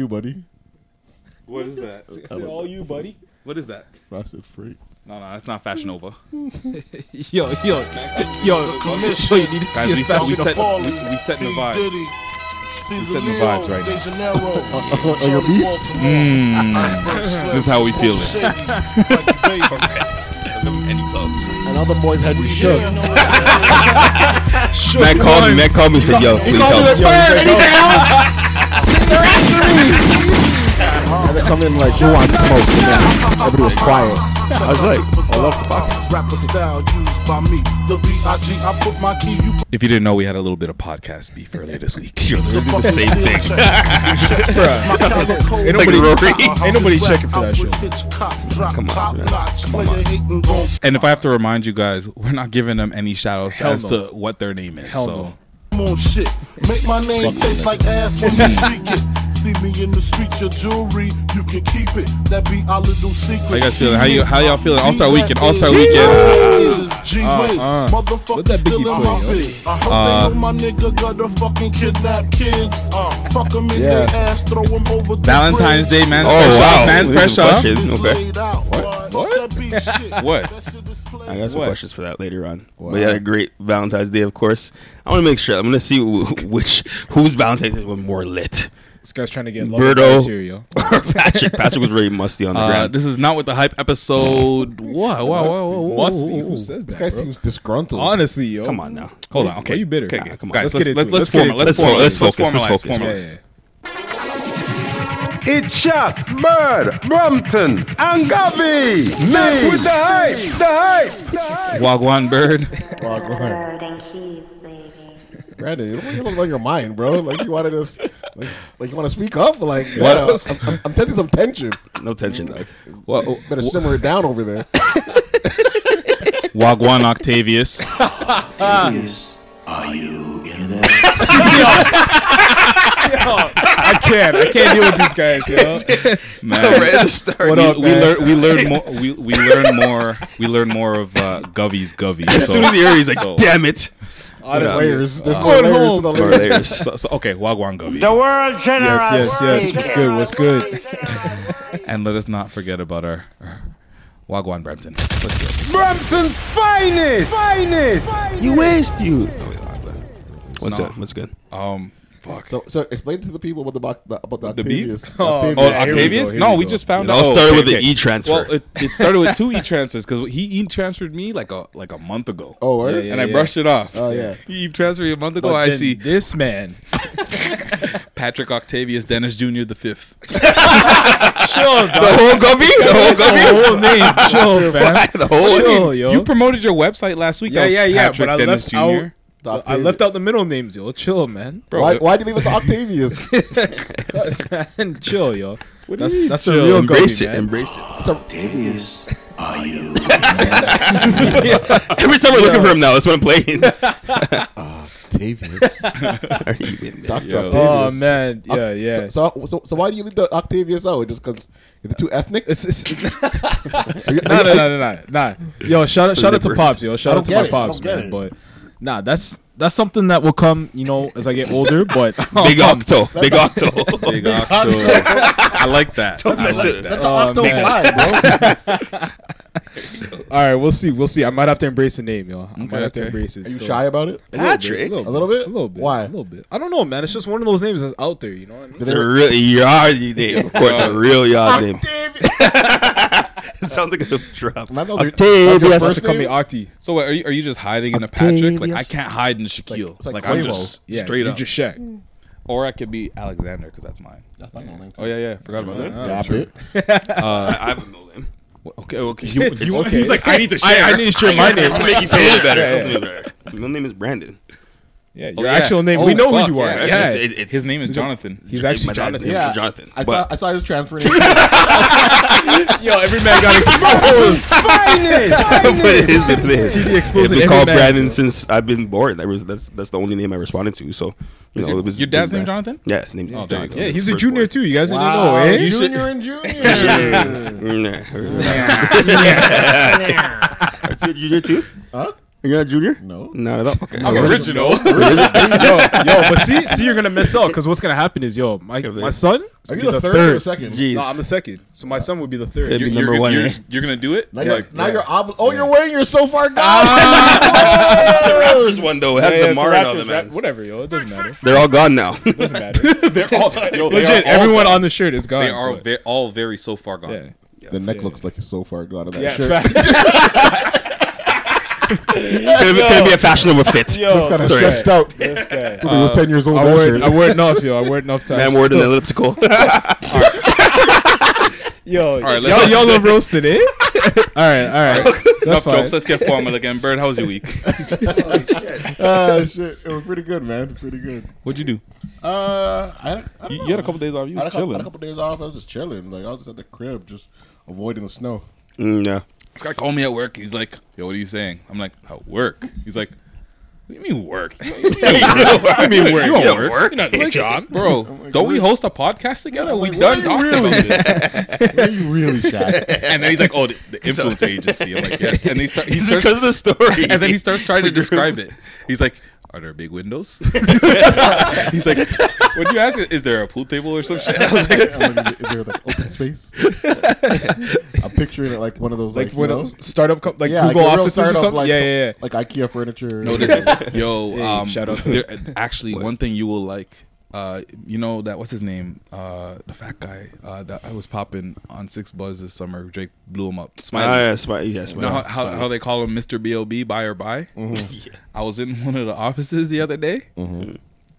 You buddy, What is that? Is it all you, buddy? What is that? frosted freak. No, no, that's not Fashion Nova. Yo, yo, yo, yo, you need to Guys, see we set, we set, we, we setting the vibe. We setting the vibes right now. On your beefs? Mm. This is how we feel it. Any club. And all the boys had me shook. Matt called me. Matt called me. and Said, "Yo, He please called me help." like, Bird, any down? Sit there after me. And they come in like, they want smoke. And then everybody was quiet. I was like, I love the podcast. Rapper style used by me. The B.I.G. Put my key. You If you didn't know, we had a little bit of podcast beef earlier this week. You're literally the same thing. Uh, ain't nobody, Rory. ain't nobody checking for that shit. Come on, man. Come on. And if I have to remind you guys, we're not giving them any shout outs as no. to what their name is. Hell so no. Come on, shit. Make my name taste like ass when you speak it. See me in the street, your jewelry, you can keep it. That be our little secret. How you guys feeling? How you- how y'all feeling? All-Star Weekend, All-Star Weekend. G Uh, Wiz, uh. motherfucker What that still Biggie in my yo? biz. I hope they know my nigga got a fucking kidnap kids. Uh, fuck them in Yeah. their ass, throw them over the Valentine's. Day, man. Oh, wow. off, Man, These are fresh off. questions. Okay. Laid out, boy. What? That beat shit. What? That shit is plain. I got some What? questions for that later on. But yeah, a great Valentine's Day, of course. I want to make sure. I'm gonna see wh- which whose Valentine's Day was more lit. This guy's trying to get love Birdo. advice. Or Patrick. Patrick was very musty on the Uh, ground. this is not with the hype episode. What? Wow, wow, wow, Musty. Who says This guy that, bro? seems disgruntled. Honestly, yo. Come on now. Hold on. Okay, Why you bitter? Okay, Nah, come on. guys, Let's let's get let's into it. let's Let's get formal. into Let's it. formalize. Let's Let's focus, let's formalize. focus. formalize. Yeah, yeah. It's Shot, Bird, Brampton, and Gavi. Not with the hype, the hype, the hype. Wagwan bird. Go. Bird and keys, baby. Brandon, you look like you look on your mind, bro. Like you wanted us, like, like you want to speak up. Like, yeah, I'm, I'm, I'm sensing some tension. No tension, though. Well, Better simmer it down over there. Wagwan Octavius. I can't. I can't deal with these guys, yo. Man, the start. What we, up, we man? learn we learn more we, we learn more we learn more of uh, Govey's Govey. As So- soon as he heard, it, he's like, so- "Damn it!" There's Honestly. layers. There's Uh, more going layers home. to the Or layers. layers. So, so okay, Wagwan Govey. The world Yes, yes, yes. What's good? What's good? And let us not forget about our, our Wagwan Brampton. Let's go. Brampton's finest, finest. You waste you. What's No. up? What's good? Um, fuck. So, so explain to the people about the boc- the- about the The beef? Octavius. Oh, Octavius. Oh, we Octavius? go, no, we we go. just found It out. all Oh, started okay, with the e-transfer. Well, it, it started with two e transfers because he e transferred me like a like a month ago. Oh, word? Yeah, yeah. and I brushed it off. Oh, yeah. He e transferred me a month ago. But I then see this man. Patrick Octavius Dennis Jr. the fifth. Chill, the whole Gubby? The whole The whole name. Chill, man. the whole Chill, yo. You promoted your website last week. yeah, yeah, yeah. Patrick But I Dennis left Jr. out. The I left out the middle names, yo. Chill, man. Bro, Why, it- why did you leave it to Octavius? man, chill, yo. do That's you mean that's the chill? real Embrace Gumby, it. man. Embrace it. So, Octavius, are you? Every time we're looking for him now, that's what I'm playing. Octavius. Are you in there? Dr. Yo. Octavius. Oh man, yeah, Oc- yeah. So, so, so, so why do you leave the Octavius out? Just because is it too ethnic? It's, it's, Are you- nah, are nah, you- nah, nah, nah, nah. Yo, shout out, shout out to pops, yo. Shout out to my it. Pops, don't man. it. But nah, that's that's something that will come, you know, as I get older. But Big Octo. Big Octo. Big Octo. I like that. I That's like it. Let that. the oh, Octo man. fly, bro. all right, we'll see, we'll see. I might have to embrace the name, yo. I Okay, might have to embrace it. Are you still. shy about it? Patrick. A A little bit? A little bit. Why? A little bit. I don't know, man. It's just one of those names that's out there. You know what I mean? Did It's they- a real yard name. Of course, a real yard name. it sounds like a drop. Man, that was your- that your Octavius. first to call me name? Octi. So wait, are you are you just hiding in a Patrick? Like I can't hide in Shaquille. Like- Like, like I'm Quavo. just Yeah, straight you up. just Shaq. Mm. or I could be Alexander because that's mine. That's my name. Oh yeah, yeah. Forgot about that. Yeah, bit. I I have a middle name. Okay, okay. You, you, Okay. He's like, I need to share. I, I need to share my name. Let's make you feel better. Yeah, yeah. make it better. My middle name is Brandon. Yeah, Oh, your yeah. actual name. Oh, we know fuck, who you are. yeah. Yeah. It's- it's- His name is Jonathan. He's actually Jonathan. Yeah, Jonathan. I But saw, I saw his transfer name. Yo, every man got exposed. finest. but it is it is. TD It's exposing been every called man. Brandon since I've been born. That was that's that's the only name I responded to. So you know, your- it was your dad's name. Jonathan? Yeah, his name's Oh, Jonathan. Yeah, he's a junior born. too. You guys wow, didn't know, eh? junior and junior. Nah. Are you junior too? huh? You're not junior? No. Not at all. Okay. I'm original. yo, yo, but see, see, you're gonna miss out because what's gonna happen is, yo, my Yeah, my son. is Are gonna you be the third or the second? Jeez. No, I'm the second. So my son would be the third. Could be You're, number you're, one. you're, eh? you're gonna do it? Now you're, Like, now yeah. you're obli- Oh, you're wearing your so far guy. the Raptors one though it has Yeah, the yeah, so Marin on Raptors, the Rap- man. whatever, yo, it doesn't matter. They're all gone now. It doesn't matter. They're all, yo, they Legit, are all everyone gone. on the shirt is gone. They are but- ve- all very so far gone. yeah, the neck looks like it's so far gone on that yeah. shirt. fact. Could be, could be a fashionable fit. Yo, Looks kind of Sorry. stretched out. this guy. he was ten years old. I that wore, shirt. I wore it enough, yo. I wore it enough times. Man, word in Still- elliptical. Yo, right, y'all, let's- y'all love roasted, eh? all right, all right. That's Enough fine. jokes. Let's get formal again. Bird, how was your week? Ah, shit. It was pretty good, man. Pretty good. What'd you do? Uh, I had, a- I don't You, know. you had a couple days off. You I had was a couple, had a couple days off. I was just chilling. Like I was just at the crib, just avoiding the snow. Mm, yeah. This guy called me at work. He's like, "Yo, what are you saying?" I'm like, "At work." He's like, "What do you mean work? I mean work. You don't work. You're not doing a job, bro. don't we host a podcast together? We like, done why talked you really- about this." Are you really sad? And then he's like, "Oh, the, the influencer agency." I'm like, "Yes." And he, start, he It's starts because of the story. and then he starts trying to describe it. He's like, "Are there big windows?" He's like, "What you ask? Is there a pool table or some shit?" I was like, I'm like, is there like open space? I'm picturing it like one of those like, like you when know? a startup, co- like yeah, Google like a real Offices or something. like yeah, some- yeah, yeah. like IKEA furniture. No, this- yo, Hey, um, shout out to there, actually one thing you will like. Uh, you know that what's his name? Uh, the fat guy uh, that I was popping on 6ixBuzz this summer. Drake blew him up. Smiley. Ah, yeah, Smiley. Yeah, You know how, how, how they call him Mr. B.O.B. Buy or buy? I was in one of the offices the other day.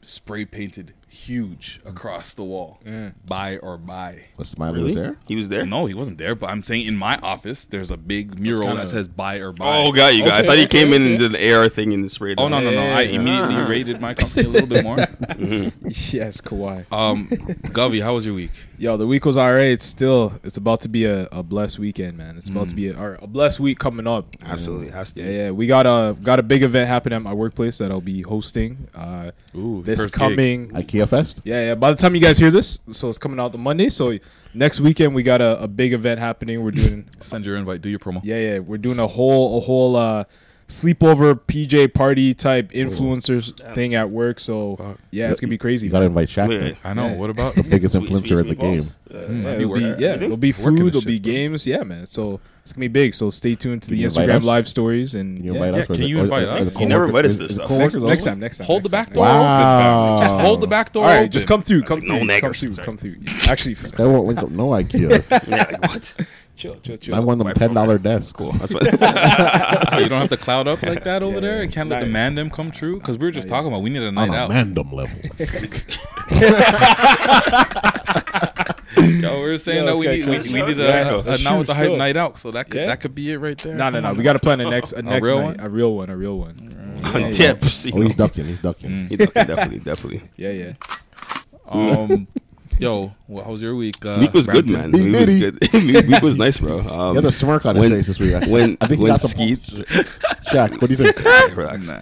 Spray painted huge across the wall. Buy or buy. Was Smiley Really? was there? He was there. No, he wasn't there, but I'm saying in my office, there's a big mural kinda- that says buy or buy. Oh, got you. got. I thought he okay, came in okay. and did the AR thing and sprayed. Oh no no no! I Yeah. immediately rated my company a little bit more. Yes, Kawhi. Um, Govy, how was your week? Yo, the week was alright. It's still, it's about to be a, a blessed weekend, man. It's about to be a, or a blessed week coming up. Absolutely has to. Yeah, be. yeah. We got a got a big event happening at my workplace that I'll be hosting. Uh, Ooh, this first gig. coming. IKEA Fest. Yeah, yeah. By the time you guys hear this, so it's coming out the Monday. So next weekend we got a, a big event happening. We're doing, Send your invite. Do your promo. yeah, yeah. We're doing a whole a whole uh, sleepover PJ party type influencers thing at work. So Fuck. yeah, it's gonna be crazy. You gotta invite Shaq. Wait. I know. Yeah. What about? the Biggest influencer in the game. Uh, yeah, I'd it'll be, yeah, there'll be Working food, the there'll shit, be bro. games. Yeah, man. So it's gonna be big. So stay tuned to Can the you invite Instagram us? live stories and Can you yeah, invite yeah, us? or can the- you or- invite or us? the You never coworkers- invited us is- to is this stuff. next, coworkers next also? time, next time. Hold the next back time, door time. Wow. open. Just hold the back door. All right, open. just come through, come through, come naggers. through, come through. Actually, They won't link up no IKEA. Yeah, like, what? Chill, chill, chill. I won them ten dollar over. desks. Cool. That's what. Oh, you don't have to cloud up like that over there. You can't let the yeah. man them come true because we were just talking about we need a On night a out. random level. Yo, we were saying Yo, that we need we, we out. need Yeah, a, a, that's now with the hype night out. So that could Yeah. that could be it right there. No, no, no. We got to plan a next, a next real night, one? a real one, a real one. Yeah, yeah. tips. you Oh, he's ducking. He's ducking. He definitely, definitely, definitely. Yeah, yeah. Um, yo, well, how was your week? Uh, Week was good, Brampton? man. He Week was good. Week week was nice, bro. Um, He had a smirk on his when- face this week. I, when- I think he when got some. Skeet- Shaq, what do you think? relax. Nah.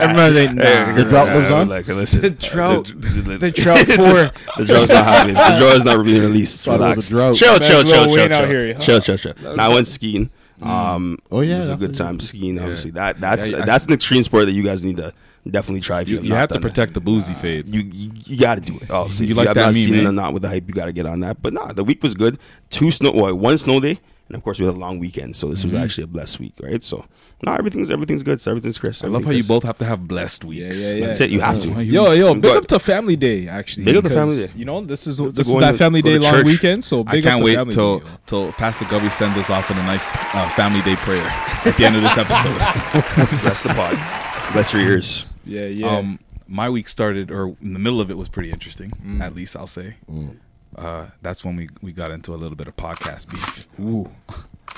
Everybody, they, nah. The drought lives on? Like, listen, The drought- The, the drought four. The drought's not happening. The drought's not being released. Thought it was a Relax. drought. Chill, Man, chill, Lil chill, chill, chill. Chill, chill, chill. Now I went skiing. Um, Oh, yeah, it was a good time skiing. Obviously, that that's Yeah, yeah, that's an extreme sport that you guys need to definitely try. If you, You, have, you not have to done that. protect the boozy fade. You you, you got to do it. Obviously, You if like have that not meme, seen it eh? or not with the hype, you got to get on that. But nah, the week was good. Two snow, well, one snow day, and of course we had a long weekend. So this Mm-hmm. was actually a blessed week, right? So no, everything's everything's good. So everything's Chris. I love how you both have to have blessed weeks. yeah, yeah. That's it. You have to. Yo, yo, big But- up to Family Day, actually. Big up to Family Day. You know, this is to this is that in- Family Day long church. weekend. So I big can't up to wait Family till Day. yo. till Pastor Gubby sends us off in a nice uh, family day prayer at the end of this episode. Bless the pod. Bless your ears. Yeah, yeah. Um, my week started, or in the middle of it was pretty interesting. Mm. At least I'll say. Uh, that's when we, we got into a little bit of podcast beef. Ooh.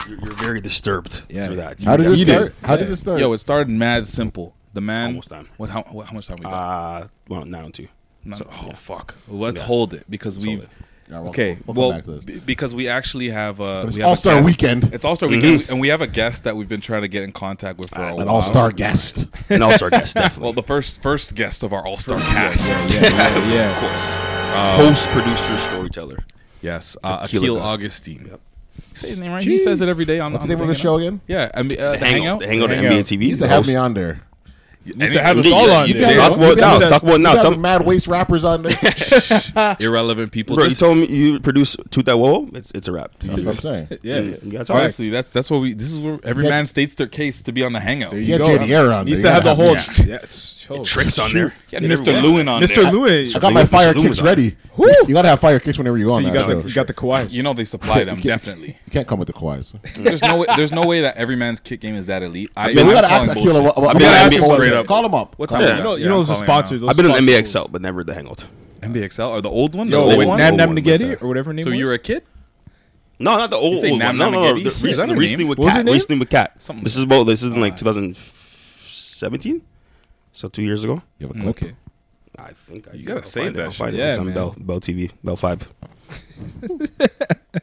You're, you're very disturbed Yeah. through that. How did it You start? did. How did it start? Yo, it started mad simple. The man. Almost time. What? How, what, how much time we got? Uh, well, nine on two. No, so, oh yeah. fuck. Well, let's Yeah. hold it because we. Hold it. Yeah, we'll- Okay, we'll come well, back to this. b- because we actually have uh, it's we have a All-Star guest. Weekend. It's All Star Weekend, and we have a guest that we've been trying to get in contact with for a An while. all star guest. An all star guest, Definitely. Well, the first first guest of our All Star cast. yeah, yeah, yeah. of course. Host, producer, storyteller. Yes, uh, Akil Akil Augustine. Yep. Say his name right. He says it every day on. What's on the name of the show you again? Yeah, I mean, uh, the Hangout, hangout. the hangout, Hangout. NBA TV. You used to have me on there. Used to have us all on you there. guys- Talk about now. Talk about now. You Talk- got mad waste rappers on there. Irrelevant people. Bro, you told me you produce Toot That Whoa. It's it's a rap. That's what I'm saying. Yeah, mm, You gotta. Honestly, that's that's what we. This is where every Yeah. man states their case to be on the hangout. There You you got go. JDR on He used there. to have the whole. Yeah, it's- oh, Tricks on there. Yeah, Mr. Lewin on there. Mr. there. Lewis. I got my fire Lou kicks was on ready. You gotta have fire kicks whenever you go So on you that got the you got the Kawhis. You know they supply them You definitely. You can't come with the Kawhis. There's no way. There's no way that every man's kick game is that elite. I, Yeah, we gotta ask calling Akila bullshit. what, what, I what ask I mean, him straight what- up. Call him up. What time him is you know, Yeah, you know those are sponsors. those I've been on sponsors. NBXL, but never the Hangout. NBXL or the old one? Yo, the wait, one? Nam Nam Namnageti or whatever name So was. you were a kid? No, not the old, old Nam one. No, no, no. The Is that recently, recently with What was her Cat. name? Recently with Cat. This is about. This is in like 2017. So two years ago. You have a clip. okay. I think I You gotta I'll save find it. that I'll shit. find it. Yeah, It's on man. Bell Bell TV Bell Five. Do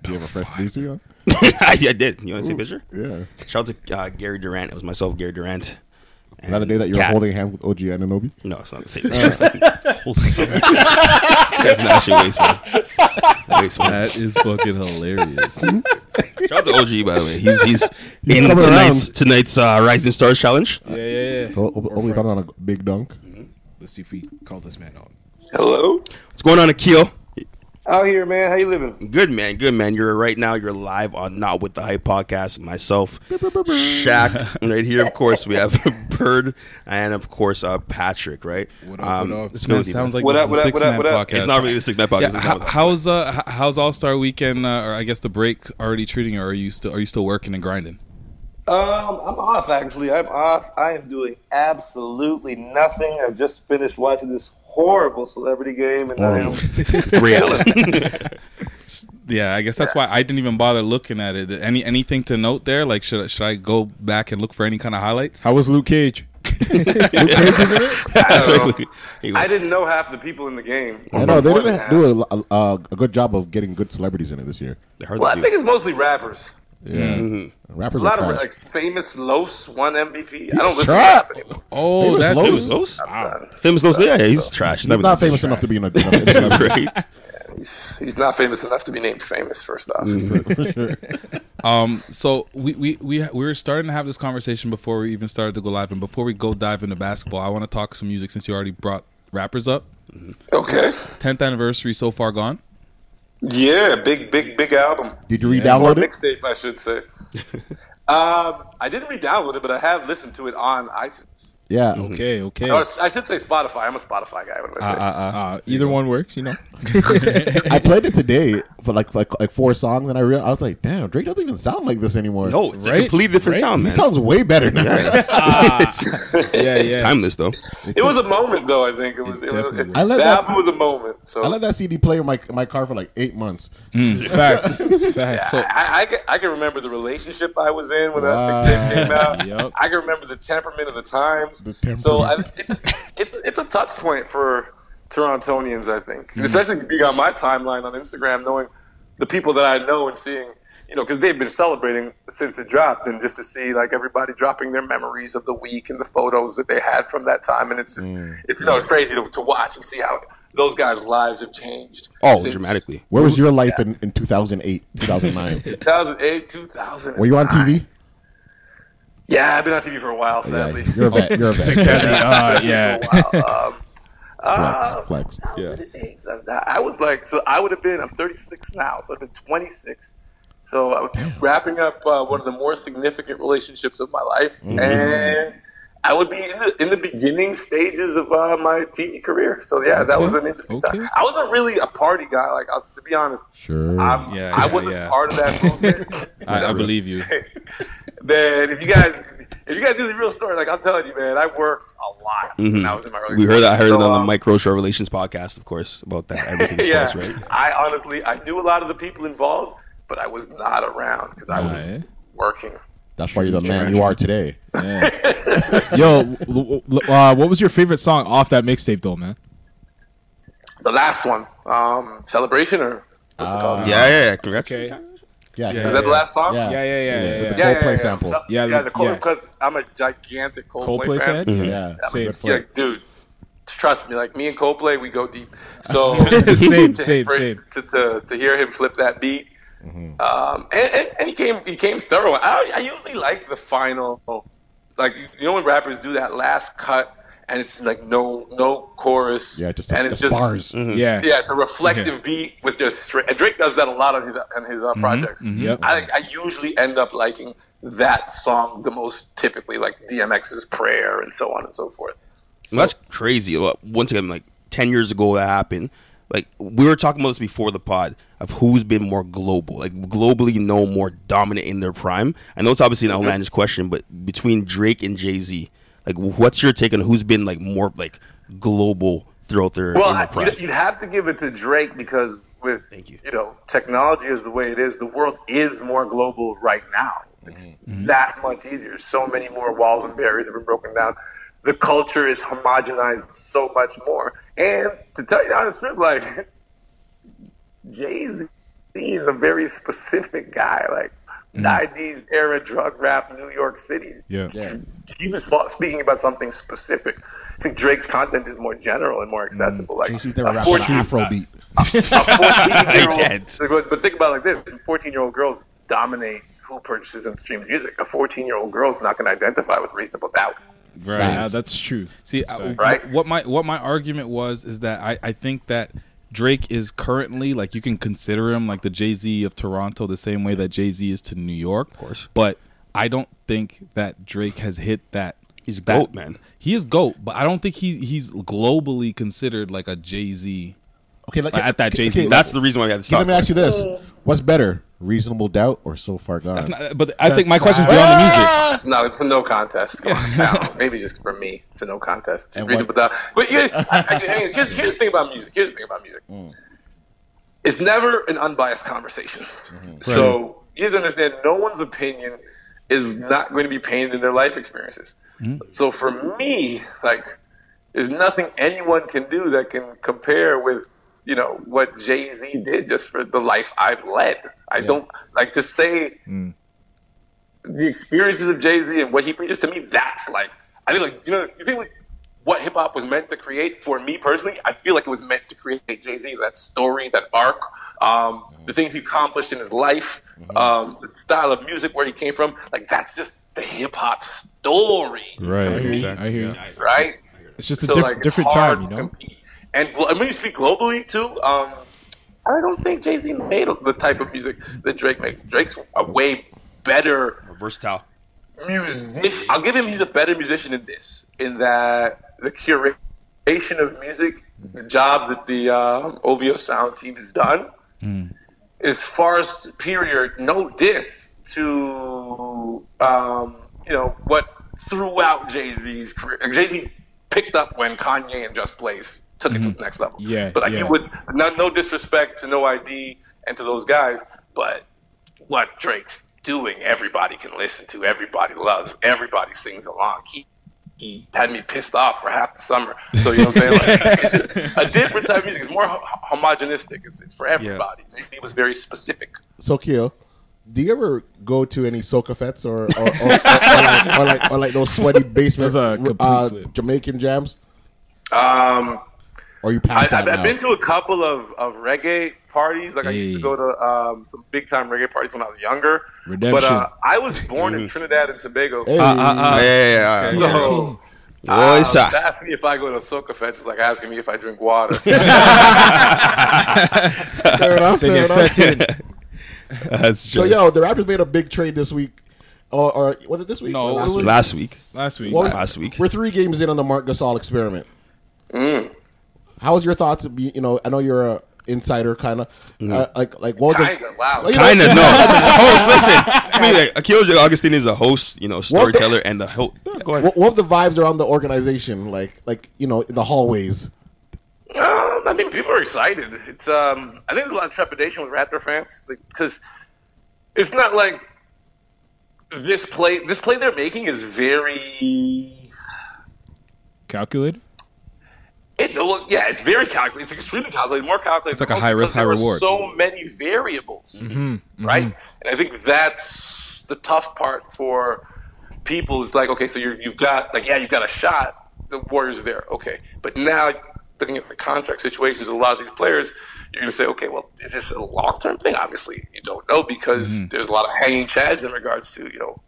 you have a fresh DC on? I did. You want to see a picture? Yeah. Shout out to uh, Gary Durant. It was myself, Gary Durant. And Another day that you were Cat. holding hands with OG Anunoby. No, it's not the same. That's not actually waste man. Waste man. That is fucking hilarious. Shout out to OG by the way. He's he's, He's in coming tonight's around. tonight's uh, Rising Stars challenge. Yeah, yeah, yeah. So only thought on a big dunk. Let's see if we call this man out. Hello. What's going on, Akil? Out here, man. How you living? Good man, good man. You're right now. You're live on Not with the Hype podcast. Myself, Shaq, right here. Of course, we have Bird and of course uh, Patrick. Right? What up, what up? It's going it sounds like What this up, what up, six what up, man what up? podcast. It's not really the six man podcast. Yeah, It's how, not with the- how's uh how's All Star Weekend uh, or I guess the break already treating you? Or are you still are you still working and grinding? Um, I'm off actually. I'm off. I am doing absolutely nothing. I've just finished watching this horrible celebrity game, and I am. reality. Yeah, I guess that's why I didn't even bother looking at it. Any anything to note there? Like should I- should I go back and look for any kind of highlights? How was Luke Cage? I, don't know. I didn't know half the people in the game. I know they didn't do a, a, a good job of getting good celebrities in it this year. they heard Well, I think it's mostly rappers. Yeah, mm-hmm. Mm-hmm. rappers A lot are of like famous Los won MVP. I don't listen Trap. to rap anymore. Oh, Famous that Lowe's? Famous Los? I'm Famous Los? Yeah, yeah, he's trash. He's not famous enough to be in a, in a celebrity. Great. He's, he's not famous enough to be named famous. First off, mm-hmm. for sure. Um, so we, we we we were starting to have this conversation before we even started to go live, and before we go dive into basketball, I want to talk some music since you already brought rappers up. okay. 10th anniversary so far gone. Yeah, big, big, big album. Did you re-download it? mixtape, I should say. um, I didn't re-download it, but I have listened to it on iTunes. Yeah. Mm-hmm. Okay, okay. Or I should say Spotify. I'm a Spotify guy. What am I uh, saying? Uh, uh. uh either one works, you know. I played it today for like like like four songs, and I real I was like, damn, Drake doesn't even sound like this anymore. No, it's a Right? completely different Right? sound, he sounds way better now. Yeah, ah. It's yeah. timeless though. it was a moment, though. I think it was. It, was definitely it, was. I let the that- album was a moment. So I let that CD play in my my car for like eight months. Mm, facts. Facts. I, I, can, I can remember the relationship I was in when Wow. that mixtape came out. Yup. I can remember the temperament of the times. The temperament. So I, it's, a, it's it's a touch point for Torontonians, I think, Mm-hmm. especially being on my timeline on Instagram, knowing the people that I know and seeing, you know, because they've been celebrating since it dropped, and just to see like everybody dropping their memories of the week and the photos that they had from that time, and it's just Mm. it's you know it's crazy to, to watch and see how those guys' lives have changed. Oh, since dramatically. Where was your life in, in 2008, 2009? 2008, 2000. Were you on TV? Yeah, I've been on TV for a while, Yeah, sadly. you're a vet. You're a vet. Uh, yeah. For a while. Um, uh, Flex, flex. yeah. I was like, so I would have been, I'm 36 now, so I've been 26. So I would be wrapping up uh, one of the more significant relationships of my life. Mm-hmm. And I would be in the, in the beginning stages of uh, my TV career. So yeah, that was an interesting Okay. time. I wasn't really a party guy. Like, uh, to be honest, Sure. I'm, Yeah, I yeah, wasn't yeah. part of that movement. I, I believe you. man, if you guys if you guys do the real story, like I'm telling you, man, I worked a lot when I was in my early Mm-hmm. We heard that. I heard So, it on the um, Mike Rocha Relations podcast, of course, about that everything. yeah, course, right? I honestly I knew a lot of the people involved, but I was not around because I was Right. working. That's why you're the man you are today. Yeah. Yo, l- l- uh, what was your favorite song off that mixtape, though, man? The last one, um, celebration or what's it called? Yeah, yeah, yeah. Congrats. Okay. Yeah. Is that the last song? Yeah. Yeah, yeah, yeah, yeah. with the yeah. Coldplay sample. So- Yeah, yeah, the- the Coldplay yeah. because I'm a gigantic Coldplay, Coldplay fan. fan? Yeah. I'm Same. a- Good for yeah, dude. Trust me, like me and Coldplay, we go deep. So same, to- same, for- same. To, to, to hear him flip that beat Um, and, and, and he came he came thorough. I, I usually like the final, like you know when rappers do that last cut and it's like no no chorus. Yeah, just- and it's just just bars. Yeah. Yeah, it's a reflective beat with just straight. And Drake does that a lot on his on his uh, projects. Yep. I I usually end up liking that song the most. Typically, like DMX's "Prayer" and so on and so forth. Well, that's crazy. Well, Once again, like ten years ago, that happened. Like we were talking about this before the pod of who's been more global, like globally known, more dominant in their prime. I know it's obviously an outlandish question, but between Drake and Jay Z, like what's your take on who's been like more like global throughout their, Well, in their prime? you'd, you'd have to give it to Drake because with Thank you. know technology is the way it is. The world is more global right now. It's Mm-hmm. that much easier. So many more walls and barriers have been broken down. The culture is homogenized so much more. And to tell you the honest truth, like Jay Z is a very specific guy. Like Mm-hmm. 90s era drug rap, New York City. Yeah. He was fa- speaking about something specific. I think Drake's content is more general and more accessible. Mm. Like Jay Z's never a rapped on 14 an Afro beat. a 14 year can't. old. But, but think about it like this: 14 year old girls dominate who purchases and streams music. A 14 year old girl is not going to identify with reasonable doubt. Right. Yeah, uh, that's true. See, I, uh, Right. what my what my argument was is that I, I think that Drake is currently like you can consider him like the Jay Z of Toronto, the same way that Jay Z is to New York. Of course. but I don't think that Drake has hit that. He's that- GOAT, man. He is goat, but I don't think he he's globally considered like a Jay Z. Okay, like At that okay, Jay-Z okay, That's the reason why I got to Okay, let me ask you this: What's better, Reasonable Doubt or So Far Gone? That's not. But I think my question's beyond the music. Ah! No, it's a no contest. Come on, now. Maybe just for me, it's a no contest. And reasonable doubt. But yeah, I, I, I mean, here's, here's the thing about music. Here's the thing about music. Mm. It's never an unbiased conversation. Mm-hmm. So you have to understand, no one's opinion is not going to be painted in their life experiences. Mm-hmm. So for me, like, there's nothing anyone can do that can compare with, you know, what Jay Z did just for the life I've led. I don't like to say the experiences of Jay Z and what he preaches to me, that's like I think like you know you think like what hip hop was meant to create for me personally, I feel like it was meant to create Jay Z, that story, that arc, um, the things he accomplished in his life, um, the style of music where he came from, like that's just the hip hop story, Right. to me, I hear you. right? It's just a So, diff- like, different time, you know? compete. And, when you speak globally too, um, I don't think Jay Z made the type of music that Drake makes. Drake's a way better Versatile. musician. I'll give him he's a better musician in this, in that the curation of music, the job that the um, OVO sound team has done, is far superior. No diss to um, you know what throughout Jay Z's career. Jay Z picked up when Kanye and Just Blaze took it to the next level. Yeah, but like yeah. you would no, no disrespect to No ID and to those guys, but what Drake's doing, everybody can listen to, everybody loves, everybody sings along. He he had me pissed off for half the summer. So you know what I'm saying? Like, a different type of music. It's more ho- homogenistic. It's, it's for everybody. He was very specific. So, Keel, do you ever go to any soca fetes or or, or, or, like, or like or like those sweaty basement That's a complete uh. Jamaican jams? Um, Or you I, pass that I've, I've now? been to a couple of, of reggae parties. Like I used to go to um, some big time reggae parties when I was younger. But uh, I was born in Trinidad and Tobago. Hey, yeah, yeah, yeah. So, Oh, uh, it's a- ask me if I go to soca fest. It's like asking me if I drink water. fair enough. Fair enough. fetting. That's So, yo, the Raptors made a big trade this week. Or, or was it this week? No, Or it last was- week? last week. Last week. What Last week. We're three games in on the Marc Gasol experiment. How was your thoughts? Of be, you know, I know you're a insider, kind of. Uh, like, like what was the- Kinda, wow. Well, Kind of no. host, listen. I mean, like, Akil J. Augustine is a host, you know, storyteller, and the host. Go ahead. What, what were the vibes around the organization? Like, like you know, in the hallways. Um, I mean, people are excited. It's um, I think there's a lot of trepidation with Raptor fans because it's not like this play. This play they're making is very. Calculated? It, well, yeah, it's very calculated. It's extremely calculated. More calculated. It's like a high risk, high are reward. So many variables, mm-hmm, mm-hmm. right? And I think that's the tough part for people. Is like, okay, so you're, you've got like, yeah, you've got a shot. The Warriors are there, okay, but now looking at the contract situations, a lot of these players, you're going to say, okay, well, is this a long term thing? Obviously, you don't know because mm-hmm. there's a lot of hanging chads in regards to you know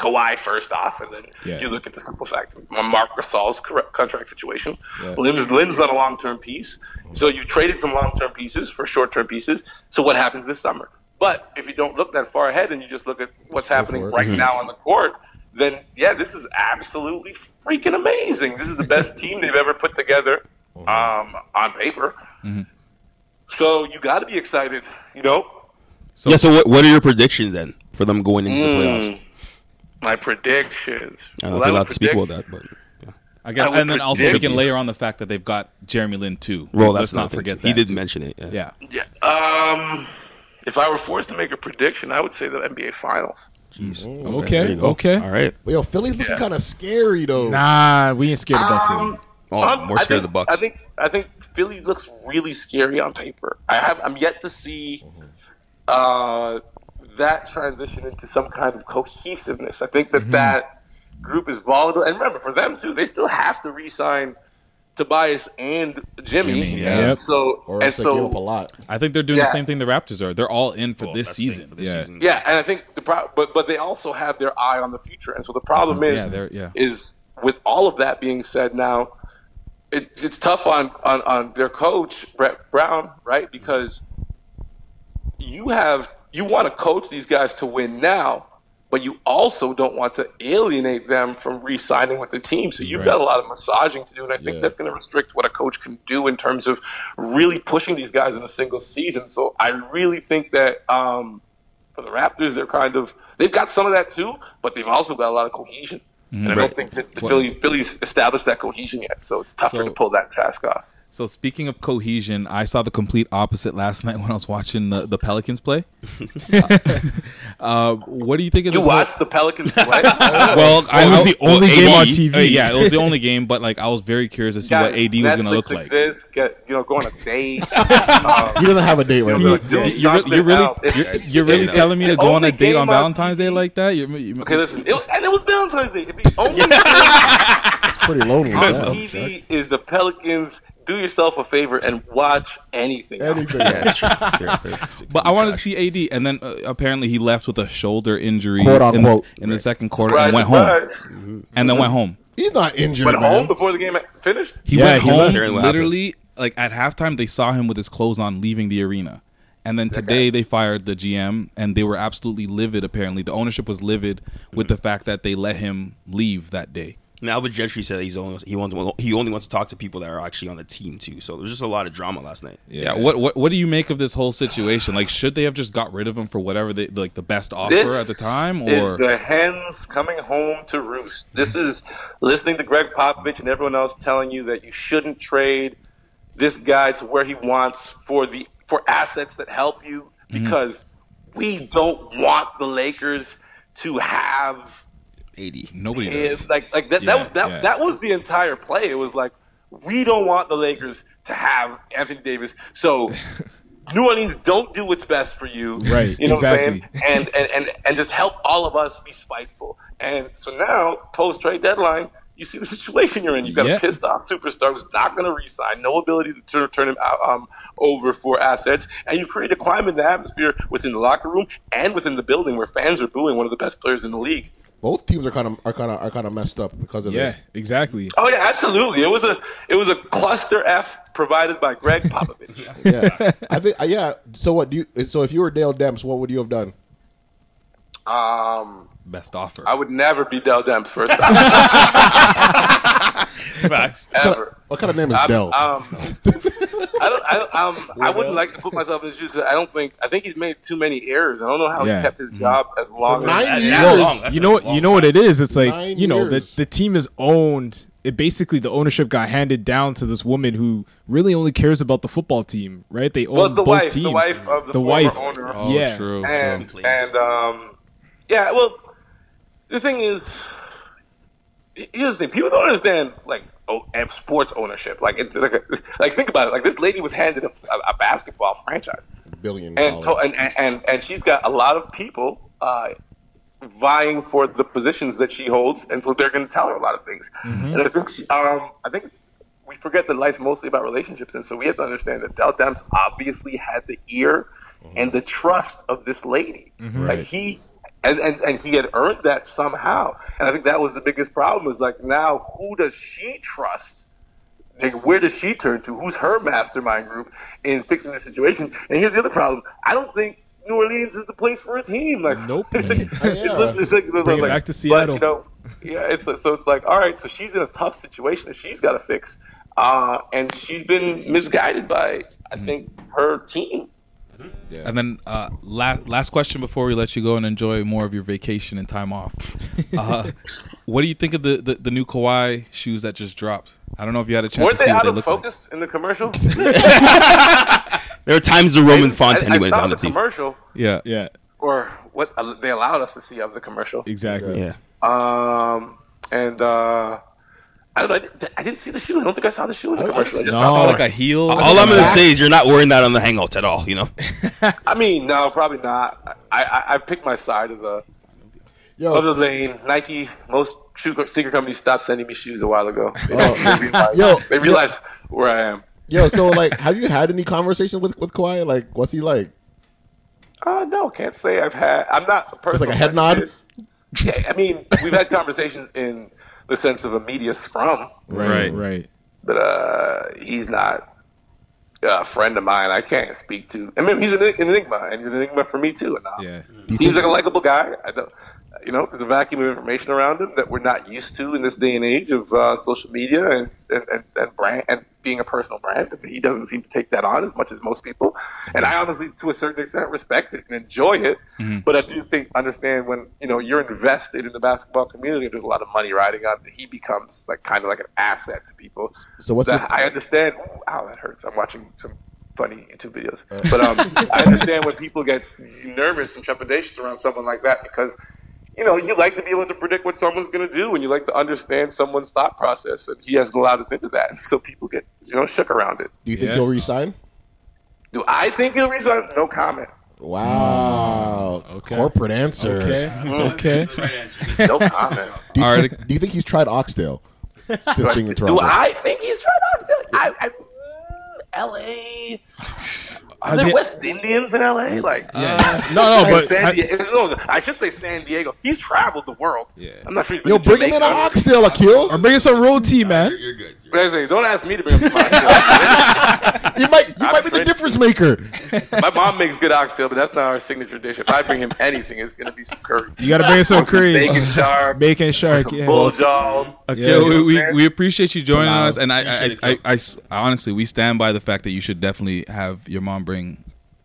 Kawhi first off, and then Yeah. you look at the simple fact of Marc Gasol's contract situation. Yeah. Lynn's, Lynn's not a long term piece, so you traded some long term pieces for short term pieces. So what happens this summer? But if you don't look that far ahead and you just look at what's happening for it. right mm-hmm. now on the court, then yeah, this is absolutely freaking amazing. This is the best team they've ever put together mm-hmm. um, on paper. Mm-hmm. So you got to be excited, you know. yeah. So what, what are your predictions then for them going into the hmm. playoffs? My predictions. I don't know if you're allowed to speak about that, but yeah. I guess, I and then also we can layer on the fact that they've got Jeremy Lin too. well, Let's that's not forget too. that. He did too. mention it. Yeah. Yeah. Yeah. Um, if I were forced to make a prediction, I would say the NBA Finals. Jeez. Okay, there okay. All right. But yo, Philly's looking Yeah. kind of scary though. Nah, we ain't scared of that feeling. Oh, Um, more I scared of the Bucks. I think I think Philly looks really scary on paper. I have I'm yet to see uh, that transition into some kind of cohesiveness. I think that mm-hmm. that group is volatile, and remember for them too, they still have to re-sign Tobias and Jimmy. Jimmy, yeah. Yep. So or and else they give up a so lot. I think they're doing the same thing the Raptors are. They're all in for Well, this that's the thing season. for this yeah. season. Yeah, and I think the pro- but but they also have their eye on the future, and so the problem mm-hmm. is Yeah, they're- yeah. is with all of that being said, now it, it's tough on, on on their coach Brett Brown, right? Because you have you want to coach these guys to win now, but you also don't want to alienate them from re-signing with the team. So you've got a lot of massaging to do, and I think Yeah. that's going to restrict what a coach can do in terms of really pushing these guys in a single season. So I really think that um, for the Raptors, they're kind of they've got some of that too, but they've also got a lot of cohesion. And I don't think that the Philly, Phillies established that cohesion yet, so it's tougher So- to pull that task off. So speaking of cohesion, I saw the complete opposite last night when I was watching the, the Pelicans play. uh, what do you think of You this? whole- watched the Pelicans play? well, I It was I- the well, only game AD on TV. uh, yeah, it was the only game, but like I was very curious to see what AD was going to look like. Exists, get, you know, go on a date. um, He doesn't have a date right you know, now. do You're, you're really, else. It's- you're, it's- you're really it's- telling me to go on a date on game Valentine's Day like that? You're, you Okay, listen, it was, and it was Valentine's Day. The only It's pretty lonely. on. TV is the Pelicans. Do yourself a favor and watch anything. Anything. Yeah, sure. Fair, fair. But I wanted to see AD, and then uh, apparently he left with a shoulder injury Quote, in, unquote. in the second quarter Surprise, and went home. surprise. And then went home. He's not injured, Went man. home before the game finished. He Yeah, went he home left. Hearing literally like at halftime. They saw him with his clothes on leaving the arena, and then today they fired the GM, and they were absolutely livid. Apparently, the ownership was livid with the fact that they let him leave that day. Now, Alvin Gentry said he's only he wants he only wants to talk to people that are actually on the team too. So there's just a lot of drama last night. Yeah. What what what do you make of this whole situation? Like, should they have just got rid of him for whatever they like the best offer This at the time, is or the hens coming home to roost. This is listening to Gregg Popovich and everyone else telling you that you shouldn't trade this guy to where he wants for the for assets that help you Mm-hmm. because we don't want the Lakers to have Eighty. nobody his does? like like that Yeah, that was that, yeah. that was the entire play. It was like we don't want the Lakers to have Anthony Davis. So New Orleans don't do what's best for you. Right, You know exactly. what I'm saying? And, and and and just help all of us be spiteful. And so now, post trade deadline, you see the situation you're in. You've got Yeah. a pissed off superstar who's not going to resign, no ability to turn, turn him out, um, over for assets, and you create a climate in the atmosphere within the locker room and within the building where fans are booing one of the best players in the league. Both teams are kind of are kind of are kind of messed up because of Yeah, this. exactly. Oh yeah, absolutely. It was a it was a cluster F provided by Gregg Popovich. Yeah, I think. uh, Yeah. So what do you? So if you were Dell Demps, what would you have done? um, best offer. I would never be Dell Demps first time Facts. ever. What kind of name is I'm- Dell? Um, I don't. I, don't- um, I wouldn't like to put myself in his shoes because I don't think. I think he's made too many errors. I don't know how Yeah. he kept his job as long nine as. years. That long. That's you know what? You know what it is. It's like Nine you know the years. the team is owned. It basically the ownership got handed down to this woman who really only cares about the football team, right? They own Well, the both wife, teams. the wife of the, The former wife. owner. oh, yeah. true. and Please. and um, yeah. Well, the thing is, here's the thing: people don't understand like oh, and sports ownership. Like, it's like, like think about it. Like this lady was handed a, a, a basketball franchise. Billion. and, to, and, and and she's got a lot of people uh, vying for the positions that she holds, and so they're going to tell her a lot of things. And I think she, um, I think it's we forget that life's mostly about relationships, and so we have to understand that Dell Demps obviously had the ear and the trust of this lady. Like he. And, and and he had earned that somehow, and I think that was the biggest problem. Is like now, who does she trust? Like, where does she turn to? Who's her mastermind group in fixing the situation? And here's the other problem: I don't think New Orleans is the place for a team. Like, Nope. it's, it's like, it's Bring it like- back to but, Seattle. you know, yeah, it's so it's like, all right, so she's in a tough situation that she's got to fix, uh, and she's been misguided by, I think, her team. And then uh, last last question before we let you go and enjoy more of your vacation and time off. Uh, what do you think of the, the, the new Kawhi shoes that just dropped? I don't know if you had a chance Weren't to they what out they of look like. focus in the commercial? There are times the Roman I- Fontaine I, went saw on the the team. commercial, Yeah. Yeah, or what uh, they allowed us to see of the commercial. exactly. Yeah. Um, and uh, I don't know. I didn't, I didn't see the shoe. I don't think I saw the shoe in the commercial. I just No. saw Saw like a heel. All I'm gonna say is you're not wearing that on the Hangouts at all. You know. I mean, no, probably not. I, I, I picked my side of the Yo, other lane. Nike, most shoe sneaker companies stopped sending me shoes a while ago. they, realized, Yo, they realized where I am. yo. So like, have you had any conversation with with Kawhi? Like, what's he like? Uh, no, can't say I've had. I'm not a person. like a head nod? Yeah, I mean, we've had conversations in the sense of a media scrum, Right. right. but uh, he's not a friend of mine. I can't speak to. I mean, he's an enigma, and he's an enigma for me too. And uh, Yeah. he seems like a likable guy. I don't. You know, there's a vacuum of information around him that we're not used to in this day and age of uh, social media and, and, and, and brand and being a personal brand. He doesn't seem to take that on as much as most people, and I honestly, to a certain extent, respect it and enjoy it. But I do think understand when you know you're invested in the basketball community. There's a lot of money riding on. it, He becomes like kind of like an asset to people. So what's that your- I understand. Ow, that hurts. I'm watching some funny YouTube videos, but um, I understand when people get nervous and trepidatious around someone like that because you know you like to be able to predict what someone's going to do and you like to understand someone's thought process, and he hasn't allowed us into that, so people get you know shook around it. Do you think Yeah. he'll resign? Do I think he'll resign? No comment. Wow. Mm. Okay. Corporate answer. Okay. Mm. Okay. No comment. Do you, All think, right. do you think he's tried oxtail? Just being in do I think he's trying to still? I, I, L.A. Are Has there West Indians in L.A.? Like, uh, No, no, Like but San Diego, no, I should say San Diego. He's traveled the world. Yeah. I'm not sure. He's Yo, bring him in Jamaica. to oxtail, Akil. or bring us some road team, man. You're good. Listen, Don't ask me to bring him to my He might, he I'm might be the difference maker. My mom makes good oxtail, but that's not our signature dish. If I bring him anything, it's gonna be some curry. You got to bring some cream. Bacon shark, Bacon shark. some Yeah. buljol. Okay, Yes. we, we, we appreciate you joining us, and I, I, Appreciate I, it, I, I s- honestly, we stand by the fact that you should definitely have your mom bring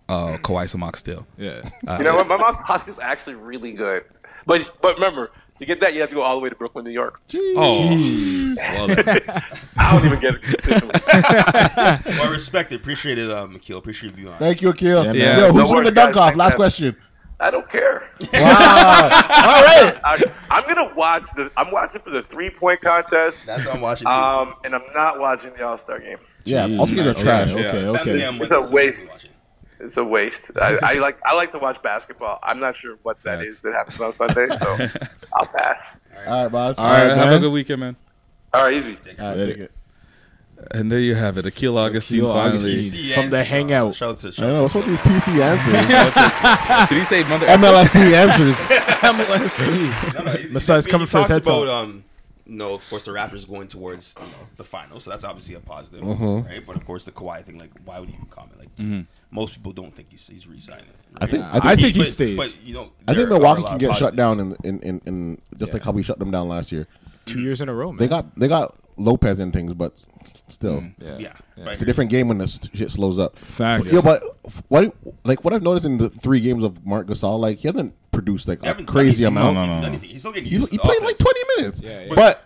uh, Kawhi some oxtail. Yeah. You know what? My mom's pasta is actually really good. But but remember, to get that, you have to go all the way to Brooklyn, New York. Oh, well, then. I don't even get it consistently. Well, I respect it. Appreciate it, uh, Makil. Appreciate you on. Thank you, Akil. Yeah. Yeah. Yo, who's Don't winning the dunk off? Last man. question. I don't care. Wow. All right. I, I'm gonna watch the. I'm watching for the three point contest. That's what I'm watching too. Um, and I'm not watching the All Star game. Yeah, all these are trash. Okay, Yeah. okay. Family It's a Monday, so waste. I'm watching. It's a waste. I, I like I like to watch basketball. I'm not sure what that is that happens on Sunday, so I'll pass. All right, boss. All all right, right, have a good weekend, man. All right, easy. All right, take it. And there you have it, Akil Augustine Akil finally. Augustine. PC From the Hangout. Shout out to I shout know. out What's with these PC answers? Did he say mother? MLSE answers. MLSE. to- No, no, he- Messiah's he- coming he for his talks head about, um, no, of course, the Raptors going towards you know, the final, so that's obviously a positive, Mm-hmm. right? But of course, the Kawhi thing, like, why would he even comment? Like, Mm-hmm. Most people don't think he's, he's re-signing. I think. I I think. think he but, stays. But you know, I think Milwaukee can get shut down in, in, in, in just like how we shut them down last year. Two years in a row, man. They got they got Lopez and things, but still, mm-hmm. yeah. Yeah, right. it's a different game when this shit slows up. Facts. Yeah, but what like what I've noticed in the three games of Marc Gasol, like he hasn't produced like a crazy anything. amount. No, no, He's no, done no. anything. He's still getting He, used he to played the like twenty minutes, Yeah, yeah. but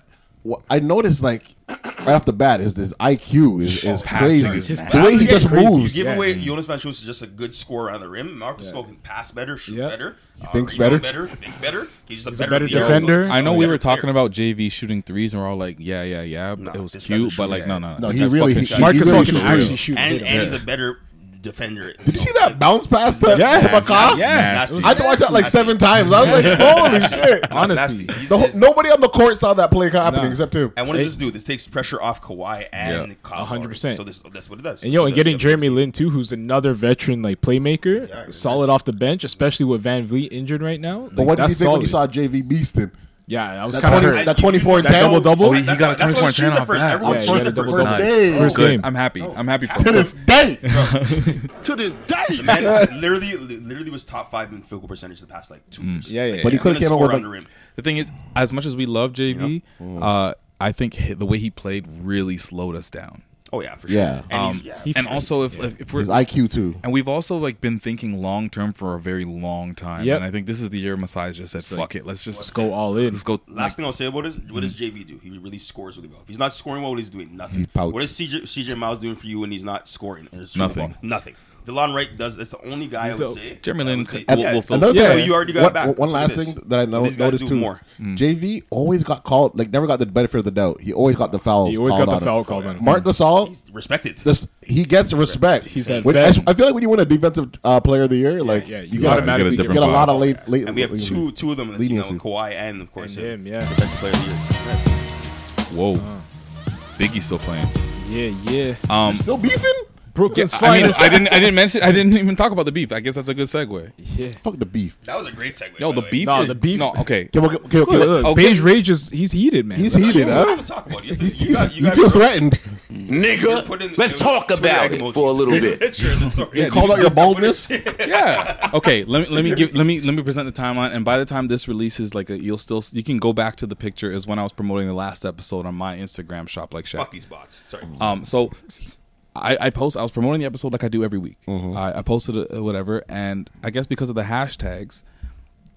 what I noticed like right off the bat is this IQ is, is crazy. His The way he just crazy. You moves. give Yeah. away Jonas Valanciunas is just a good scorer on the rim. Marcus Gasol can pass better, shoot Yep. better, he thinks uh, better. better, think better. He's just a He's a better, better defender. He's a I know we were talking player. about JV shooting threes, and we're all like, yeah, yeah, yeah. No, it was cute, but shooter. like, no, no, No, this he really- fucking he- shit. Marcus really can actually shoot. and and he's a better defender. Did you see that bounce pass to, Yeah. to McCaw? Yeah. Nasty. It I had to watch that like seven times. I was like, holy shit. Honestly. Nasty. He's- whole, he's- nobody on the court saw that play happening Nah. except him. And what does this do? This takes pressure off Kawhi and Yeah. Kyle. 100%. So this, that's what it does. And yo, So and getting Jeremy does. Lin too, who's another veteran like playmaker, Yeah, solid off the bench, especially with VanVleet injured right now. But what did you think when you saw JV Beaston? Yeah, I was kind of hurt. that 24 and That 10? double double. Oh, he That's got a 24 what and 10 off the first. that. Everyone Yeah, first had a the first double. day. Day. First game. I'm happy. I'm happy for To him. this day. To this day. Man, literally, literally was top five in field goal percentage the past like two years. Yeah, yeah, But he could have came up with under him. The thing is, as much as we love JV, uh, I think the way he played really slowed us down. Oh yeah, for sure. Yeah. And Um, yeah. And also, if, if, if we're his IQ too. and we've also like been thinking long term for a very long time. Yep. And I think this is the year Masai just said, "Fuck it, let's just Let's go all in. Let's go." Last thing I'll say about it is, what does JV do? He really scores really well. If he's not scoring well, what he's doing? Nothing. He. What is CJ, CJ Miles doing for you when he's not scoring? and shooting the Nothing. Nothing. DeLon Wright does. That's the only guy I would say. Jeremy I Lin would say- will- yeah, will fill- Another Yeah, thing, but you already got one, back. one last thing that I But know, noticed too. more. JV always got called, like never got the benefit of the doubt. He always got the fouls. He always called got the foul called on him. Marc Gasol, He's respected. this he gets respect. He's that When- I, feel like when you win a defensive uh, player of the year, like yeah, you, you get, automatically you get a get, a lot of late, late. and we have two two of them. That's, you know, Leniency. Kawhi and of course him, yeah. defensive player of the year. Yes. Whoa, Biggie's still playing. Yeah, yeah. Um, Still beefing? Brooklyn's I mean. I didn't. I didn't mention. I didn't even talk about the beef. I guess that's a good segue. yeah. Fuck the beef. That was a great segue. Yo, by the way. beef. No, is, the beef- No, okay. Okay, okay, okay, Look, okay. look, Okay. Beige Rage is he's heated, man. He's heated, don't huh? have to talk about it. You have He's, you got- you he got- threatened. Nigga, let's talk about it for a little bit. Picture in the story. You called out your baldness. Yeah. Okay. Let me let me give let me let me present the timeline. And by the time this releases, like you'll still you can go back to the picture. Is when I was promoting the last episode on my Instagram shop like Shaq. Fuck these bots. Sorry. Um, so I, I post. I was promoting the episode like I do every week. Mm-hmm. I, I posted it, uh, whatever, and I guess because of the hashtags,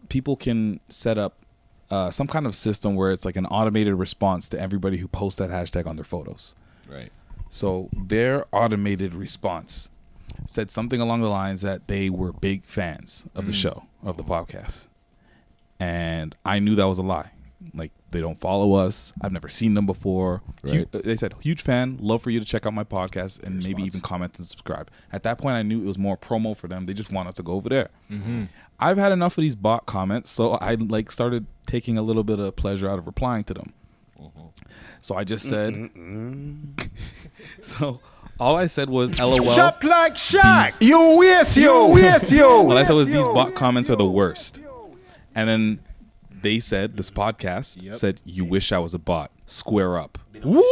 people can set up uh, some kind of system where it's like an automated response to everybody who posts that hashtag on their photos. Right. So their automated response said something along the lines that they were big fans of the mm. show of the podcast, and I knew that was a lie. Like they don't follow us. I've never seen them before. Right. uh, they said huge fan. Love for you to check out my podcast and maybe even comment and subscribe. At that point, I knew it was more promo for them. They just want us to go over there. I've had enough of these bot comments, so I like started taking a little bit of pleasure out of replying to them. So I just said. so all I said was LOL. Shop like Shaq. You waste you. waste you. All I said was these bot comments are the worst. And then they said this mm-hmm. podcast Yep. said you wish I was a bot. Square up Woo!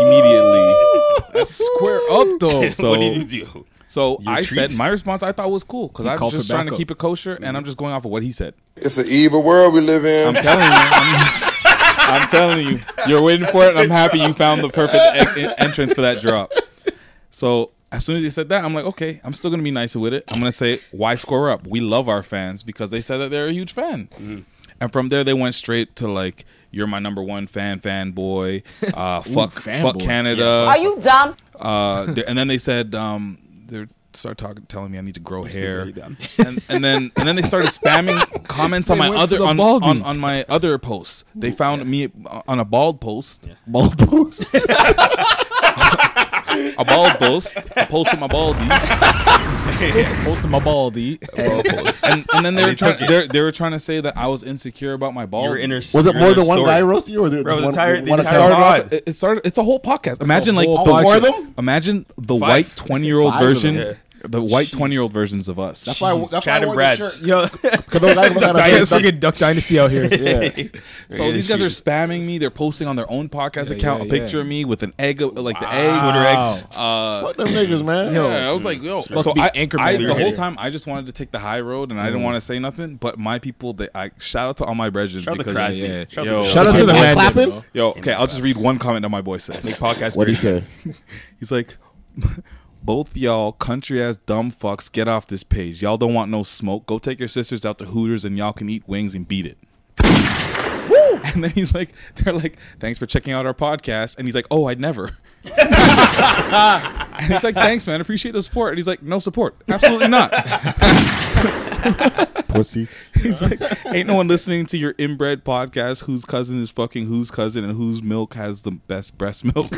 immediately. That's square up though. So what did you do? so Your I treat? said my response I thought was cool because I'm just trying to backup. keep it kosher and I'm just going off of what he said. It's an evil world we live in. I'm telling you. I'm, I'm telling you. You're waiting for it, and I'm happy you found the perfect e- entrance for that drop. So as soon as he said that, I'm like, okay, I'm still gonna be nicer with it. I'm gonna say, why score up? We love our fans because they said that they're a huge fan. And from there, they went straight to like, you're my number one fan, fanboy. Uh, fuck, fanboy. fuck Canada. Are you dumb? Uh, and then they said um, they start talking, telling me I need to grow hair, really dumb. and, and then and then they started spamming comments on my other on, on, on my other posts. They found me on a bald post, Bald post. a bald post, a post with my baldy, Posting my baldy. and and then they were they trying they they were trying to say that I was insecure about my Your baldy. inner. Was it more than one guy roasting you, or there Bro, the one, entire- one the account? entire started pod. off, it it started. It's a whole podcast. Imagine like whole the, more of them? imagine the Five. white twenty year old version, them. The white twenty year old versions of us. That's why. That's why I Chad and wore the Brad's. shirt. Yo, Because those guys look kind Dynasty, of fucking Duck Dynasty out here. Yeah. So these guys are spamming me. They're posting on their own podcast Yeah, account yeah, a picture yeah. of me with an egg, of- like the egg, Twitter Wow. eggs. Uh, Fuck them niggas, man. Yo. yeah, I was like, yo. supposed So to be I, Anchorman I right the whole here. time I just wanted to take the high road, and I Mm. didn't want to say nothing. But my people, they, I shout out to all my brethren Shout out to because Krasny. yeah. Shout out Yo. to Shout out to the Hey, man. clapping? yo, okay, I'll just read one comment that my boy says. Make podcast. What he great. say? He's like, both y'all country ass dumb fucks, get off this page. Y'all don't want no smoke. Go take your sisters out to Hooters and y'all can eat wings and beat it. and then he's like, they're like, thanks for checking out our podcast. And he's like, oh, I'd never. and he's like, thanks, man. Appreciate the support. And he's like, no support. Absolutely not. Pussy. He's like, ain't no one listening to your inbred podcast whose cousin is fucking whose cousin and whose milk has the best breast milk.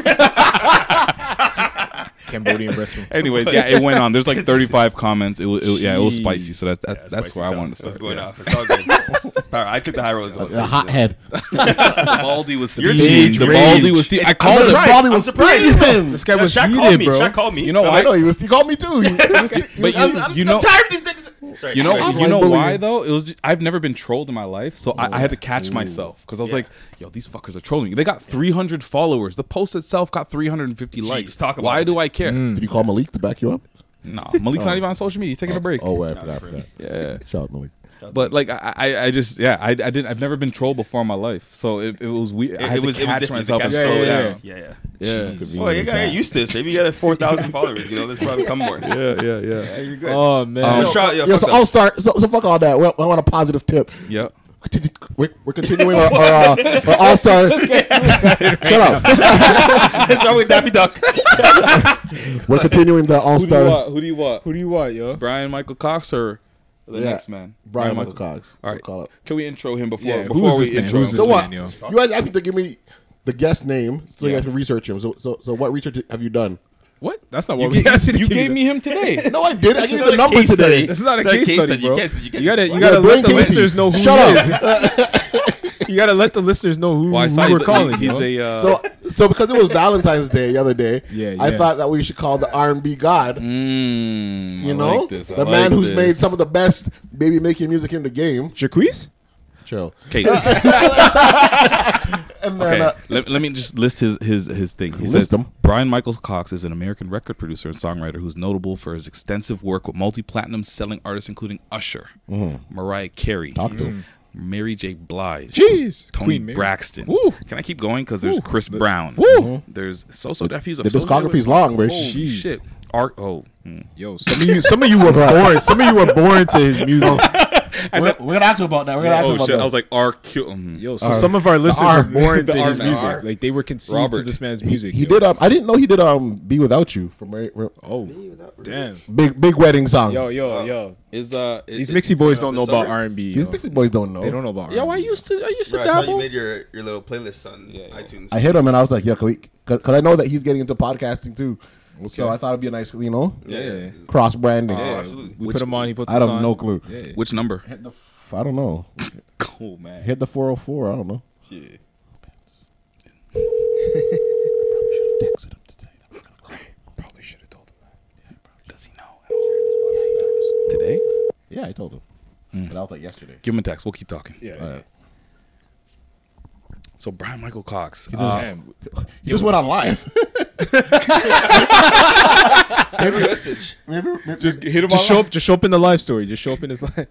Cambodian breast milk. Anyways, yeah, it went on. There's like 35 comments. It was, it, yeah, it was spicy. So that, that Yeah, that's spicy where I stuff. wanted to That's start. going yeah. off. It's all good. Power, I took the high road as well. A hot head. Baldy was You're steaming. The. Baldy was steaming. I called it. surprised. Baldy I'm was surprised. steaming. This guy was Shaq called heated, me. bro. Shaq called me. You know I why? know he was. He called me too. He, he was- he But was- you, I'm, I'm, you know, I'm tired of these niggas. Sorry, You know, sorry. you know bullying. why though? It was just, I've never been trolled in my life, so I, I had to oh, catch myself because I was Yeah. like, "Yo, these fuckers are trolling me." They got 300 followers. The post itself got 350 likes. talk about why it. do I care? Mm. Did you call Malik to back you up? Nah, Malik's not oh. even on social media. He's taking a oh. break. Oh, wait, I forgot. I forgot. Yeah, Shout out Malik. but like I, I, I just yeah, I, I didn't. I've never been trolled before in my life, so it, it was weird. I had it to was- it was catch myself and Yeah, slow yeah, down. Yeah, yeah. Yeah, Oh, you gotta get used to this. Maybe you got 4,000 followers. You know, this probably come more. Yeah, yeah, yeah, yeah. you're good. Oh man. Um, Yo, shout- yo, Yo, so. I'll start. So, so fuck all that. We, I want a positive tip. yeah. We're, we're continuing our, our, uh, our All Star. Shut up. What's wrong with Daffy Duck? We're continuing the All Who Star. Who do you want? Who do you want, yo? Brian Michael Cox or the Yeah. next man? Brian Michael Cox. All right. Call it. Can we intro him before? Yeah, before who's we this man? intro Who's him? this So what? man, yo? You guys asked me to give me the guest name, so you Yeah. have to research him. So, so, so what research have you done? What? That's not You, what we gave, asked you you gave me him today. No, I did. I gave you the number case today. This is not a a case case study, study. You bro. can't- you can't You gotta, you gotta let the Casey. listeners know who Shut he up. is. You gotta let the listeners know who, Well, who we're he's, calling. he's a uh, So, so because it was Valentine's Day the other day, Yeah, I thought that we should call the R and B God. mm, You know, like the like man who's this. made some of the best baby making music in the game. Jaquez? Chill. Okay, And then, okay. uh, let, let me just list his his his thing. He List says him. Brian Michaels Cox is an American record producer and songwriter who's notable for his extensive work with multi-platinum selling artists including Usher, Mariah Carey, Talk. Mary J. Blige, Jeez. Tony Queen Mary. Braxton. Woo. Can I keep going? Because there's Woo. Chris Brown. Woo. There's So So Def. He's a the discography's long, bro. Holy Jeez. shit. Art. Oh. mm. Yo, some of you, some of you were born. Some of you were born to his music. We're, we're gonna ask him about that. We're gonna ask Oh about shit! that. I was like RQ. mm. Yo, so some of our listeners R. were born The to R his man. music. R. Like they were conceived Robert. to this man's music. he yo. did. Um, I didn't know he did. Um, be without you from Ray- Ray- Oh, damn. big big wedding song. Yo, yo, yo. Is uh These mixie boys don't know about? R and B. These Pixie Boys don't know. They don't know about. Yo, I R&B. used to I used to Bro, I saw you made your, your little playlist on iTunes. I hit him and I was like, "Yeah, can we?" Because I know that he's getting into podcasting too. So I thought it'd be a nice, you know, yeah, yeah. cross branding. Oh, yeah, absolutely. We Which- put him on. He puts I us don't on. no clue. Yeah. Which number? Hit the. F- I don't know. Cool man. Hit the four hundred four. I don't know. Yeah. Probably should have texted him to tell you that we're gonna call him. Probably should have told him that. Yeah, I probably does he know? Today? Yeah, I told him. Hmm. But that was like yesterday. Give him a text. We'll keep talking. Yeah. Alright. So Brian Michael Cox. yeah. uh, Damn. He just went on live. Send a message. maybe, maybe just hit him Just show up. Just show up in the live story. Just show up in his live. This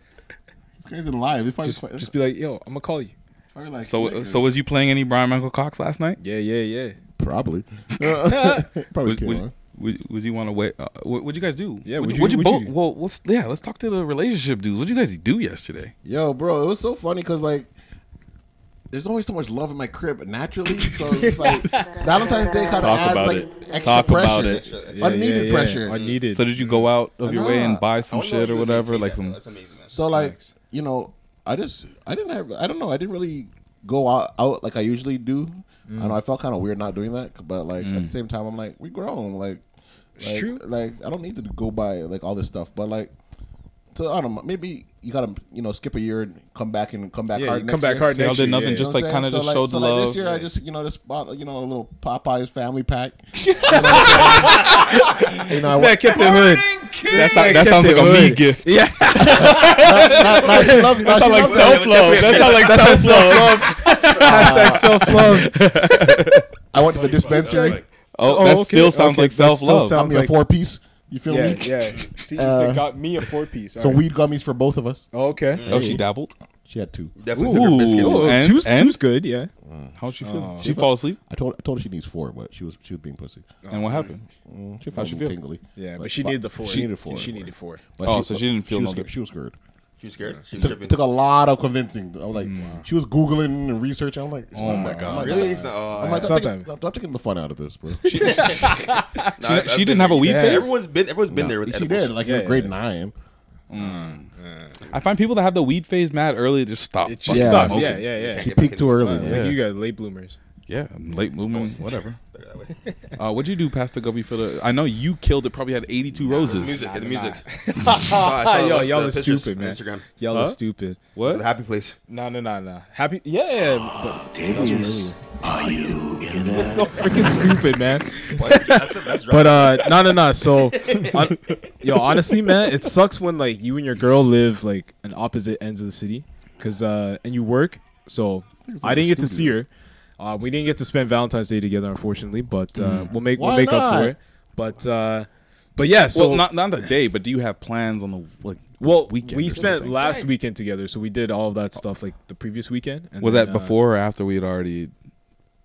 guy's in live. It's probably, Just, just be like, yo, I'm gonna call you. like So Lakers. so was you playing any Brian Michael Cox last night? Yeah, yeah, yeah. probably probably Was, came was, on. was, was you want to wait? Uh, what would you guys do? Yeah, What'd what'd you, you- what'd what'd you you both? Well, let's yeah, let's talk to the relationship dudes. What did you guys do yesterday? Yo, bro, it was so funny because like. There's always so much love in my crib naturally, so it's like Valentine's Day kind of Talk adds about like it. extra Talk about pressure, it. Yeah, unneeded yeah, yeah. pressure. Unneeded. So did you go out of your way and buy some shit or whatever? Like that, some. That's amazing, man. So like, you know, I just I didn't have I don't know I didn't really go out, out like I usually do. I know I mm. felt kind of weird not doing that, but like at the mm. same time I'm like we grown like, like true. like I don't need to go buy like all this stuff, but like. So I don't know. Maybe you gotta, you know, skip a year and come back and come back Yeah, hard. next come back year. hard So y'all did nothing, yeah. just You know like kind of saying? just so showed like, the so like love. this year, I just you know just bought you know a little Popeyes family pack. you know, I Man kept it hood. That, sound- that sounds like a me gift. Yeah, nah, nah, she loves, nah, she like self love. That sounds like self love. Hashtag self love. I went to the dispensary. Oh, Oh, that still sounds like self love. sounds- Got me a like- four piece. You feel Yeah, me? yeah. See, Uh, so got me a four piece. Some weed gummies for both of us. Oh, okay. Oh, she dabbled. She had two. Definitely took her biscuits. Ooh. Oh, And- two's, and? two's good. Yeah. How'd she feel? Oh. she fall asleep. I told I told her she needs four, but she was she was being pussy. And what happened? Mm, she felt she a feel? tingly. Yeah, but she needed the four. She needed four. She needed four. But Oh, so she didn't feel she no was, good. scared. She was scared. She was scared. She was Took, tripping. took a lot of convincing. I was like, mm. she was googling and researching. I'm like, it's Oh not my that. God. I'm like, Really? It's not. Oh, I'm like, It's stop taking, that- stop taking the fun out of this, bro. Nah, She, she didn't have a weed Yeah. phase. Everyone's been. Everyone's been there with she edibles. did, like Yeah, in grade yeah. nine. Mm. Mm. I find people that have the weed phase mad early just stop. It just Yeah. stopped. Okay. Yeah, yeah, yeah. She peaked too early. It's like you guys late bloomers. Yeah, late movement, whatever. Uh, what'd you do, Pastor Gubby? For the, I know you killed it. Probably had eighty-two The roses. music, the music. Saw- I saw Yo, the- y'all the are pictures stupid, on man. Instagram. Y'all Huh? are stupid. What? The happy place. No, no, no, no. Happy? Yeah. But that was from. Are you in there? So freaking stupid, man. That's the best But uh, no, no, no. So, on, yo, honestly, man, it sucks when like you and your girl live like on opposite ends of the city, cause uh, and you work. So I didn't get to see her. Uh, we didn't get to spend Valentine's Day together, unfortunately. But uh, we'll make we'll Why make up not? for it. But uh, but yeah. So well, not not the day, but do you have plans on the like? well, weekend we or spent something? last weekend together, so we did all of that stuff like the previous weekend. And Was then, that uh, before or after we had already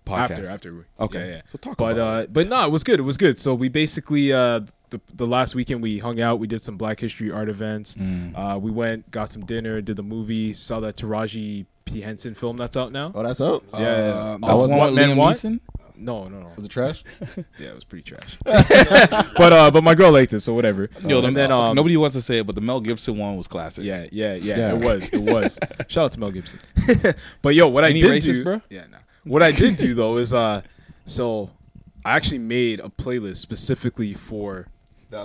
podcast? after after Okay, yeah, yeah. so talk but about uh but no it was good it was good so we basically uh the, the last weekend we hung out we did some black history art events Mm. uh we went got some dinner did the movie saw that taraji p henson film that's out now Oh, that's out. yeah, yeah. Uh, that's the one What with Man Liam Want? Neeson. no no no Was it trash? yeah it was pretty trash but uh but my girl liked it so whatever Yo, the- and then um nobody wants to say it, but the Mel Gibson one was classic. yeah, yeah, yeah, Yeah. It was. It was. Shout out to Mel Gibson. but yo, what Any I did racist, do, bro? yeah, no. What I did do though is, uh, so I actually made a playlist specifically for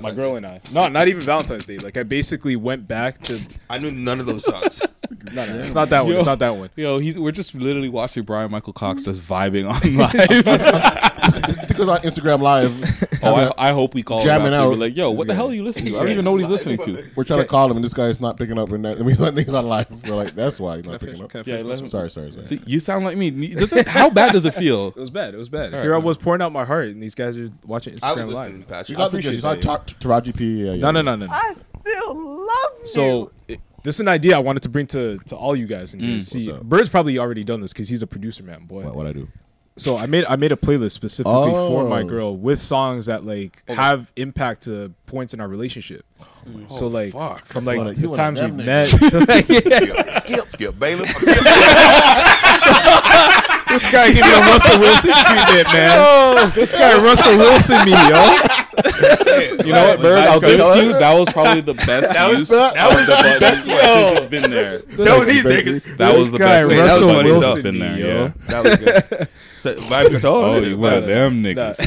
my girl and I. No, not even Valentine's Day. Like I basically went back to. I knew none of those songs. No, no, it's not that one. It's not that one. Yo, he's we're just literally watching Brian Michael Cox mm. just vibing on live. I think it was on Instagram Live. oh, I, I hope we call Jamming him after and out. like, yo, what the hell are you listening to? I don't even know what he's listening to. We're trying to call him, and this guy's not picking up. And, that, and we think he's on live. We're like, that's why he's not picking up. Can I Yeah, finish let this him- one? Sorry, sorry, sorry. See, you sound like me. Does it, how bad does it feel? It was bad. It was bad. All Here right. I was pouring out my heart, and these guys are watching I was Instagram listening, live. Patrick. You got the appreciate gist. You saw that, Ta- Taraji P. Yeah, yeah. No, no, no, no. no. I still love you. So it, this is an idea I wanted to bring to to all you guys. And Mm. see, Bird's probably already done this because he's a producer, man. Boy, What, what I do? so I made I made a playlist specifically for my Oh. girl with songs that like have impact to points in our relationship. so like fuck. from You like wanna- the you one of times we met. to, like, yeah. Skip, skip, bailiff. This guy giving a Russell Wilson treatment, man. This guy Russell Wilson me, yo. You know what, Bird? I'll give it to you. That was probably the best That was- that was the the best since one. it's been there. No, these niggas. That was the best use. Russell That was Wilson it's been there. yo. Yeah. That was good. So, vibe control. Oh, you one of them niggas.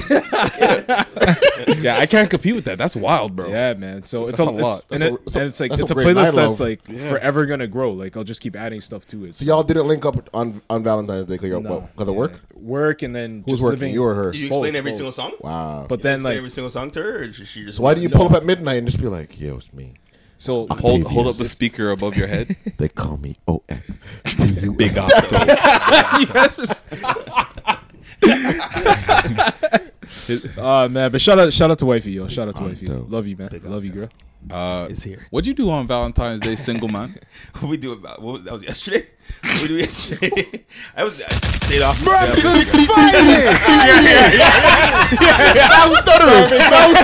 yeah, I can't compete with that. That's wild, bro. Yeah, man. So it's That's a, a it's, lot. and, it, a- and it's like it's a a playlist that's love. like forever gonna grow. Like I'll just keep adding stuff to it. So y'all didn't link up on on Valentine's Day because No. of work. work and then Who's just working? living. You or her? Did you explain Both, every both. single song? Wow. But Did you then explain like every single song to her, or she just? so why do you pull up at midnight and just be like, "Yeah, it's me." So Hold hold up the speaker above your head. They call me OX. Big octo. you guys uh man, but shout out shout out to wifey, yo. Shout out to wifey. Love you, man. Big Love you, girl. Uh, Is here. what'd you do on Valentine's Day, single man? What we do about? What was, that was yesterday. What we do yesterday? I was I stayed off. Brampton's finest. I was stuttering. I was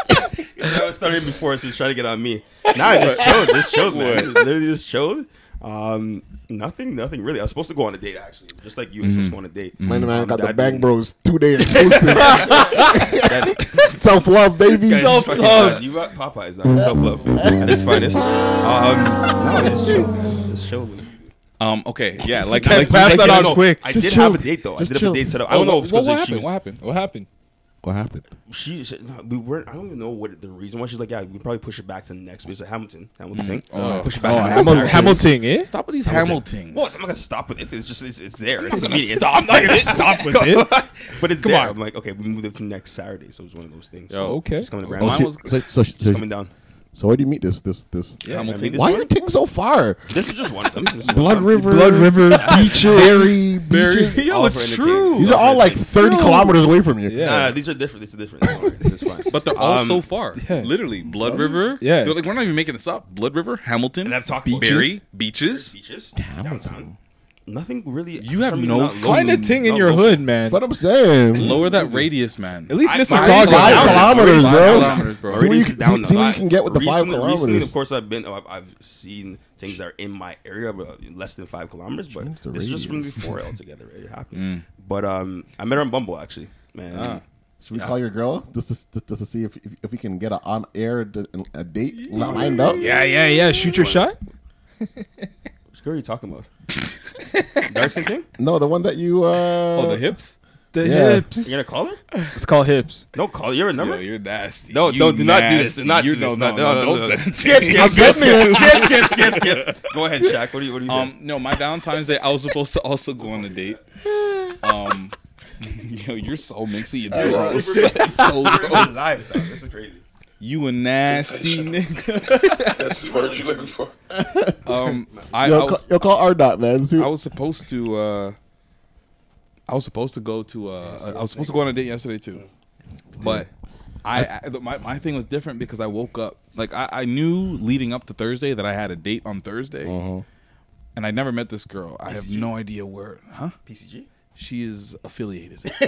stuttering. I was starting before, so he's trying to get on me. Nah, I just chilled. Just chilled, man. Just literally just chilled. Um, nothing, nothing really. I was supposed to go on a date actually, just like you. I was supposed to go on a date. Man, man, Um, got the Bang didn't- Bros two day exclusive. Self love, baby. Self love. You got Popeyes now. Self love at its finest. Um, no, just chill. Just chill. Um, okay, yeah, like, Can't like, pass like that on quick. I Just did chill. have a date though. Just I did chill. have a date set up. I don't know if it's what, because what happened? was What happened? What happened? What happened? she, she we weren't. I don't even know what the reason why. She's like, yeah, we probably push it back to the next. It was a Hamilton, Hamilton thing. push it back. Oh, to the next Hamilton, Hamilton, eh? Stop with these Hamiltons. Well, I'm not gonna stop with it. It's just it's, it's there. It's gonna convenient. stop. I'm not gonna stop with it. but it's Come there. on. I'm like, okay, we moved it to next Saturday, so it was one of those things. Yo, okay. She's coming to Oh, grandma. mine she- was- so, so, so, coming down. So where do you meet this? This this. Yeah, Hamilton. I mean, this Why are you taking so far? This is just one of them. This is one Blood of. River, Blood River, beaches. Barrie, beaches. Yo, all it's for true. These are all like thirty kilometers away from you. Yeah. Nah, nah, these are different. These are different. Don't worry, This is fine. But they're all Um, so far. yeah. Literally, Blood River. Yeah. They're like we're not even making this up. Blood River, Hamilton, And I've talked about Barrie, beaches. beaches, downtown. Nothing really. You have no not fucking- Find a ting in Not your local. hood, man. That's What I'm saying. Lower that radius, man. At least I- Mississauga. Five Five kilometers, Five bro. kilometers, bro. See what you Radius can- down see- the see what you line. can get with the five Recently- Recently, of course, I've been. I've, I've seen things that are in my area, but less than five kilometers. But Change the this is just from radius. before altogether. It happened. But um, I met her on Bumble actually. Man, Ah. Should we call your girl just to, just to see if, if if we can get a on air a date lined up? Yeah, yeah, yeah. Shoot your shot. Which girl are you talking about? Dark skin king? No, the one that you. Uh, Oh, the hips. The Yeah. hips. You gonna call her? It's called hips. No, call her. You have her Yo, you're nasty. No, You no, do not do this. Do not you do no, this. no, No, no, no, don't no, send no. it to Skip, me. skip, skip, skip, skip, skip, skip, skip. Go ahead, Shaq. What do you what do you say? Um, no, my Valentine's Day, I was supposed to also go on a date. Um, yo, you're so mixy. It's gross. it's so gross. live, dog. This is crazy. You a nasty nigga. That's the word you're looking for. Um, I, I Yo, was, call, yo, call R dot man. See, I was supposed to. Uh, I was supposed to go to. Uh, I was supposed to go on a date yesterday too, but I, I my my thing was different because I woke up like I, I knew leading up to Thursday that I had a date on Thursday, and I never met this girl. I have no idea where. Huh? PCG? She is affiliated.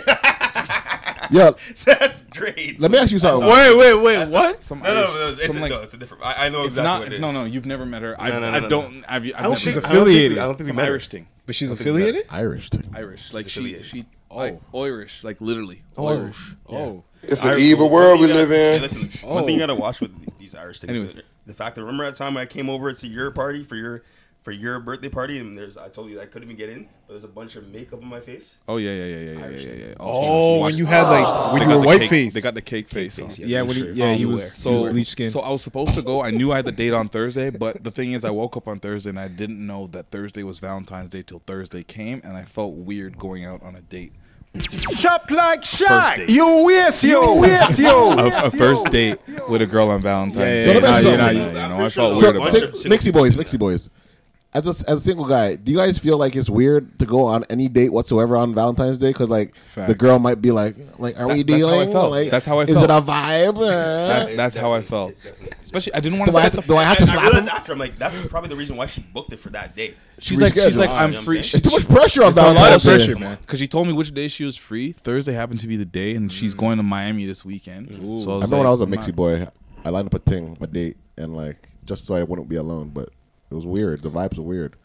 yeah. That's great. Let me ask you something. Wait, wait, wait. What? Some No, no, Irish- no, it's, some, a, like- no, it's a different. I, I know it's exactly not. what It's, no, no. You've never met her. I, No, no, no, I don't. no. I've, I've I don't never think, She's I don't think we- affiliated. I don't think we some met her. Irish thing. But she's I think we met affiliated. Irish thing. Irish. Like she. She. Oh. Irish. Like literally. Oh. Irish. Oh. It's an evil world we live in. listen, one thing you oh. gotta watch with these Irish things. The fact that remember that time I came over to your party for your for your birthday party, and there's I told you I couldn't even get in, but there's a bunch of makeup on my face. Oh yeah, yeah, yeah, yeah, yeah, Irish yeah, yeah. thing. Oh, when you had like when They you got were white cake- face. They got the cake face. face, on. yeah, when he, sure. yeah, he was so he was bleach skin. So I was supposed to go. I knew I had the date on Thursday, but the thing is, I woke up on Thursday and I didn't know that Thursday was Valentine's Day till Thursday came, and I felt weird going out on a date. Shop like First Shaq. date. You waste you. Waste you. A, a first date with a girl on Valentine's Yeah, Day. yeah, yeah, Nah, yeah, you yeah, know, yeah. you know, I felt So, weird a about bunch it. Mixy boys, Mixy boys. As a, as a single guy, do you guys feel like it's weird to go on any date whatsoever on Valentine's Day? Because like the girl might be like, like, are we That- that's how I dealing? felt. Like, That's how I Is it a vibe? Uh, That- that's how I felt. Especially, I didn't want to I set to, the. do I have to And I slap realized him? after I'm like, that's probably the reason why she booked it for that day. She's like, she's like, I'm free. I'm It's too much pressure on It's a lot of Valentine's pressure, man. because she told me which day she was free. Thursday happened to be the day, and she's going to Miami this weekend. So I, I was remember when I was a like, Mixie boy, I lined up a thing, a date, and like just so I wouldn't be alone. But it was weird. The vibes were weird.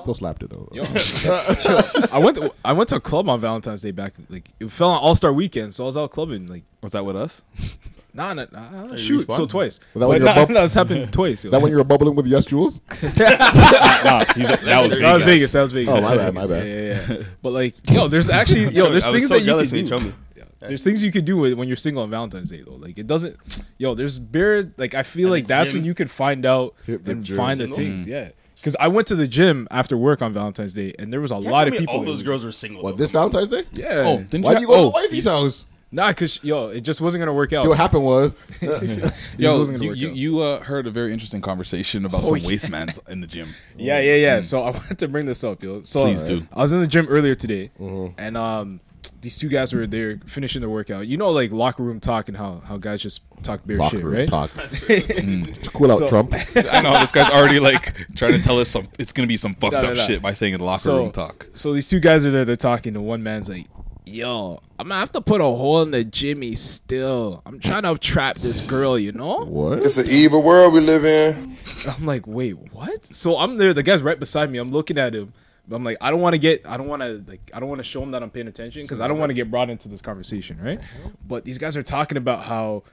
Still slapped it though. I went to, I went to a club on Valentine's Day back like it fell on All Star Weekend, so I was out clubbing like Was that with us? nah, nah, nah shoot, so twice. Was that when But you were nah, bub- nah, it's happened twice. yo. that when you were bubbling with Yes Jules? nah, he's, that was That was Vegas. That was Vegas. Oh, my bad, my bad. Yeah, yeah, yeah. But like, yo, there's actually, yo, there's I was things so that you jealous can do. you me. There's things you can do with- when you're single on Valentine's Day though. Like it doesn't, yo. There's bare like I feel At like that's gym. when you can find out Hit the and gym. find the Single? things. Yeah, because I went to the gym after work on Valentine's Day and there was a Can't lot tell of me people. All that those was- girls are single. What though. this Valentine's Day? Yeah. Oh, didn't Why you? did you go oh, to wifey's house? Nah, cause yo, it just wasn't gonna work out. See what happened was It just Yo, wasn't gonna you, work you, out. you uh, heard a very interesting conversation about Oh, some yeah. waste mans in the gym. Yeah, yeah, yeah. So I wanted to bring this up, yo. So Please do. I was in the gym earlier today, and um, these two guys were there finishing their workout. You know, like locker room talk and how how guys just talk bare locker shit, room right? talk. Mm. To cool out So- Trump. I know this guy's already like trying to tell us some. It's gonna be some fucked No, no, up no. shit by saying it locker So, room talk. so these two guys are there. They're talking, and one man's like, "Yo, I'm gonna have to put a hole in the Jimmy. Still, I'm trying to trap this girl. You know." What? It's an evil world we live in. I'm like, wait, what? So I'm there. The guy's right beside me. I'm looking at him. But I'm like, I don't want to get, I don't want to like, I don't want to show him that I'm paying attention because I don't want to get brought into this conversation, right? But these guys are talking about how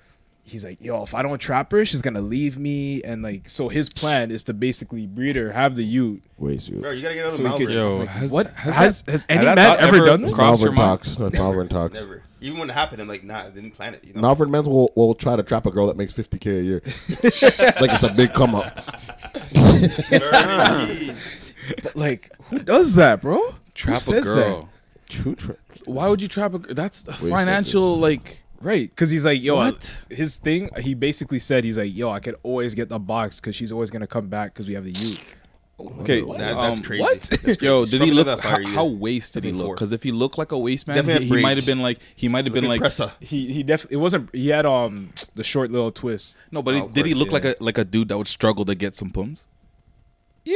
he's like, yo, if I don't trap her, she's gonna leave me, and like, so his plan is to basically breed her, have the youth. Wait, shoot. Bro, you gotta get out of So we Malvern. could- Yo, like, has, what has, has that- has any man thought ever done this? crossed Malvern talks. No, Malvern talks. Never. Even when it happened, I'm like, nah, I didn't plan it. You know. Malvern men will, will try to trap a girl that makes 50k a year. like it's a big come up. But like, who does that, bro? Who Trap a says girl. True tra- Why would you trap a? girl? That's like financial. Like Right, because he's like, yo, What? his thing. He basically said, he's like, yo, I could always get the box because she's always gonna come back because we have the youth. okay, That, that's um, crazy. what? That's crazy. Yo, She's did he probably look? not that How, fire either. how wasted he look? four. Because if he looked like a waste man, Definitely he, had he might have braids. been like he might have been like Impressa. He he definitely it wasn't. He had um the short little twist. no, but Oh, he, of did he course, look like a like a dude that would struggle to get some pums? Yeah,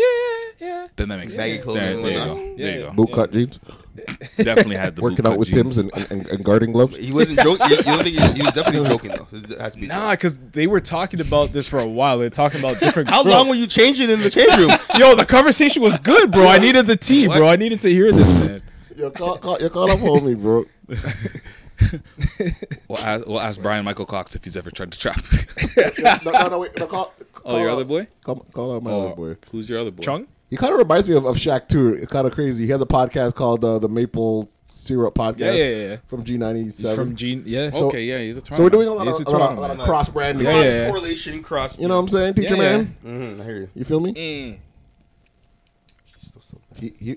yeah. Then that makes Baggy sense. clothing There, and there you whatnot. go. Yeah, There you go. Boot cut jeans. Definitely had the bookcut jeans. Working boot out with jeans. Tim's and, and, and guarding gloves. He wasn't joking. You, you don't think he, he was definitely joking though? It had to be. Nah, because they were talking about this for a while. They're talking about different. How bro, long were you changing in the change room? Yo, the conversation was good, bro. I needed the tea, bro. I needed to hear this, man. Yo, call, call, yo, call up homie, bro. We'll ask, we'll ask Brian Michael Cox if he's ever tried to trap. no, no, no, wait. No, call, Oh, your out- other boy? Call, call out my Oh, other boy. Who's your other boy? Chung? He kind of reminds me of, of Shaq too. It's kind of crazy. He has a podcast called uh, the Maple Syrup Podcast. Yeah, yeah, yeah. From G ninety seven. From Gene. Yeah. So- okay, yeah, he's a So we're doing a lot, Yes, of, it's a lot, a lot of man. cross branding. Yeah, Cross yeah, yeah. correlation, cross. You know what I'm saying, teacher Yeah, yeah. man? Mm-hmm, I hear you. You feel me? Mm. He, he,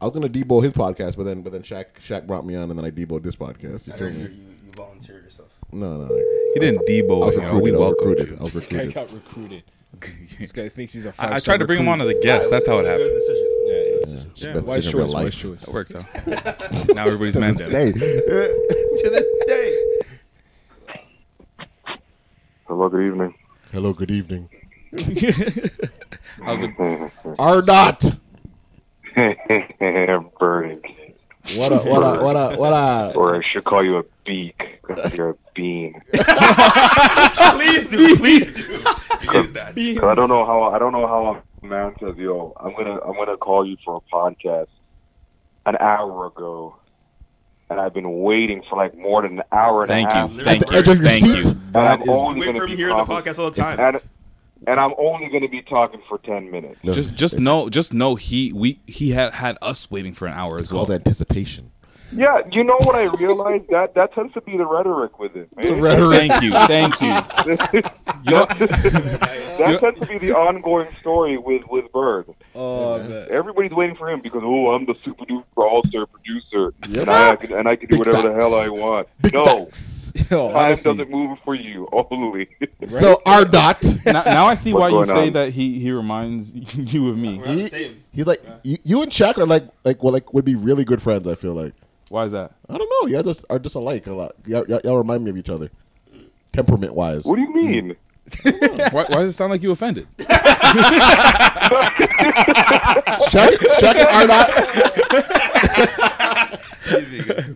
I was gonna debo his podcast, but then but then Shaq Shaq brought me on, and then I deboed this podcast. You I feel heard you, me? you, you volunteered yourself. No, no. He didn't I debo. was you know, we recruited. I was recruited. you. I was This guy recruited. got recruited. this guy thinks he's a five I, I tried to bring him on as a guest. That's how it happened. Good decision. Yeah, yeah. It's the best Wise choice. Wise life. choice. That works out. now everybody's man down. Hey, to this day. Hello, good evening. hello, good evening. How's it? R dot. Burning. What up? What up? What up? What up? Or I should call you a beak because you're a bean. please do, please do. Use that. 'Cause I don't know how I don't know how a man says, "Yo, I'm gonna I'm gonna call you for a podcast." An hour ago, and I've been waiting for like more than an hour and Thank a half. you. At Thank the you. edge of your Thank seats? you. And I'm That is- only Wait gonna for him be here on the talking- podcast all the time. and and I'm only gonna be talking for ten minutes. No, Just just know just know he we he had had us waiting for an hour it's as well. called anticipation. Yeah, you know what I realized that that tends to be the rhetoric with it. Man. Thank you. Thank you. You know, that tends to be the ongoing story with with Bird. Oh, man. Everybody's waiting for him because oh, I'm the super duper all star producer, Yeah. and I can and I can do Big whatever the hell I want. Big no, facts. Yo, time honestly, doesn't move for you only. So R dot. now, now I see why you say on? that he he reminds you of me. He, he like you, you and Shaq are like like well like would be really good friends. I feel like Why is that? I don't know. Y'all just are just alike a lot. Y'all, y'all, y'all remind me of each other, temperament wise. what do you mean? Why, why does it sound like you offended? Shaq, Shaq and R dot.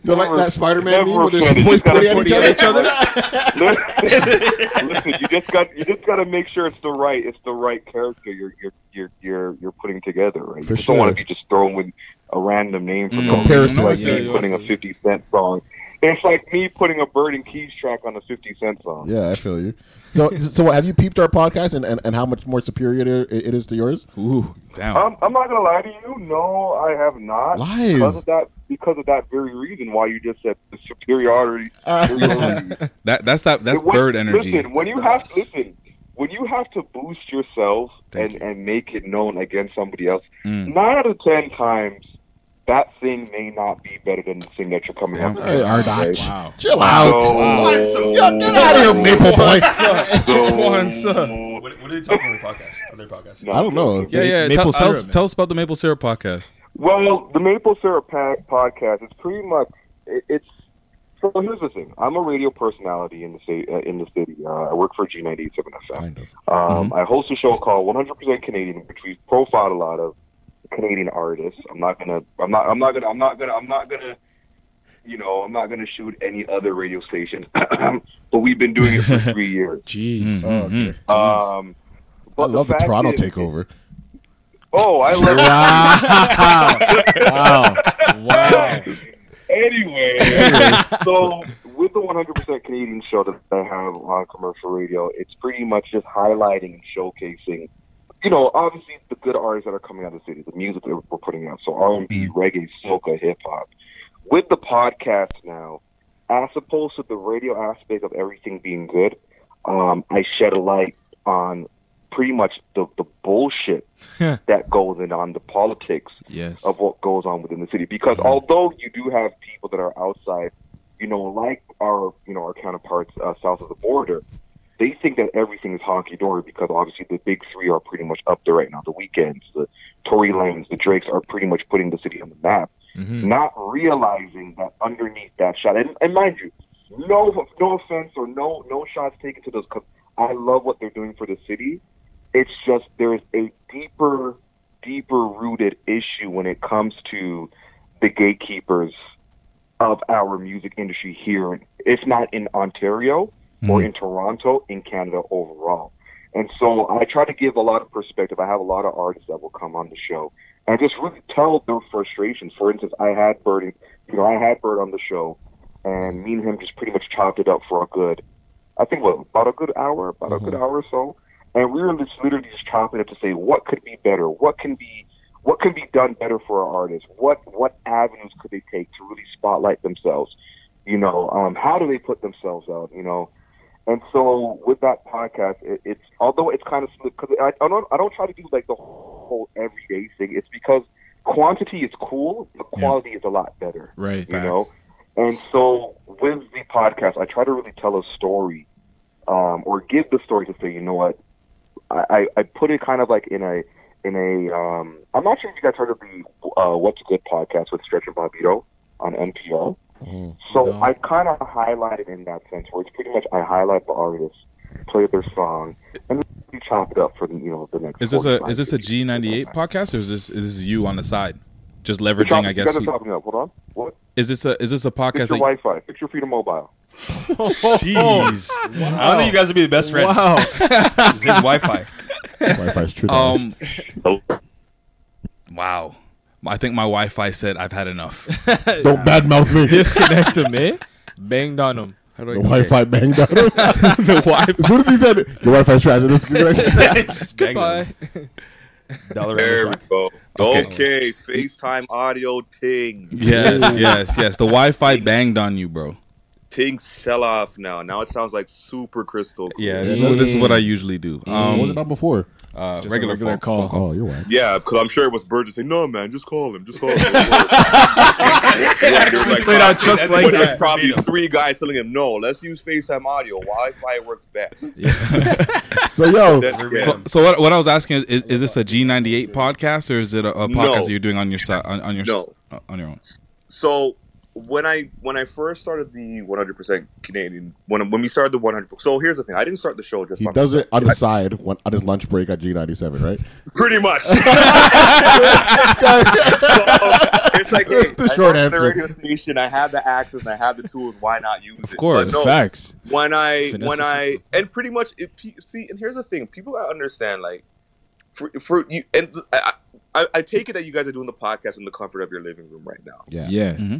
They're like that Spider Man meme Never where they're offended. both You gotta pointing at each other. Listen, you just got you just got to make sure it's the right it's the right character you're you're you're you're, you're putting together. Right? For you just don't want to be just throwing with a random name for Mm. Comparison. like Yeah, yeah, putting a Fifty Cent song. It's like me putting a Bird and Keys track on a Fifty Cent song. Yeah, I feel you. So, so what, have you peeped our podcast and, and, and how much more superior it, it is to yours? Ooh, damn. Um, I'm not gonna lie to you. No, I have not. Lies. Because of that, because of that very reason why you just said the superiority. superiority. that that's that that's When- bird energy. Listen, when you have listen, when you have to boost yourself Thank and, and make it known against somebody else, Mm. nine out of ten times that thing may not be better than the thing that you're coming Yeah. up Hey, against. R dot. right? Wow. Chill out. So, Yo, get out of here, Maple Boy. so- Once, uh, What, what are they talking on their podcast? On their podcast? No, I don't know. yeah, yeah. Maple tell, tell, us, tell us about the maple syrup podcast. Well, the Maple Syrup pa- podcast is pretty much it, it's. So here's the thing: I'm a radio personality in the state uh, in the city. Uh, I work for G97 FM. Kind of. Um, I host a show called 100% Canadian, which we profile a lot of Canadian artists. I'm not gonna. I'm not. I'm not gonna. I'm not gonna. I'm not gonna. You know, I'm not gonna shoot any other radio station. but we've been doing it for three years. Jeez. Mhm. Um, but I love the fact Toronto is- takeover. Oh, I love. wow. Wow. anyway, so with the 100% Canadian show that I have on commercial radio, it's pretty much just highlighting and showcasing, you know, obviously the good artists that are coming out of the city, the music that we're putting out, so R&B, reggae, soca, hip hop. With the podcast now, as opposed to the radio aspect of everything being good, um, I shed a light on pretty much the, the bullshit that goes in on the politics Yes. of what goes on within the city. Because although you do have people that are outside, you know, like our you know our counterparts uh, south of the border, they think that everything is honky dory because obviously the big three are pretty much up there right now. The Weeknds, the Tory Lanez, the Drakes are pretty much putting the city on the map, mm-hmm. not realizing that underneath that shot, and, and mind you, no no offense or no no shots taken to those because I love what they're doing for the city. It's just there's a deeper deeper rooted issue when it comes to the gatekeepers of our music industry here, if not in Ontario or in Toronto, in Canada overall. And so I try to give a lot of perspective. I have a lot of artists that will come on the show and just really tell their frustrations. For instance, I had Bird, you know, I had Bird on the show, and me and him just pretty much chopped it up for a good, I think, what about a good hour, about a good hour or so. and we were just literally just chopping it to say what could be better, what can be what can be done better for our artists, what what avenues could they take to really spotlight themselves, you know, um, how do they put themselves out, you know. And so with that podcast, it, it's although it's kind of because I, I don't I don't try to do like the whole everyday thing. It's because quantity is cool, but quality is a lot better. Right. You know, and so with the podcast, I try to really tell a story, um, or give the story to say, you know what, I, I, I put it kind of like in a in a. Um, I'm not sure if you guys heard of the uh, What's Good podcast with Stretch and Bobbito on NPR. So No. I kind of highlighted in that sense, where it's pretty much I highlight the artist, play their song, and we chop it up for the you know the next. Is this a is this a minutes. G ninety eight podcast or is this is this you on the side, just Chop- leveraging? I You guess. guys are you- chopping up. Hold on. What? Is this a is this a Fix podcast? your Wi-Fi. Fix your Freedom Mobile. jeez. I don't think you guys would be the best friends. Wow. It's his Wi-Fi. Wi-Fi's true. Um. Wow. I think my Wi-Fi said I've had enough. Don't badmouth me. Disconnect him, eh? Banged on him. How do I The Wi-Fi banged out. him. the Wi-Fi. as soon as he said your Wi-Fi's trash, this Goodbye. Dollar There we go. Okay. Okay. FaceTime audio ting. Yes, yes, yes. The Wi-Fi banged on you, bro. Ting sell off now. Now it sounds like super crystal. Clear. Yeah, this, is, this is what I usually do. what was Um, it on before? Uh, Just a regular, regular phone. call. Oh, you're right. Yeah, because I'm sure it was Bird Burgess saying, "No, man, just call him, just call him." yeah, there like, Played out just like there's that. probably three guys telling him, "No, let's use FaceTime audio. Wi-Fi works best." So yo, Then. So, so what, what I was asking is, is, is this a G98 podcast or is it a, a podcast No. that you're doing on your side on, on your No. s- uh, on your own? so when I when I first started the 100% Canadian when when we started the 100 so here's the thing I didn't start the show just he on does it on the side when, on his lunch break at G97, right? pretty much it's like hey, The I short work at answer. radio station I have the access and I have the tools why not use it Of course. But no, Facts. when I Finesse when I system. and pretty much if see and here's the thing people gotta understand like for for you and I, I I take it that you guys are doing the podcast in the comfort of your living room right now Yeah. Yeah. Mm-hmm.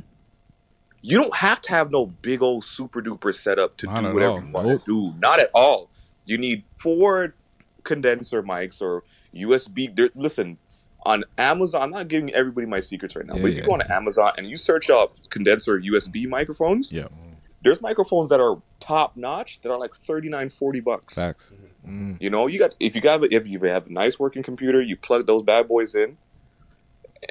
You don't have to have no big old super duper setup to Not do whatever all. you want to do. Not at all. You need four condenser mics or USB. There, listen, on Amazon, I'm not giving everybody my secrets right now, Yeah, but if you go on Amazon and you search up condenser USB microphones, Yeah. there's microphones that are top notch that are like 39, 40 bucks. Facts. Mm. You know, you got if you got if you have a nice working computer, you plug those bad boys in,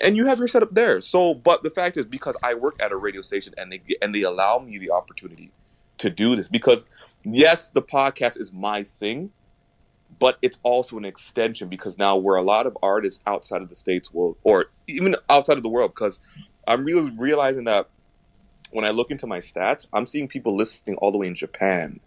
and you have your setup there. So, but the fact is, because I work at a radio station and they and they allow me the opportunity to do this, because yes, the podcast is my thing, but it's also an extension because now where a lot of artists outside of the states will, or even outside of the world, because I'm really realizing that when I look into my stats, I'm seeing people listening all the way in Japan,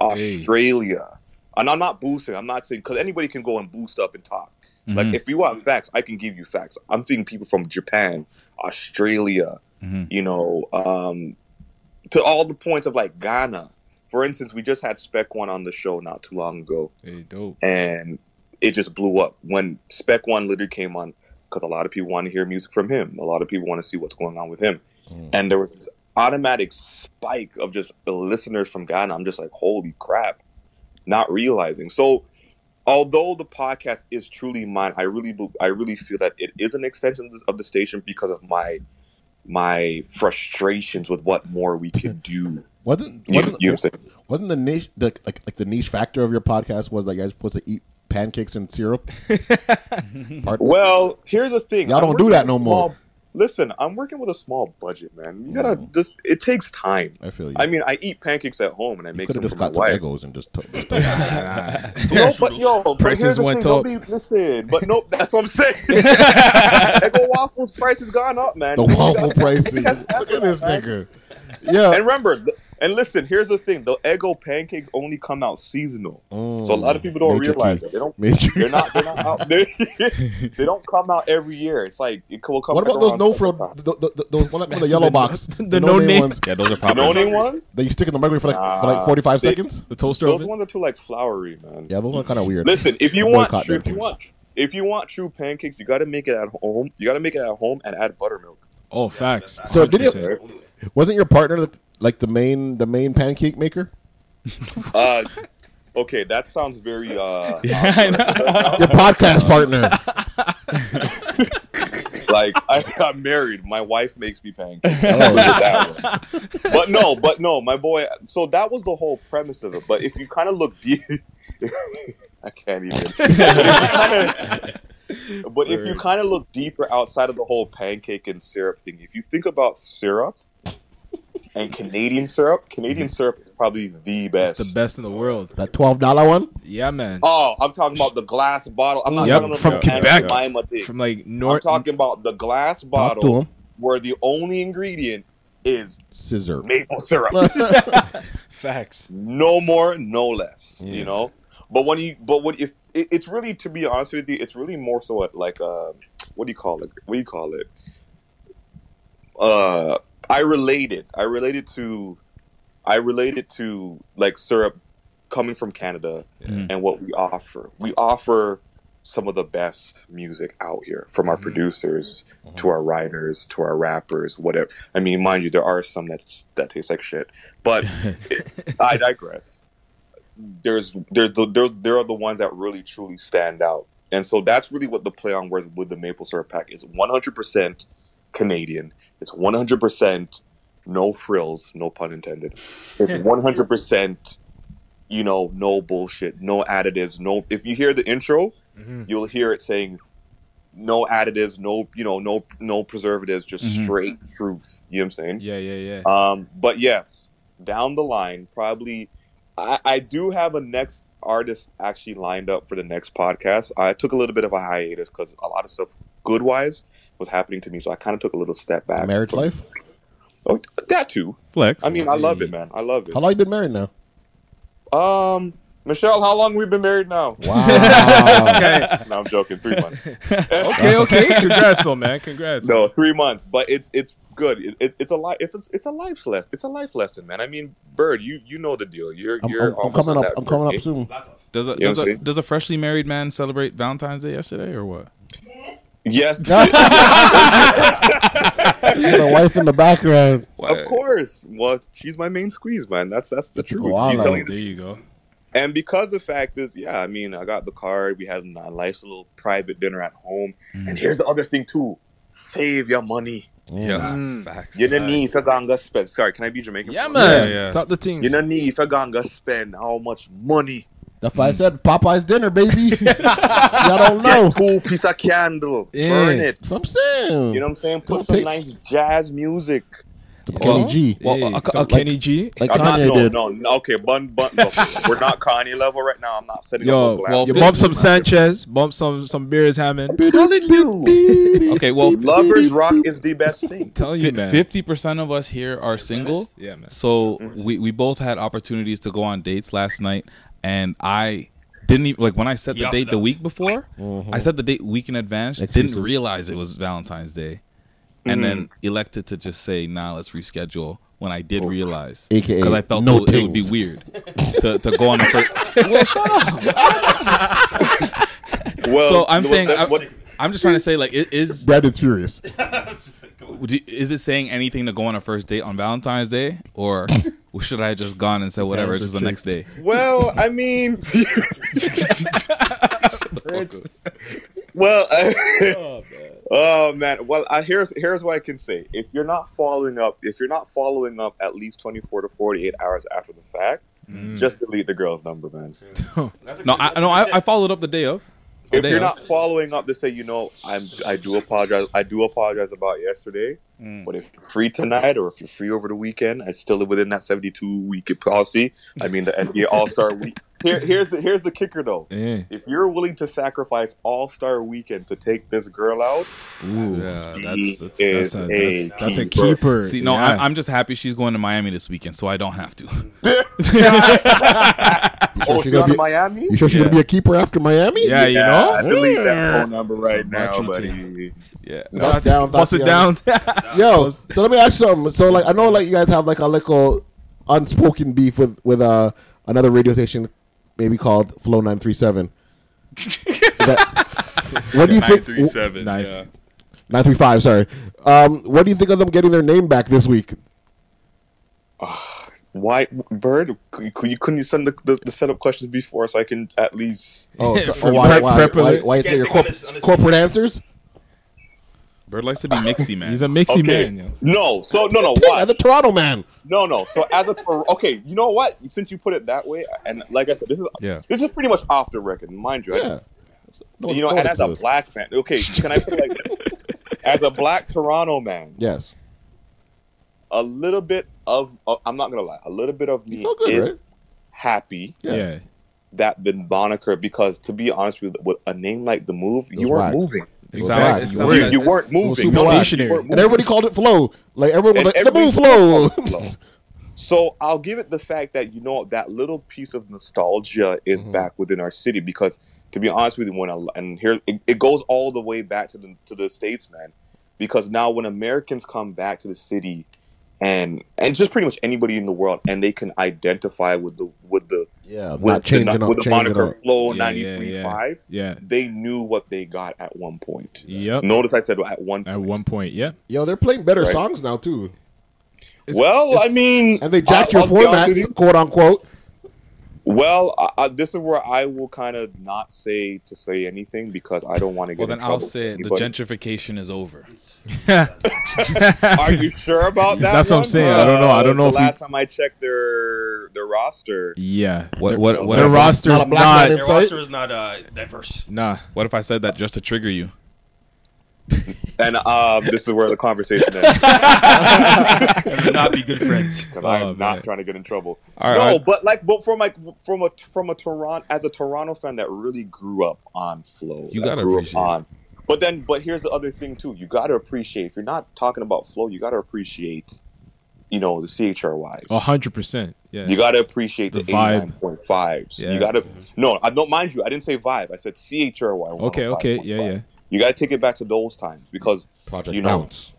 Australia. And I'm not boosting. I'm not saying because anybody can go and boost up and talk. Like Mhm. if you want facts, I can give you facts. I'm seeing people from Japan, Australia, Mhm. you know, um, to all the points of like Ghana. For instance, we just had Spec One on the show not too long ago, Hey, dope. and it just blew up when Spec One literally came on because a lot of people want to hear music from him. A lot of people want to see what's going on with him, and there was this automatic spike of just the listeners from Ghana. I'm just like, holy crap, not realizing. So, although the podcast is truly mine, I really, I really feel that it is an extension of the- station because of my my frustrations with what more we can do. Wasn't You, wasn't, you know what wasn't the niche the, like like the niche factor of your podcast was that you guys supposed to eat pancakes and syrup? Well, here's the thing. Y'all don't do that with no more. Small- Listen, I'm working with a small budget, man. You gotta mm-hmm. just. It takes time. I feel you. I mean, I eat pancakes at home and I you make could some have for just my got some wife. Egos and just. To, just No, but yo, but Prices went thing, up. don't be- listen, but nope, that's what I'm saying. Eggo waffles price has gone up, man. the You waffle gotta- prices. Look at this nigga. Yeah. And remember, th- and listen, here's the thing: the Eggo pancakes only come out seasonal, so a lot of mm. people don't realize key. that they don't. Major- They're not. They're not out. They, they don't come out every year. It's like it will come. What about those no frill? summertime. The, the, the, those one the yellow the box, no- the no-name. ones Yeah, those are The popular. no name ones. that you stick in the microwave for like for like forty five they- seconds. The toaster Those oven. ones are too like flowery, man. Yeah, those are kind of weird. Listen, if you want, true, if you want, if you want true pancakes, you got to make it at home. You got to make it at home and add buttermilk. Oh, facts. So did you- 100%. Wasn't your partner like the main the main pancake maker? Uh, okay, that sounds very uh Yeah, Your podcast partner. like I got married. My wife makes me pancakes. Oh. That but no, but no, my boy. So that was the whole premise of it. But if you kind of look deep, I can't even. But if you kind of look deeper outside of the whole pancake and syrup thing, if you think about syrup and Canadian syrup, Canadian syrup is probably the best. It's the best in the world. That twelve dollar one. Yeah, man. Oh, I'm talking about the glass bottle. I'm not Yep, talking from about Quebec. Lima thing. From like I'm talking about the glass to bottle 'em. where the only ingredient is Scissor. maple syrup. Facts. no more, no less. Yeah. You know. But when you, but what if it, it's really, to be honest with you, it's really more so at like, uh, what do you call it? What do you call it? Uh, I related. I related to, I related to like syrup coming from Canada Mhm. and what we offer. We offer some of the best music out here from our producers to our writers to our rappers whatever i mean mind you there are some that's that taste like shit but i digress there's there's the there, there are the ones that really truly stand out and so that's really what the play on words with the maple syrup pack is 100% canadian it's 100% no frills no pun intended it's 100% you know no bullshit no additives no if you hear the intro Mhm. you'll hear it saying no additives no you know no no preservatives just Mhm. straight truth you know what i'm saying Yeah, yeah, yeah. um, but yes, down the line, probably, I, I do have a next artist actually lined up for the next podcast. I took a little bit of a hiatus because a lot of stuff, good wise, was happening to me, so I kind of took a little step back. Marriage from- life. Oh, that too. Flex. I mean, I love it, man. I love it. How long you been married now? Um, Michelle, how long we been married now? Wow. no, I'm joking. Three months. okay, okay. Congrats, though, man. Congrats. No, three months, but it's it's good. It, it, it's a life. It's it's a life lesson. It's a life lesson, man. I mean, Bird, you you know the deal. You're I'm, you're I'm- I'm coming up. I'm coming up soon. Does a does a does a freshly married man celebrate Valentine's Day yesterday or what? Yes, Got a wife in the background. of course. Well, she's my main squeeze, man. That's that's the truth. Koala. You telling- There you go. And because the fact is, yeah, I mean, I got the card. We had a nice little private dinner at home. And here's the other thing too: save your money. Yeah, Mm. facts. You don't need to ganga spend. Sorry, can I be Jamaican? Yeah, man. Yeah, yeah. Talk the things. You don't need to ganga spend how much money. That's why I said Popeye's dinner, baby. Y'all don't know. Get cool piece of candle. Yeah. Burn it. That's what I'm saying. You know what I'm saying? Put Don't some take- nice jazz music. Kenny G. Well, Hey, uh, some uh, Kenny G. Like I'm not, Kanye no, did. no, no, okay, bun, bun, no, we're not Kanye level right now. I'm not setting Yo, up a glass. well, you bump some Sanchez, bump some some Beres Hammond. telling you, Okay, well, lovers rock is the best thing. Telling you, man. fifty percent of us here are single. Yeah, man. So we we both had opportunities to go on dates last night, and I didn't even like when I set the Yup, date the that's- week before. I set the date week in advance. Excuses. Didn't realize it was Valentine's Day, and then elected to just say, "Nah, let's reschedule." When I did realize, AKA because I felt no it, it would be tings. weird to, to go on the first. Well, so I'm well, saying, that- I'm, what- I'm just trying to say, like, i- is Brandon's furious. Would you- is it saying anything to go on a first date on Valentine's Day, or should I have just gone and said whatever? It's just the next day. well, I mean, well, I, oh man. Well, I, here's here's what I can say. If you're not following up, if you're not following up at least 24 to 48 hours after the fact, mm. just delete the girl's number, man. No, I no, I, I followed up the day of. The if you're of. not following up to say, you know, I'm, I do apologize. I do apologize about yesterday. Mm. But if you're free tonight, or if you're free over the weekend, I still live within that 72 week policy. I mean, the NBA All Star Week. Here, here's the, here's the kicker though. Yeah. If you're willing to sacrifice All Star Weekend to take this girl out, yeah, that's, that's, That's a, a, that's, that's a keeper. keeper. See, no, yeah. I'm, I'm just happy she's going to Miami this weekend, so I don't have to. Oh, she's she's gonna on be- Miami. You sure she's gonna be a keeper after Miami? yeah, you Yeah, know. delete that phone number right Some now, machi buddy. yeah, That's down. Bust it down. Yo, so let me ask you something. So, like, I know, like, you guys have like a little unspoken beef with with uh another radio station, maybe called Flow Nine Three Seven. What do you think? Nine- yeah. Nine Three Five. Sorry. Um, what do you think of them getting their name back this week? Why, Bird? Could you, you couldn't you send the, the, the setup questions before so I can at least? Oh, so, For oh, why, why, why, why, you Can't your corp- his- his corporate answers? Bird likes to be mixy, man. He's a mixy Okay. man. Yo. No, so no, no. Dang, Why? I'm the Toronto man. No, no. So as a Tor- okay, you know what? Since you put it that way, and like I said, this is Yeah. this is pretty much off the record, mind you. I- Yeah. No, you know, and as a one says. black man, okay, can I put like? As a black Toronto man, Yes. a little bit of uh, I'm not gonna lie, a little bit of You me feel good, is right? happy Yeah. Yeah. that the moniker because to be honest with, you with a name like the Move, you weren't whack. moving. It was sound- You were- You, like you this- weren't moving. super No, whack. you Stationary. weren't And everybody called it flow. Like everyone was And like, the move flow flow. flow. So I'll give it the fact that you know that little piece of nostalgia is Mhm. back within our city because to be honest with you, when I, and here it, it goes all the way back to the to the states, man. Because now when Americans come back to the city, and and just pretty much anybody in the world, and they can identify with the with the yeah, with not changing the, up, with the changing moniker up. Flow Yeah, ninety yeah, three yeah. five. Yeah. They knew what they got at one point. Yep. Notice I said at one. At one point, yeah. Yo, they're playing better Right. songs now too, It's- well, I mean, and they jacked I'll- your I'll be honest with you. formats, quote unquote. Well, I, I, this is where I will kind of not say to say anything because I don't want to get. well, in then I'll say it. The gentrification is over. Are you sure about that? That's what I'm one? saying. I don't know. I don't know The if we- last time I checked their their roster, yeah. What what what, Their if, roster's not not, a black man in Their roster is not uh, diverse. nah. what if I said that just to trigger you? and um, this is where the conversation ends. And would not be good friends. 'cause I Oh, am not man. trying to get in trouble. All right, no, all right. but like, but from like from a from a Toronto as a Toronto fan that really grew up on flow. You gotta grew appreciate it. on. But then, but here's the other thing too. You got to appreciate. If you're not talking about flow, you got to appreciate. You know the CHRYs. A hundred percent. Yeah. You got to appreciate the, The vibe. 89.5s. Yeah. You got to no, I don't mind you. I didn't say vibe. I said CHRY. okay. Okay. Yeah. Yeah. You got to take it back to those times because Project You know. Bounce.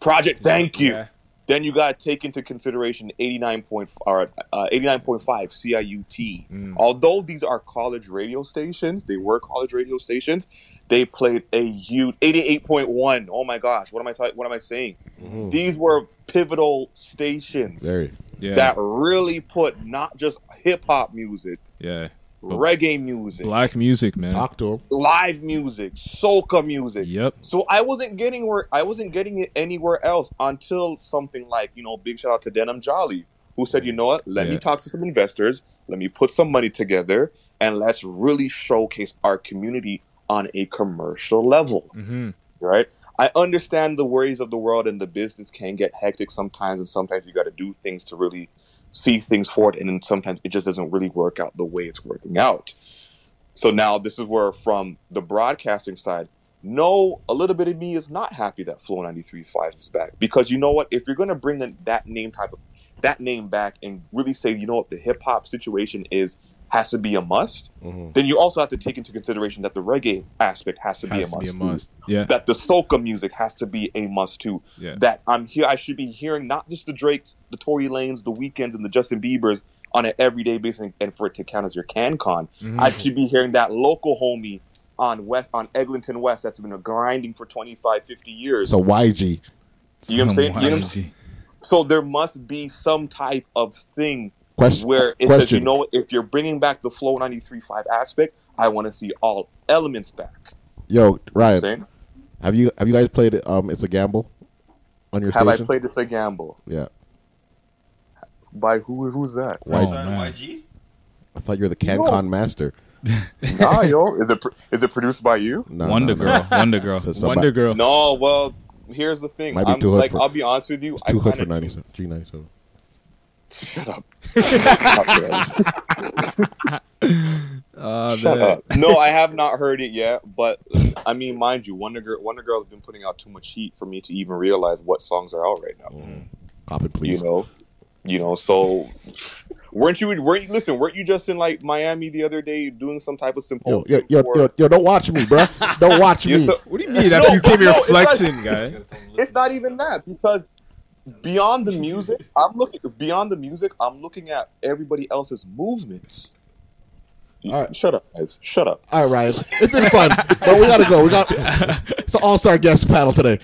project. Thank you. Yeah. Then you got to take into consideration 89 point or uh, 89.5 CIUT. Mm. Although these are college radio stations, they were college radio stations. They played a huge 88.1. Oh my gosh, what am I ta- what am I saying? Mhm. These were pivotal stations Very. Yeah. that really put not just hip hop music, yeah. Reggae music, Black music, man. Talk to him. live music, soca music. Yep. So I wasn't getting where I wasn't getting it anywhere else until something like you know, big shout out to Denham Jolly, who said, you know what, let Yeah. me talk to some investors, let me put some money together, and let's really showcase our community on a commercial level, Mm-hmm. right? I understand the worries of the world and the business can get hectic sometimes, and sometimes you got to do things to really see things forward, and then sometimes it just doesn't really work out the way it's working out. So now this is where, from the broadcasting side, no, a little bit of me is not happy that Flow 93.5 is back because you know what? If you're gonna bring in that name type of that name back and really say, you know what, the hip hop situation is has to be a must, Mhm. then you also have to take into consideration that the reggae aspect has to be a to be must. a too. must. Yeah. That the soca music has to be a must too. Yeah. That I'm here, I should be hearing not just the Drakes, the Tory Lanez, the Weeknds, and the Justin Biebers on an everyday basis, and for it to count as your CanCon. Mhm. I should be hearing that local homie on West on Eglinton West that's been grinding for 25, 50 years. So YG. you know what I'm saying? You know what I'm- YG. so there must be some type of thing Question. where it says, you know, if you're bringing back the Flow 93.5 aspect, I want to see all elements back. Yo, You know Ryan, I'm have you have you guys played um It's a Gamble on your Have I station? played It's a Gamble? yeah. By who? Who's that? Why- Oh. YG? I thought you were the CanCon master. nah, yo, is it pro- is it produced by you? No, Wonder no, no. Girl. Wonder Girl. So somebody- Wonder Girl. No, well, here's the thing. Might be I'm, too hood like, for- I'll be honest with you. It's too I hood for kinda- 97. G97. Shut up. Shut up. Uh, Shut man. up. No, I have not heard it yet, but I mean, mind you, Wonder Girl, Wonder Girl has been putting out too much heat for me to even realize what songs are out right now. Cop it, You know, you know. So, weren't you? Weren't you? Listen, weren't you just in like Miami the other day doing some type of Yo, symposium? yo, yo, for- yo, yo, don't watch me, bruh. Don't watch me. so- What do you mean? After you came here no, it's not- flexing, guy. it's not even that because beyond the music, I'm looking beyond the music. I'm looking at everybody else's movements. All right. Shut up, guys. Shut up. All right, Ryan. It's been fun, but we gotta go. We got it's an all star guest panel today.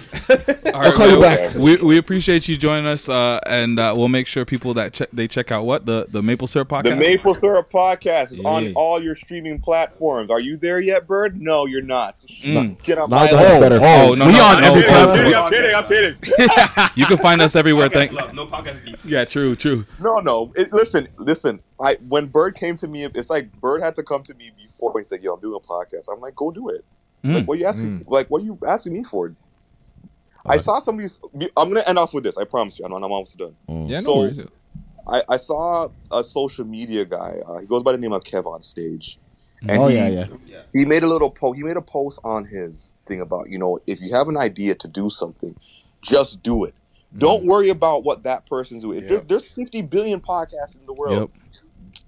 All I'll call you back. We, we appreciate you joining us, uh, and uh, we'll make sure people that check they check out what the the Maple Syrup podcast. The Maple Syrup Podcast is Yeah. on all your streaming platforms. Are you there yet, Bird? No, you're not. So Mm. Get on Now my I level. better. Oh no, We no, on no, every platform. I'm kidding. I'm kidding. I'm kidding. You can find us everywhere. Thank. Love, no podcast beef. Yeah, true, true. No, no. It, listen, listen. I when Bird came to me, it's like Bird had to come to me before he said, "Yo, I'm doing a podcast." I'm like, "Go do it." Mm. Like, what are you asking? Like, what are you asking me for? I saw somebody's. I'm gonna end off with this. I promise you. I know I'm almost done. Yeah, no So- worries. I, I saw a social media guy. Uh, he goes by the name of KevOnStage. And Oh he, yeah, yeah. he made a little post. He made a post on his thing about you know if you have an idea to do something, just do it. Don't worry about what that person's doing. There, there's 50 billion podcasts in the world.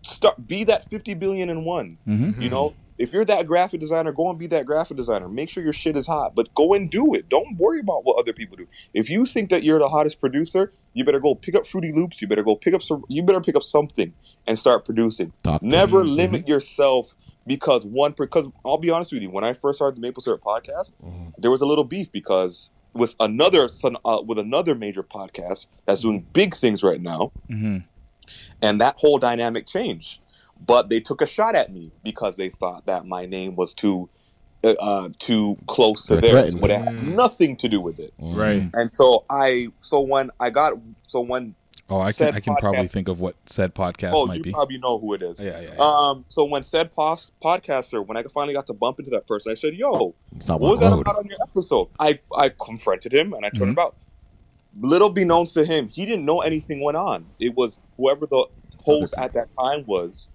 Start be that 50 billion in one. Mm-hmm. You know, if you're that graphic designer, go and be that graphic designer. Make sure your shit is hot, but go and do it. Don't worry about what other people do. If you think that you're the hottest producer, you better go pick up Fruity Loops. You better go pick up some. You better pick up something and start producing. Talk Never me. limit yourself because one. Because I'll be honest with you, when I first started the Maple Syrup podcast, there was a little beef because with another son, uh, with another major podcast that's doing big things right now, Mm-hmm. And that whole dynamic changed. But they took a shot at me because they thought that my name was too uh, uh, too close to They're theirs, but it had nothing to do with it. Right. And so I, so when I got, so when Oh, I can I can probably think of what said podcast oh, might you be. probably know who it is. Yeah, yeah, yeah. Um, so when said pos- podcaster, when I finally got to bump into that person, I said, "Yo, what was that about on your episode?" I I confronted him and I told him Mhm. about. Little be known to him, he didn't know anything went on. It was whoever the host at that time was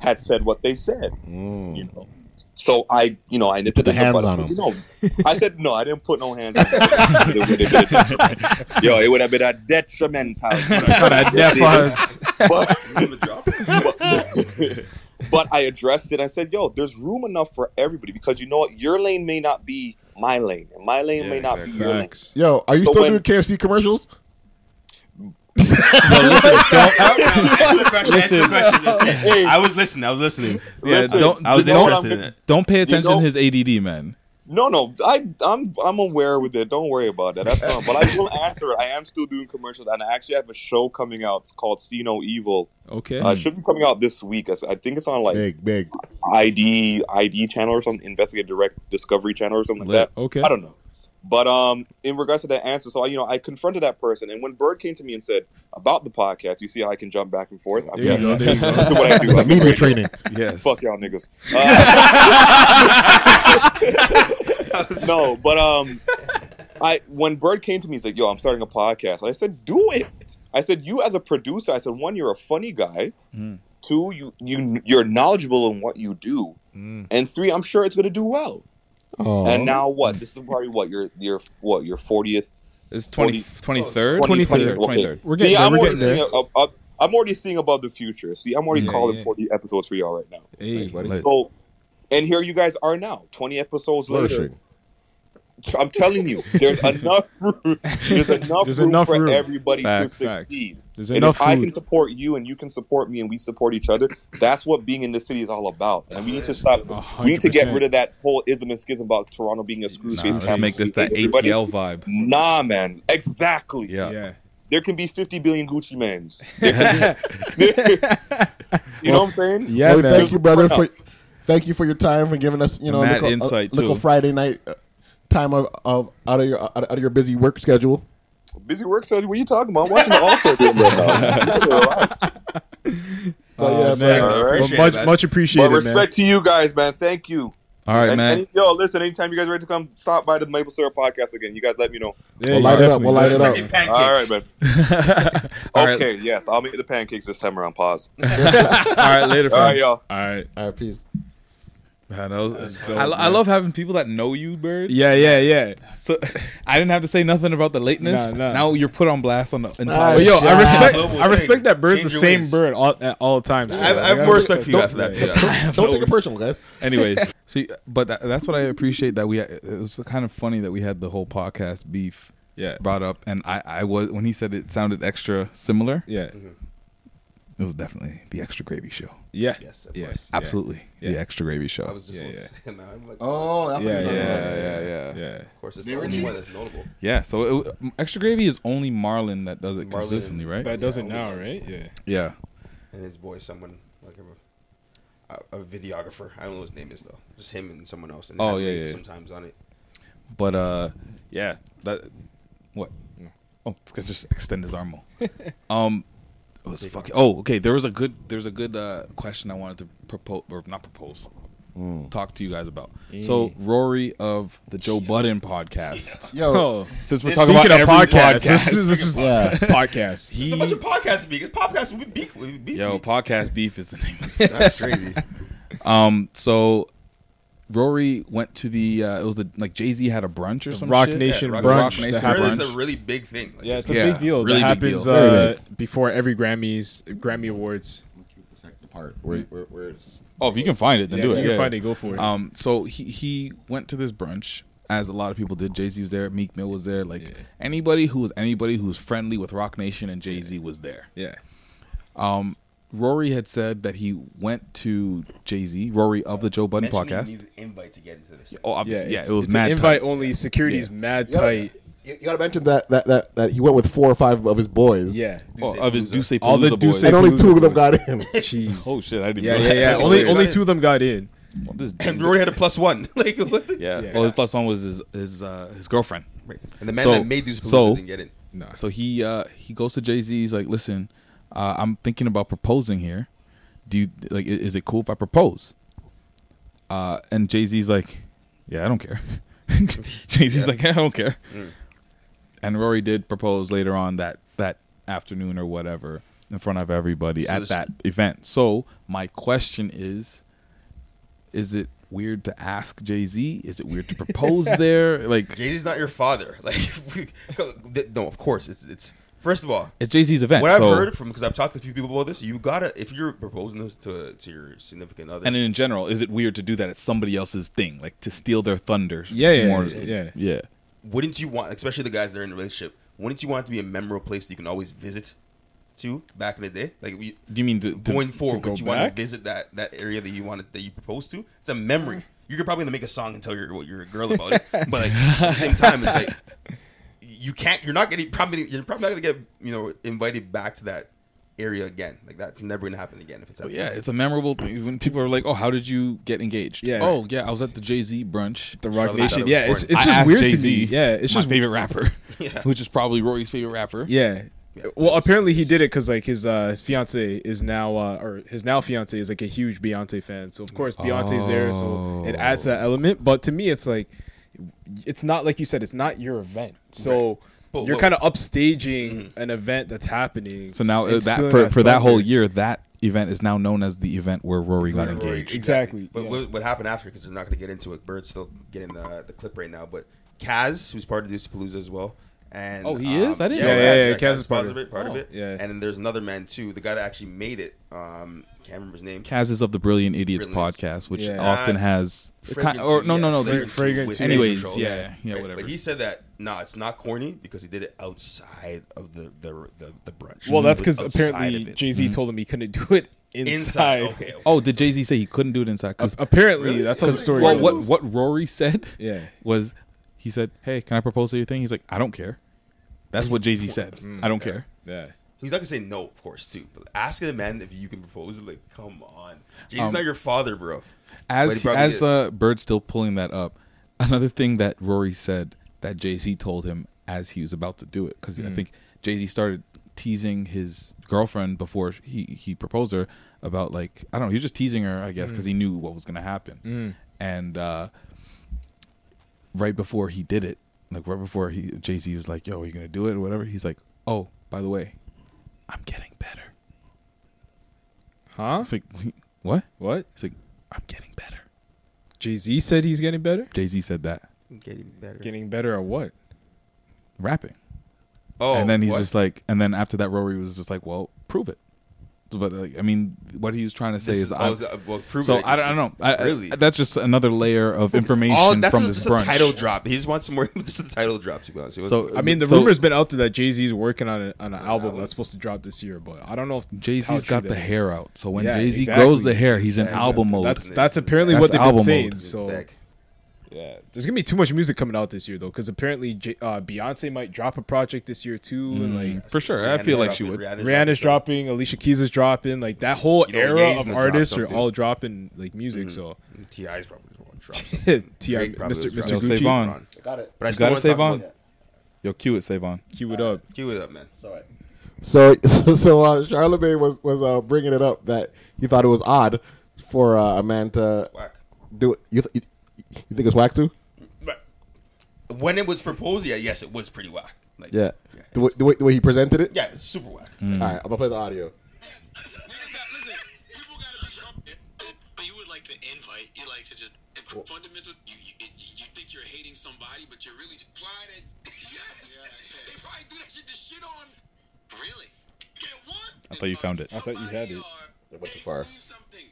had said what they said. Mm. You know. So I, you know, I nipped Put the it in the hands on said, You know, I said no. I didn't put no hands. on him. It would've been- Yo, it would have been a detrimental. Kind of deaf us. but, but, but I addressed it. I said, "Yo, there's room enough for everybody because you know what? Your lane may not be my lane, and my lane may not be your lane." Yo, are you So still when- doing KFC commercials? Hey, I was listening. I was listening. Yeah, listen, don't I was you know interested in it. don't pay attention know- to his ADD, man. No, no, I, I'm, I'm aware with it. Don't worry about that. That's not. But I will answer it. I am still doing commercials, and I actually have a show coming out. It's called See No Evil. Okay. Uh, it should be coming out this week. I think it's on like Big, big. ID ID channel or something, Investigate Direct Discovery channel or something like Lit. that. Okay. I don't know. But um, in regards to that answer, so I, you know, I confronted that person, and when Bird came to me and said about the podcast, you see how I can jump back and forth. I'm There you go, there you go. This is what I do. Like media great. training. Yes. Fuck y'all niggas. Uh, no, but um, I when Bird came to me, he's like, "Yo, I'm starting a podcast." I said, "Do it." I said, "You as a producer," I said, "One, you're a funny guy. Mm. Two, you you you're knowledgeable in what you do, Mm. and three, I'm sure it's going to do well." Oh. And now what? This is probably what your your what your 40th It's 20, 23rd? 20, 23rd. 23rd. 23rd. We're See, getting there. I'm We're already getting there. seeing a- a- I'm already seeing above the future. See, I'm already Yeah, calling yeah. 40 episodes for y'all right now. Hey, Lit. So, and here you guys are now, 20 episodes later. Flourishing. I'm telling you, there's enough room. There's enough There's room enough for room. everybody Facts, to facts. succeed. There's and enough if I can support you and you can support me and we support each other, that's what being in this city is all about. And we need to stop. A We need to get rid of that whole ism and schism about Toronto being a screw Nah, face. let's make this that ATL vibe. Nah, man. Exactly. Yeah. Yeah. There can be 50 billion Gucci mans. There can be- you know what I'm saying? Yeah, Well, man. thank you, brother, for thank you for your time for giving us, you know, Mad little, insight, little. Friday night uh, time of, of out of your out of your busy work schedule. Busy work schedule. What are you talking about? I'm watching the All Star game right now. But Oh, man. so- All right. Well, Appreciate much, it, man. much But appreciated, respect man. to you guys, man. Thank you. All right, and, man. and, yo, listen, anytime you guys are ready to come stop by the Maple Syrup podcast again, you guys let me know. Yeah, We'll light it up. We'll light it up. All right, man. All right. Okay, yes, I'll make the pancakes this time around. Pause. All right, later, All right, y'all. All right. All right, peace. Man, that was- dope, I, I love having people that know you, Bird. Yeah, yeah, yeah. So I didn't have to say nothing about the lateness. Nah, nah. Now you're put on blast on the Ah, entire. But yo. I respect, I respect that bird's Change the same ways. bird all, at all times. I have, I Like, have more respect for you Don't- after that. Too. Don't take it personal, guys. Anyways, see, but that, that's what I appreciate that we. It was kind of funny that we had the whole podcast beef Yeah, brought up, and I, I was when he said it sounded extra similar. yeah. It it was definitely the extra gravy show. Yeah. Yes, of Yeah. course. Absolutely, Yeah. the extra gravy show. I was just Yeah, about yeah. to say, man, I'm like, Oh, I Yeah, forgot yeah, yeah, yeah. Yeah. Of course, it's The the only original? one that's notable. Yeah, so it, extra gravy is only Marlon that does it Marlon consistently, right? That does it now, only- right? Yeah. yeah. And his boy, someone like a, a, a videographer. I don't know what his name is though. Just him and someone else. And Oh, have yeah, names yeah. Sometimes on it. But uh, yeah, that what? Oh, it's gonna just extend his arm more. um, it was Big fucking. Oh, okay. There was a good. There's a good uh, question I wanted to propose or not propose. Talk to you guys about. So Rory of the Joe Budden podcast. Yo, Oh, Since we're This- talking about of every podcasts, podcast, this is this is Yeah. podcast. It's a bunch of podcasts beef. It's podcasts we beef. We beef. yo, week. podcast beef is the name. Of this. That's crazy. Um, so Rory went to the. Uh, it was the like Jay Z had a brunch or some Rock shit. Nation Rock brunch. Roc Nation Apparently, happens. it's a really big thing. Like, Yeah, it's it's a Yeah, big deal. really that big happens deal. uh, before every Grammys, Grammy Awards. the part where, where, where it's Oh, if you can find it, then Yeah, do it. you can yeah. find it, go for it. Um, so he he went to this brunch as a lot of people did. Jay Z was there, Meek Mill was there. Like Yeah. anybody who was anybody who was friendly with Roc Nation and Jay Z was there. Yeah. Um, Rory had said that he went to Jay Z, Rory of the Joe Budden mentioned you podcast. need an invite to get into this. Oh, Yeah, obviously, yeah, it's- it was it's mad an invite tight. only. Security is Yeah. mad You gotta- tight. You, you gotta mention that, that that that he went with four or five of his boys. Yeah. Oh, of his Duce All the Palooza Duce boys. and only two of them got in. Jeez. Oh shit, I didn't. Yeah, even yeah, yeah. Only only two of them got in. Well, this And Rory had a plus one. like, what the? yeah. Yeah. Well, his plus one was his his uh, his girlfriend. Right. And the man So- that made these so- didn't get in. So he uh he goes to Jay Z. He's like, listen, uh, I'm thinking about proposing here. Do you like? Is it cool if I propose? Uh, and Jay Z's like, yeah, I don't care. Jay Z's Yeah. like, I don't care. Mm. And Rory did propose later on that that afternoon or whatever in front of everybody So at that event. So my question is, is it weird to ask Jay Z? Is it weird to propose there? Like, Jay Z's not your father. Like, no, of course it's it's. First of all, it's Jay Z's event. what I've heard from because I've talked to a few people about this, you gotta if you're proposing this to to your significant other, And in general, is it weird to do that at somebody else's thing, like to steal their thunder? Yeah, yeah, more- yeah. yeah. wouldn't you want, especially the guys that are in a relationship, wouldn't you want it to be a memorable place that you can always visit to back in the day? Like we, Do you mean to, to going forward, go would you want to visit that that area that you wanted that you proposed to? It's a memory. You could probably make a song and tell your your girl about it, but like at the same time, it's like you can't. You're not getting probably. You're probably not gonna get you know invited back to that area again. Like that's never gonna happen again if it's. But yeah, it's a memorable thing. When people are like, "Oh, how did you get engaged?" Yeah. Oh, yeah, I was at the Jay Z brunch. The Rock Charlotte Nation. Meadows Yeah, it's, it's just weird to Jay-Z, me. Yeah, it's my just favorite rapper, Yeah. which is probably Rory's favorite rapper. Yeah. Yeah, Well, apparently he did it because like his uh, his fiance is now uh, or his now fiance is like a huge Beyonce fan. So of course Beyonce's there, so it adds that element. But to me, it's like it's not like you said. It's not your event, so But you're kind of upstaging an event that's happening. So now uh, and that for, for that whole year, that event is now known as the event where Rory got Rory, engaged. Exactly, But yeah. what, what happened after? Because they're not going to get into it. Bird's still getting the the clip right now. But Kaz, who's part of Deuce Palooza as well, and Oh, he is? I didn't know Yeah, that. yeah, Yeah, Kaz Kaz is part of of it. Part of Oh, it. yeah. And then there's another man too. The guy that actually made it. Um, can't remember his name. Kaz is of the Brilliant Idiots Brilliant. podcast, which Yeah. often Uh, has Fragrance or too, no, yeah, no, no. Fragrance they- Fragrance with. Anyways, Control. yeah, yeah, Right, whatever. But he said that no, it's not corny because he did it outside of the the the, the brunch. Well, that's mm. It was because outside apparently of it. Jay Z mm-hmm. told him he couldn't do it inside. inside. Okay. okay. oh, did Jay Z say he couldn't do it inside? 'Cause- A- apparently, Really? that's how the story well, goes. what what Rory said Yeah. was he said, "Hey, can I propose to your thing?" He's like, "I don't care." That's what Jay Z said. Mm, I don't care. Yeah. He's not gonna say no, of course, too. But asking a man if you can propose, like, come on, Jay's Um, not your father, bro. As he as is. uh, Bird's still pulling that up, another thing that Rory said that Jay Z told him as he was about to do it, because I think Jay Z started teasing his girlfriend before he he proposed her about like I don't know, he was just teasing her, I guess, because he knew what was gonna happen, and uh, right before he did it, like right before he Jay Z was like, "Yo, are you gonna do it or whatever?" He's like, "Oh, by the way, I'm getting better." Huh? It's like, what? What? It's like, I'm getting better. Jay Z said he's getting better. Jay Z said that Getting better. Getting better at what? rapping. oh, and then he's what? just like, and then after that, Rory was just like, well, prove it. But like, I mean, what he was trying to say This is, is- I, oh, well, prove so it. I, don't- I don't know. I, I- Really? that's just another layer of information All, that's from a, this just brunch. a title drop. He just wants some more. Just a title drop. To be honest. So, I mean, the So- rumor's been out there that Jay Z is working on a, on an album that's supposed to drop this year, but I don't know if Jay Z's got the is. hair out. So when Yeah, Jay Z exactly. grows the hair, he's in Exactly. album mode. That's that's apparently That's what they've been album saying. mode. So back. Yeah, there's gonna be too much music coming out this year though, because apparently J- uh, Beyonce might drop a project this year too, and like for sure. I feel like she would. Rihanna's Rihanna's dropping. dropping, Alicia Keys is dropping, like that whole You know, era Ye's of artists are all dropping like music. So Ti's probably going to drop something. Ti, Mr. was Mr. Gucci, Savon. I got it. But I You still gotta save say to talk Vaughn. about. Yo, cue it, Savon. cue it up. Cue it up, man. It's all right. So, so, so uh, Charlamagne was was uh, bringing it up that he thought it was odd for uh, a man to Whack. do it. You, th- you, you think it's whack too? When it was proposed, yeah, yes, it was pretty whack. Like, Yeah. The, way, the, way, the way he presented it. yeah, it's super whack. Mm. All right, I'm gonna play the audio. But you would like to invite. You like to just it's fundamental. You, you you think you're hating somebody, but you're really applying it. Yes, they probably do that shit to shit on. Really? Get what? I thought you found it. I thought you had it. They went too far. Something.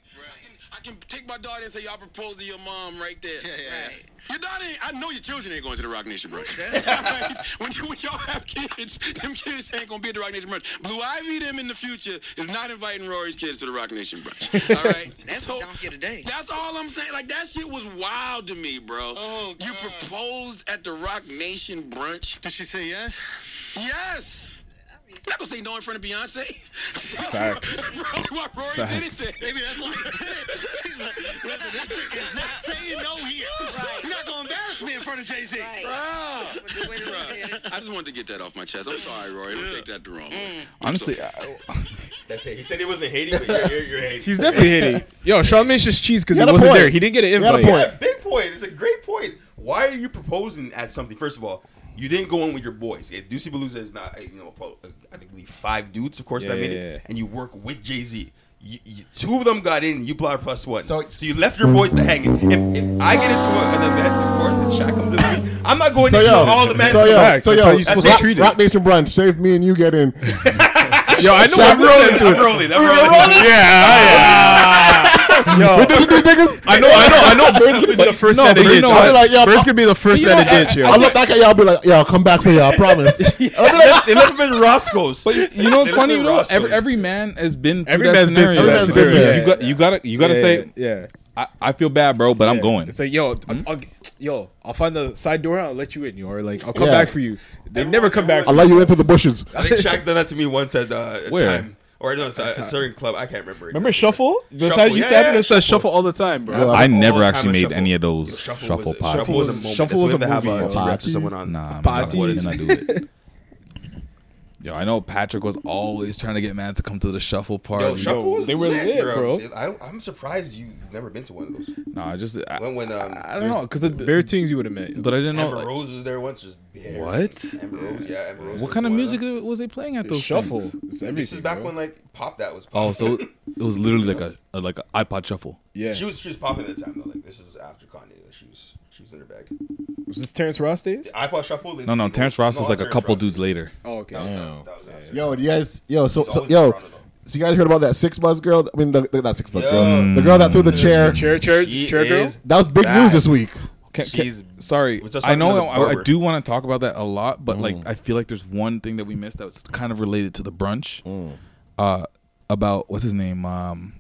I, can, take my daughter and say, "Y'all propose to your mom right there." Right. Your daughter, ain't, I know your children ain't going to the Roc Nation brunch. Right? when, you, when y'all have kids, them kids ain't gonna be at the Roc Nation brunch. Blue Ivy, them in the future is not inviting Rory's kids to the Roc Nation brunch. All right, That's so a donkey of the that's all I'm saying. Like that shit was wild to me, bro. Oh, you proposed at the Roc Nation brunch. Did she say yes? Yes. I'm not gonna say no in front of Beyonce. Facts. Probably why Rory did it then. Maybe that's why he did it. He's like, listen, this chick is not saying no here. You're not gonna embarrass me in front of Jay Z. Bruh. Bruh. I just wanted to get that off my chest. I'm sorry, Rory. Don't take that the wrong way. Mm. Honestly, I, That's it. He said he wasn't hating, but you're, you're, you're hating. He's definitely hitting. Yo, Charlamagne's just cheese because He he, wasn't point. there. He didn't get an He had a invite. point. Yeah, big point. It's a great point. Why are you proposing at something? First of all, you didn't go in with your boys. It, Ducey Palooza is not, you know, uh, I think believe five dudes, of course, Yeah, that made yeah, it, and you work with Jay Z. You, you, two of them got in. You brought plus one. So- So, you left your boys to hang it. If, if I get into a, an event, of course, and Shaq comes in me, I'm not going So into yo, all the men. so yo, Facts. so yo, how you're Rock, to treat it. Roc Nation brunch. Save me and you get in. Yo, I know Shaq I'm rolling, I'm dude. rolling. I'm rolling. Yo, did these niggas. I know, I know, I know. Bird's gonna be the first no, but ditch. know be like, Yeah, Bird's gonna be the first you man know, to ditch. Yo. I'll look back at y'all. Be like, yo, I'll come back for y'all. I promise. They left, they him in Roscoe's. But you, you know what's funny? left You in know, Roscoe's. every every man has been Every that man's been through that You scenario. got you gotta you gotta say yeah. I, I feel bad, bro, but I'm going. It's like, yo, I'll, I'll, yo, I'll find the side door. I'll let you in, yo, or like, I'll come Yeah. back for you. They never come back. I'll let you into the bushes. I think Shaq's done that to me once at uh, a Where? time. Or no, it's a, a certain club. I can't remember. Remember shuffle? That's Shuffle, how it used yeah, to happen. yeah, It says Shuffle. shuffle all the time, bro. Yeah. I All never the actually time made on any of Shuffle. those Shuffle shuffle was, pods. Shuffle was a was- moment. Shuffle That's was when a they have movie, uh, yo. T-Rex or Party. someone on. Nah, I'm Party. not gonna do it. Yo, I know Patrick was always trying to get man to come to the shuffle party. Yo, Shuffle was they were lit, bro. I, I'm surprised you've never been to one of those. No, I just I, When, when um, I don't know because the Bare things you would have met. but I didn't know Amber like, Rose was there once, just bare. What? Amber Rose, yeah, Amber Rose. what kind of music them. was they playing at those shuffle. It's This is back bro. when like pop that was. Oh, so it was literally like a, a like an iPod shuffle. yeah. she was she was popping at the time though. Like this is after Kanye. She was she was in her bag. Was this Terrence Ross days? iPod shuffle. No, no, Terrence Ross was like a couple dudes later. Oh, okay. That was, that was, that was after. Yo, do you guys, yo, so, so always yo, Toronto, though. so you guys heard about that 6ixBuzz girl? I mean, the, the not 6ixBuzz Yo. girl, the girl that threw the chair. Chair, chair, She chair girl. is That was big bad. news this week. Can, can- She's- sorry, was just I talking know the I, I barber. do want to talk about that a lot, but like I feel like there's one thing that we missed that was kind of related to the brunch. Uh, about what's his name? Um,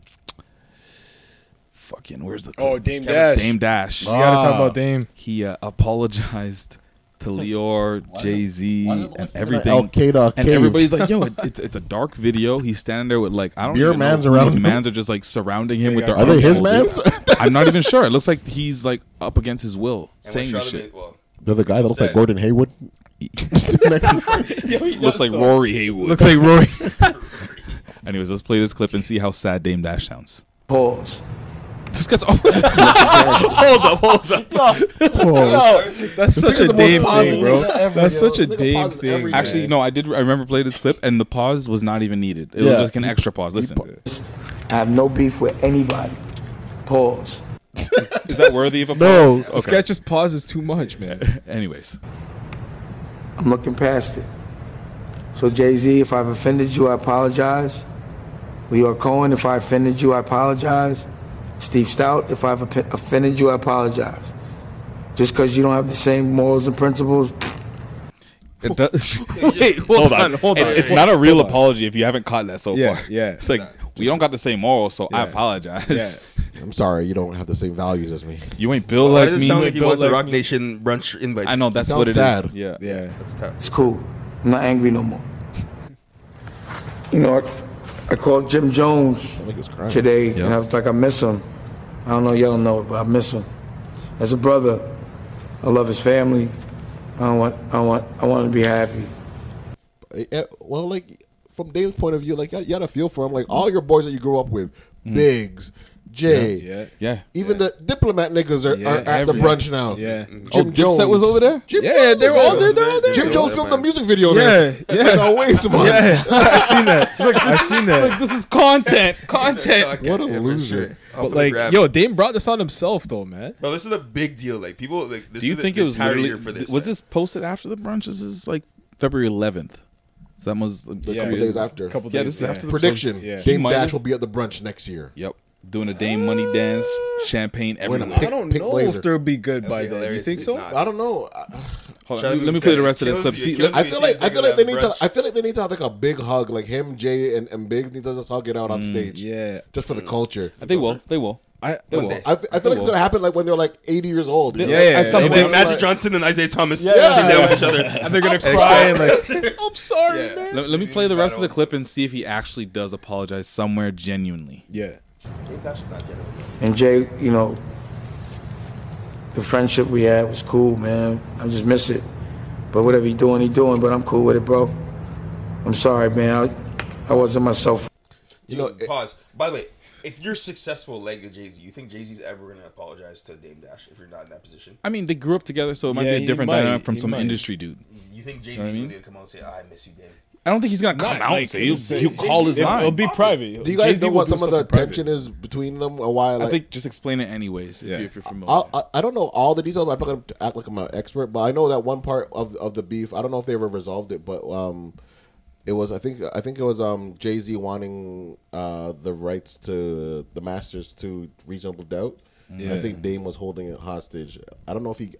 fucking where's the Oh, clip? Dame Dash. Dame Dash. You gotta talk about Dame. He uh, apologized to Lyor, Jay Z, why does it and look everything. Al Qaeda and cave? everybody's like, "Yo, it, it's it's a dark video." He's standing there with like I don't Beer even mans know. who around These him. mans are just like surrounding him with their. Are they arms his folded. mans? I'm not even sure. It looks like he's like up against his will, And saying when this Charlamagne- shit. Well, They're the guy that looks like Sad. Gordon Hayward. Looks like Rory Haywood. Looks like Roy. Anyways, let's play this clip and see how sad Dame Dash sounds. Pause. This guy's hold up, hold up. Oh, That's such a the most Dame thing, bro. ever, That's yo. such a This nigga Dame thing. everything. Actually, no, I did. I remember playing this clip, and the pause was not even needed. It was Yeah. just an extra pause. Listen, I have no beef with anybody. Pause. is that worthy of a pause? No. This guy just pauses too much, man. Anyways, I'm looking past it. So Jay Z, if I've offended you, I apologize. Lyor Cohen, if I offended you, I apologize. Steve Stoute, if I've offended you, I apologize. Just because you don't have the same morals and principles, It does. Wait, hold, on, hold on. it's not a real apology if you haven't caught that so Yeah, far. yeah. It's like we don't got the same morals, so I apologize. Yeah. apologize. I'm sorry, you don't have the same values as me. You ain't built Why like does it me. sound like he built wants a like Rock me. Nation brunch invite? I know that's Sounds what it is. sad. Yeah. Yeah. That's tough. it's cool. I'm not angry no more. You know, I, I called Jim Jones I think it was crying. today, and I Yes. was like, I miss him. I don't know, y'all know it, but I miss him. As a brother, I love his family. I don't want, I want, I want him to be happy. Eh, well, like from Dave's point of view, like you had a feel for him. Like all your boys that you grew up with, Biggs, Jay, Yeah. Yeah. even the diplomat niggas are, Yeah, are at the every- brunch now. Yeah. Jim Oh, Jones Dipset was over there? Jim Yeah, Jones they were was all there. They're all there. Jim Jones yeah, filmed man. the music video Yeah, there. yeah. Like, waste of money. Yeah, oh, I've seen that. I've seen that. This is content. Content. What a loser. But like, yo, Dame brought this on himself though, man. Bro, this is a big deal. Like people, like this Do you is think the it was entire literally year for this? was this posted after the brunch? This is like February 11th. So that was A Yeah, couple days is. after. Couple Yeah, days, this is yeah. after the Prediction: Yeah. Dame Dash will be at the brunch next year. Yep. Doing a Dame money dance, champagne Wearing everywhere. pink- I don't pink know blazer. if they'll be good by That'd be then. You think so? not. I don't know. Hold on, let me play the rest of this clip. See, it kills let's- I feel like a I nigga feel like they at need to. I feel like they need to have like a big hug, like him, Jay, and, and Biggs need to just hug it out on mm, stage, Yeah. just for the culture. they will. They will. I They One will. day. I, f- I feel like it's gonna happen like when they're like 80 years old. you know? Yeah, yeah, yeah. Like, Magic like- Johnson and Isaiah Thomas Yeah. sitting down with each other. and they're gonna cry and like, I'm sorry, Yeah. man. Let, let me play the rest of the clip and see if he actually does apologize somewhere genuinely. Yeah. That's not genuine. And Jay, you know, the friendship we had was cool, man. I just miss it. But whatever he doing, he doing. But I'm cool with it, bro. I'm sorry, man. I, I wasn't myself. You know, pause. By the way, if you're successful like Jay Z, you think Jay Z's ever gonna apologize to Dame Dash if you're not in that position? I mean, they grew up together, so it might Yeah, be a different might. dynamic from some might. industry dude. You think Jay Z's Know I mean? gonna come out and say, "I miss you, Dame"? I don't think he's gonna come Not out like and say he'll, say- he'll call his line. It'll be private. Do you guys Jay-Z know will what do some of the in private. tension is between them, or why? Like, I think just explain it anyways Yeah. if, you, if you're familiar. I, I, I don't know all the details. I'm not going to act like I'm an expert, but I know that one part of of the beef. I don't know if they ever resolved it, but um, it was I think I think it was um Jay Z wanting uh the rights to the masters to reasonable doubt. And I think Dame was holding it hostage. I don't know if he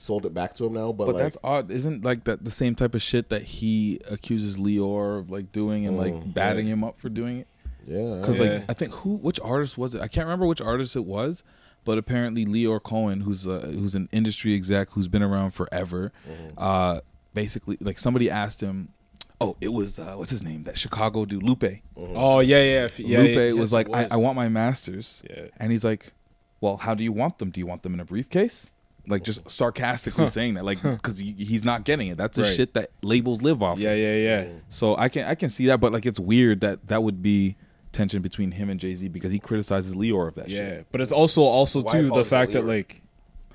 sold it back to him now, but, but like, that's odd. Isn't like that the same type of shit that he accuses Lyor of like doing and like Mm, batting yeah. him up for doing it? yeah, Because Yeah. like I think who which artist was it? I can't remember which artist it was, but apparently Lyor Cohen, who's a, who's an industry exec who's been around forever, Mm-hmm. uh, basically like somebody asked him. Oh, it was uh, what's his name? That Chicago dude, Lupe. Oh yeah, yeah, yeah. Lupe yeah, was yes, like, it I. I want my masters. Yeah. And he's like, Well, how do you want them? Do you want them in a briefcase? Like just sarcastically saying that, like because he, he's not getting it. That's the Right. shit that labels live off. Yeah, of. yeah, yeah. So I can I can see that, but like it's weird that that would be tension between him and Jay Z because he criticizes Lyor of that shit. Yeah, shit. but it's also also Why too the fact to that like,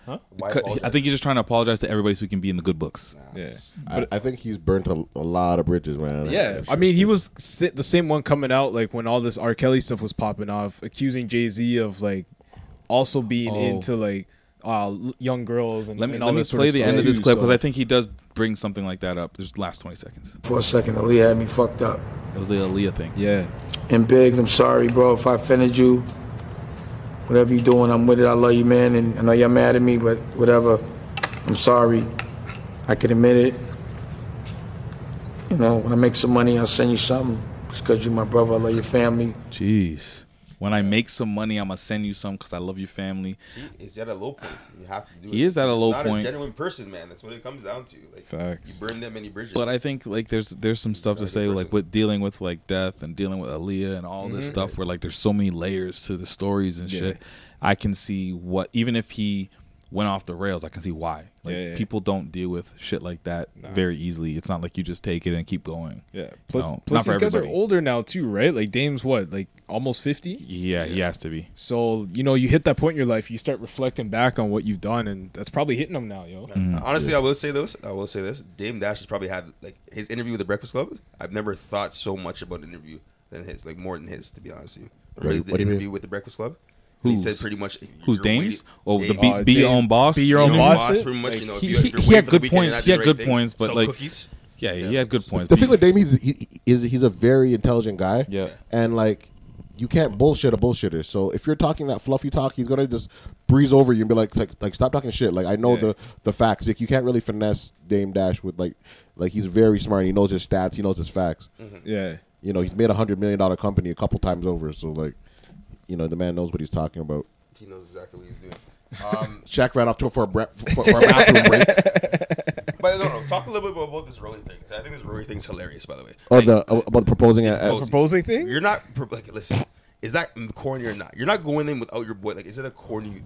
Why Cut- apologize? I think he's just trying to apologize to everybody so he can be in the good books. yeah, I, I think he's burnt a, a lot of bridges, man. yeah. I mean, he was the same one coming out like when all this R. Kelly stuff was popping off, accusing Jay Z of like also being Oh. into like uh young girls and Let me and all let me this sort play of the end of this clip because so- I think he does bring something like that up. There's the last twenty seconds. For a second, Aaliyah had me fucked up. It was the Aaliyah thing. yeah, And Biggs, I'm sorry, bro, if I offended you. Whatever you're doing, I'm with it. I love you, man. And I know you're mad at me, but whatever. I'm sorry. I can admit it. You know, when I make some money, I'll send you something. Just because you're my brother, I love your family. Jeez. When I make some money, I'm gonna send you some because I love your family. He is at a low point. You have to do He it. is at a He's low not point. a genuine person, man. That's what it comes down to. Like, Facts. you burn that many bridges. But I think like there's there's some stuff to say good like with dealing with like death and dealing with Aaliyah and all this mm-hmm. stuff where like there's so many layers to the stories and Yeah. shit. I can see what even if he went off the rails, I can see why. Like Yeah, yeah. people don't deal with shit like that very easily. It's not like you just take it and keep going. yeah. Plus, No, plus not for these guys are older now too, right? Like Dame's what, like almost fifty. Yeah, he has to be. So you know, you hit that point in your life, you start reflecting back on what you've done, and that's probably hitting them now, yo. Mm-hmm. Honestly, I will say this. I will say this. Dame Dash has probably had like his interview with the Breakfast Club. I've never thought so much about an interview than his, like more than his, to be honest with you. Really, the what you interview with the Breakfast Club. And he Who's- said pretty much. Who's you're Dames? waiting- Oh, the Dame- be, Uh, be your Dame- own boss. be your own boss boss pretty much. You know, if He- you- he- if you're he waiting had for the good weekend and points. not He do had the good thing, points, but, sell like, cookies. Yeah, he had good points. The thing with Dame he's, he, is he's a very intelligent guy. Yeah. And like, you can't bullshit a bullshitter. So if you're talking that fluffy talk, he's gonna just breeze over you and be like, like, like stop talking shit. Like I know Yeah. the the facts. Like you can't really finesse Dame Dash with like, like he's very smart. He knows his stats. He knows his facts. Yeah. You know, he's made a hundred million dollar company a couple times over. So like, you know, the man knows what he's talking about. He knows exactly what he's doing. Um, Shaq ran off to for a, bre- for, for a bathroom break. but no, no. Talk a little bit about, about this Rory thing. I think this Rory thing's hilarious, by the way. Or the about the proposing at, at Proposing thing? You're not like listen. Is that corny or not? You're not going in without your boy. Like, is it a corny?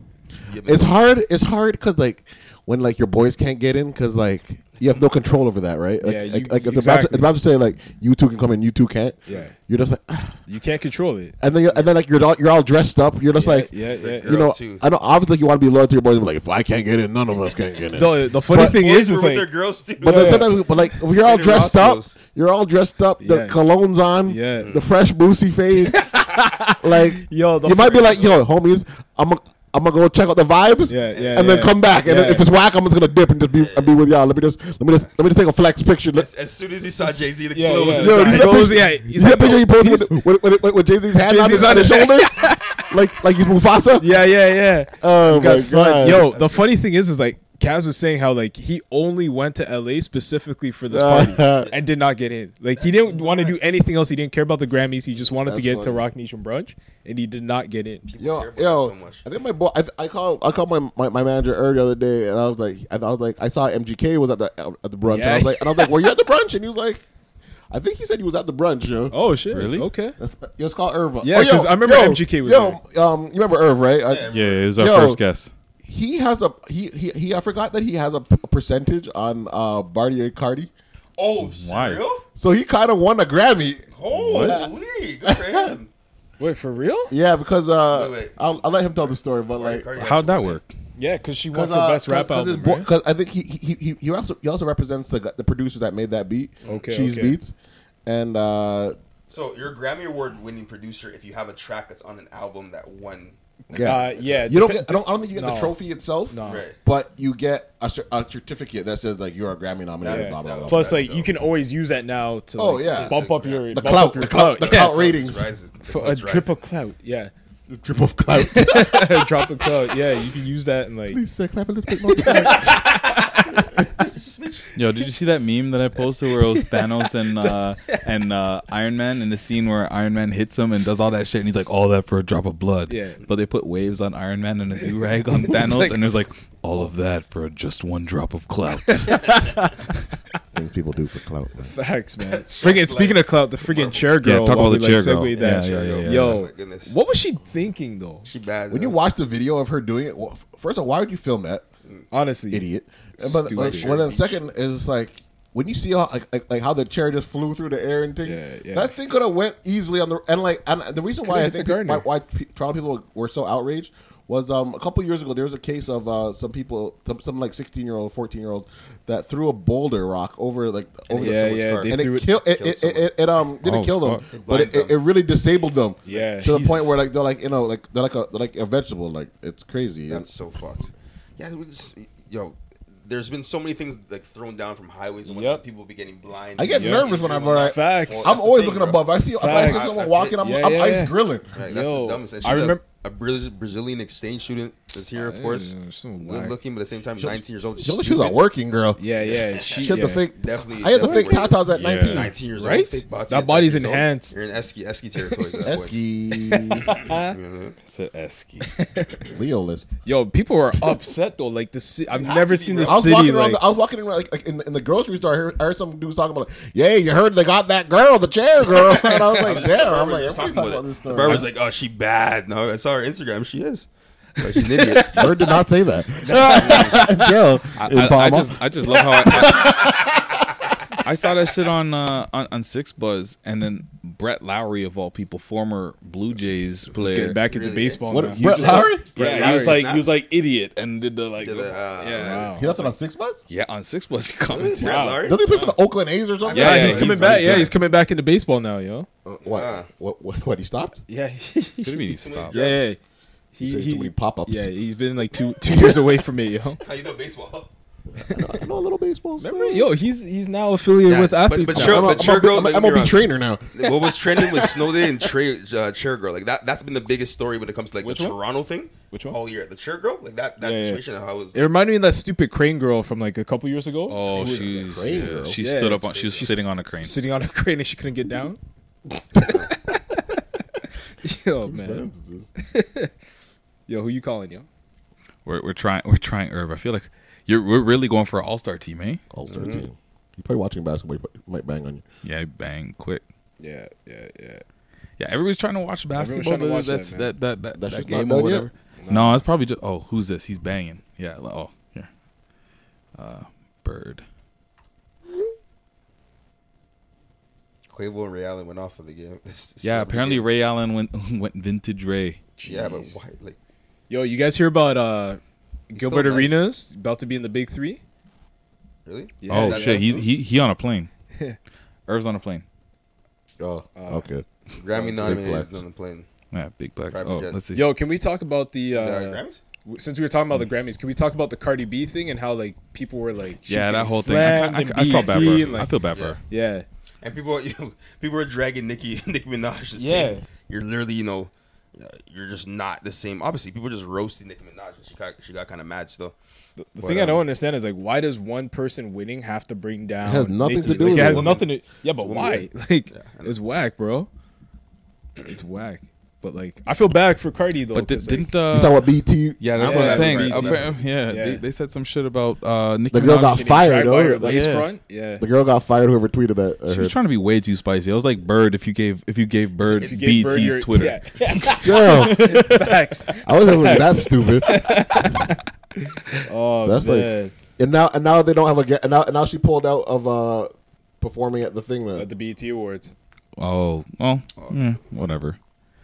It's hard. It's hard because like when like your boys can't get in because like you have no control over that, right? Like, Yeah, you- like, like if exactly. the about to say like you two can come in, you two can't. Yeah. You're just like, You can't control it. and then you and then like you're all, you're all dressed up. You're just Yeah, like, yeah, yeah. you know, too. I know obviously you want to be loyal to your boys. But like if I can't get in, none of us can get in. The, the funny But- thing is, is with like, their girls too. But then sometimes, but like if you're all dressed up, you're all dressed up. The Yeah. cologne's on, Yeah. the fresh boosie fade. like Yo, you might be like, yo, homies, I'm a, I'm gonna go check out the vibes, Yeah, yeah, and then yeah. come back. And Yeah. if it's whack, I'm just gonna dip and just be and be with y'all. Let me just let me just let me just take a flex picture. As, as soon as he saw Jay Z, the Yeah, clothes. yeah. in Yo, his you eyes. see that goes- picture- yeah, you he's that like, picture he posted with, with, with, with, with Jay Z's hand on his, Jay-Z's on on his shoulder, like like he's Mufasa. yeah, yeah, yeah. Oh You got my son. god, Yo, the funny thing is, is like Kaz was saying how like he only went to LA specifically for this party and did not get in. Like he didn't want to do anything else. He didn't care about the Grammys. He just wanted to That's get to funny. Roc Nation brunch, and he did not get in. Yo, yo, so much. I think my boy. I, th- I called. I called my, my, my manager earlier the other day, and I was like, I, was like, I saw MGK was at the at the brunch, and I was Yeah. like, and I was like, were you at the brunch? And he was like, I think he said he was at the brunch, yo. Oh shit! Really? Okay. That's, it was called Irva. Yeah, Oh, I remember yo, MGK was yo, um, you remember Irv, right? I- Yeah, it was our Yo. first guest. He has a he, he he. I forgot that he has a, p- percentage on uh Bartier Cardi, Oh, Why? real? so he kind of won a Grammy. Holy, good for him. Wait for real? Yeah, because uh, Wait, wait. I'll, I'll let him tell the story, but like. Cardi How'd that work? Yeah, because she won Because for best rap album. right? I think he he he he also he also represents the gu- the producer that made that beat. Okay, Cheese okay. Beats, and uh. So you're a Grammy Award winning producer if you have a track that's on an album that won. Yeah, Uh, yeah, you don't get. I don't, I don't think you get no. the trophy itself, No. Right. but you get a, a certificate that says like you're a Grammy nominated. Yeah. Blah blah blah. Plus, That's like you can always use that now to Oh, like, yeah. bump up your the clout, your the clout, the Yeah. clout ratings, Rises. For a Plus drip of clout. Yeah, A drip of clout. drop of clout. Yeah, you can use that and like. Please, sir, can I have a little bit more time? Yo, did you see that meme that I posted where it was Thanos and uh, and uh, Iron Man in the scene where Iron Man hits him and does all that shit and he's like, all that for a drop of blood. Yeah. But they put waves on Iron Man and a do rag on Thanos and there's like, all of that for just one drop of clout. Things people do for clout. man. Facts, man. Friggin' speaking of clout, the friggin' chair girl. Yeah, talk about we, the like, chair girl. that. Yeah, yeah, yeah, yeah. Yo, Oh what was she thinking though? She bad. When you watch the video of her doing it, well, first of all, why would you film that? Honestly, idiot. And But like, Stupid. well, then second is like when you see how like, like, like how the chair just flew through the air and thing. Yeah, yeah. That thing could have went easily on the and like and the reason why I think pe- why, why pe- Toronto people were so outraged was um a couple years ago there was a case of uh some people some, some like sixteen year old fourteen year old that threw a boulder rock over like over Yeah, the yeah, car. and it it. killed it, it, it, it, it um didn't Oh, kill them fuck. It but it, blinded it, it really disabled them Yeah, to the point where like they're like you know like they're like a they're like a vegetable like it's crazy That's so fucked. Yeah, we just, yo, there's been so many things like thrown down from highways and whatnot. Yep. People be getting blind. I get and- nervous whenever I. Facts. Well, I'm always thing, looking bro. above. I see if I Facts. see someone walking, it. I'm, Yeah, I'm yeah, ice yeah. grilling. Right, that's Yo, the dumbest. I she's a- remember- a, Brazilian exchange student that's here, of course. Yeah, some Good looking, but at the same time, 19 years old. She was a working girl. Yeah, yeah. She, She had the fake. Definitely. I had the fake definitely. tatas at Yeah. 19. 19 years Right? old. Fake butts That body's 19 old. enhanced. You're in Esky, Esky territory. at that. Esky Mhm. Said Esky. Leo list. Yo, people were upset though. Like the ci- I've never seen bro. the I was city walking around. like. The, I was walking around like, like in, in the grocery store. I heard, I heard some dudes talking about, like, "Yeah, you heard they got that girl, the chair girl," and I was like, The "Damn!" I'm like, was "Everybody talking talking about about this it. story." The barber's like, "Oh, she bad." No, I saw her Instagram. She is. Like, she's an idiot. Bird did not say that. Jail I, in I, I Palma. just I just love how I, I saw that shit on uh on, on 6ixBuzz and then Brett Lawrie of all people, former Blue Jays player. Getting back into Really? baseball. What- now. Brett just- Lawrie? Yeah, Brett he was like not- he was like idiot and did the like Did the, uh, yeah Wow. He left it on 6ixBuzz. yeah on 6ixBuzz he commented. Brett Lawrie? Doesn't he play for the Oakland A's or something? Yeah, Yeah, he's yeah, coming he's back. really Yeah, he's coming back into baseball now, yo. Uh, what, Ah. what? What? What? He stopped? Yeah, What do you mean he stopped? yeah, yeah. He He, he, too many pop-ups. Yeah, he's been like two two years away from it, yo. How you know baseball? I know, I know a little baseball. stuff. Remember, yo, he's he's now affiliated Yeah, with but- athletes. but now. sure- I'm a- but I'm girl, I'm a- like, I'm a you're be trainer now. what was trending with Snowden and Trey, uh, chair girl? Like that. That's been the biggest story when it comes to like Which the one? Toronto thing. Which one? All year, the chair girl, like that. That Yeah, yeah. situation. How it was. It reminded me of that stupid crane girl from like a couple years ago. Oh, she's crane yeah, girl? she Yeah. stood up on. She was She's- sitting on a crane. sitting on a crane and she couldn't get down. yo, man. Yo, who you calling, yo? We're we're trying we're trying Herb. I feel like you're we're really going for an all star team, eh? All star team. You probably watching basketball. He might bang on you. Yeah, bang quick. Yeah, yeah, yeah. Yeah, everybody's trying to watch basketball. to watch that's man. that that that, that game done or yet? whatever. No, it's probably just. Oh, who's this? He's banging. Yeah. Oh, here. Uh, bird. Quavo and Ray Allen went off for the game. It's- it's Yeah, apparently game. Ray Allen went went vintage Ray. Yeah, but why? Like, Yo, you guys hear about uh Gilbert nice. Arenas about to be in the big three? really? Yeah, oh that- shit, he that's- he he on a plane. Irv's on a plane. Oh, Uh, okay. Grammy nominated on the plane. Yeah, big blacks. Private Oh, jet. let's see. Yo, can we talk about the The uh Grammys? since we were talking about the Grammys, can we talk about the Cardi B thing and how like people were like yeah, that whole thing. I, slammed I, I, felt bad for her. like- I feel bad for Yeah. her. Yeah. And people, you know, people are dragging Nicki, Nicki Minaj. To Yeah. say you're literally, you know, you're just not the same. Obviously, people just roasting Nicki Minaj. and She got, she got kind of mad still. The But, thing I um, don't understand is like why does one person winning have to bring down? has nothing Nicki? to do like, with it. it. has Woman. nothing to. Yeah, but why? Like Yeah, it's whack, bro. It's whack. But like I feel bad for Cardi though. But did, 'cause, like, didn't You uh, saw what BET? yeah, that's Yeah, what I'm saying. BET. Yeah, Yeah. They, they said some shit about uh, Nicki The girl Minaj. got fired, dragged though. Like, yeah. front. Yeah. The girl got fired. Whoever tweeted that. I She was trying to be way too spicy. I was like Bird if you gave if you gave Bird If you gave Bird BET's your- Twitter. Yeah. Chill. Facts. I wasn't really that stupid. Oh That's man. like, and now and now they don't have a. ga- And now and now she pulled out of uh performing at the thing. Now. At the BET Awards. Oh, well, eh, whatever.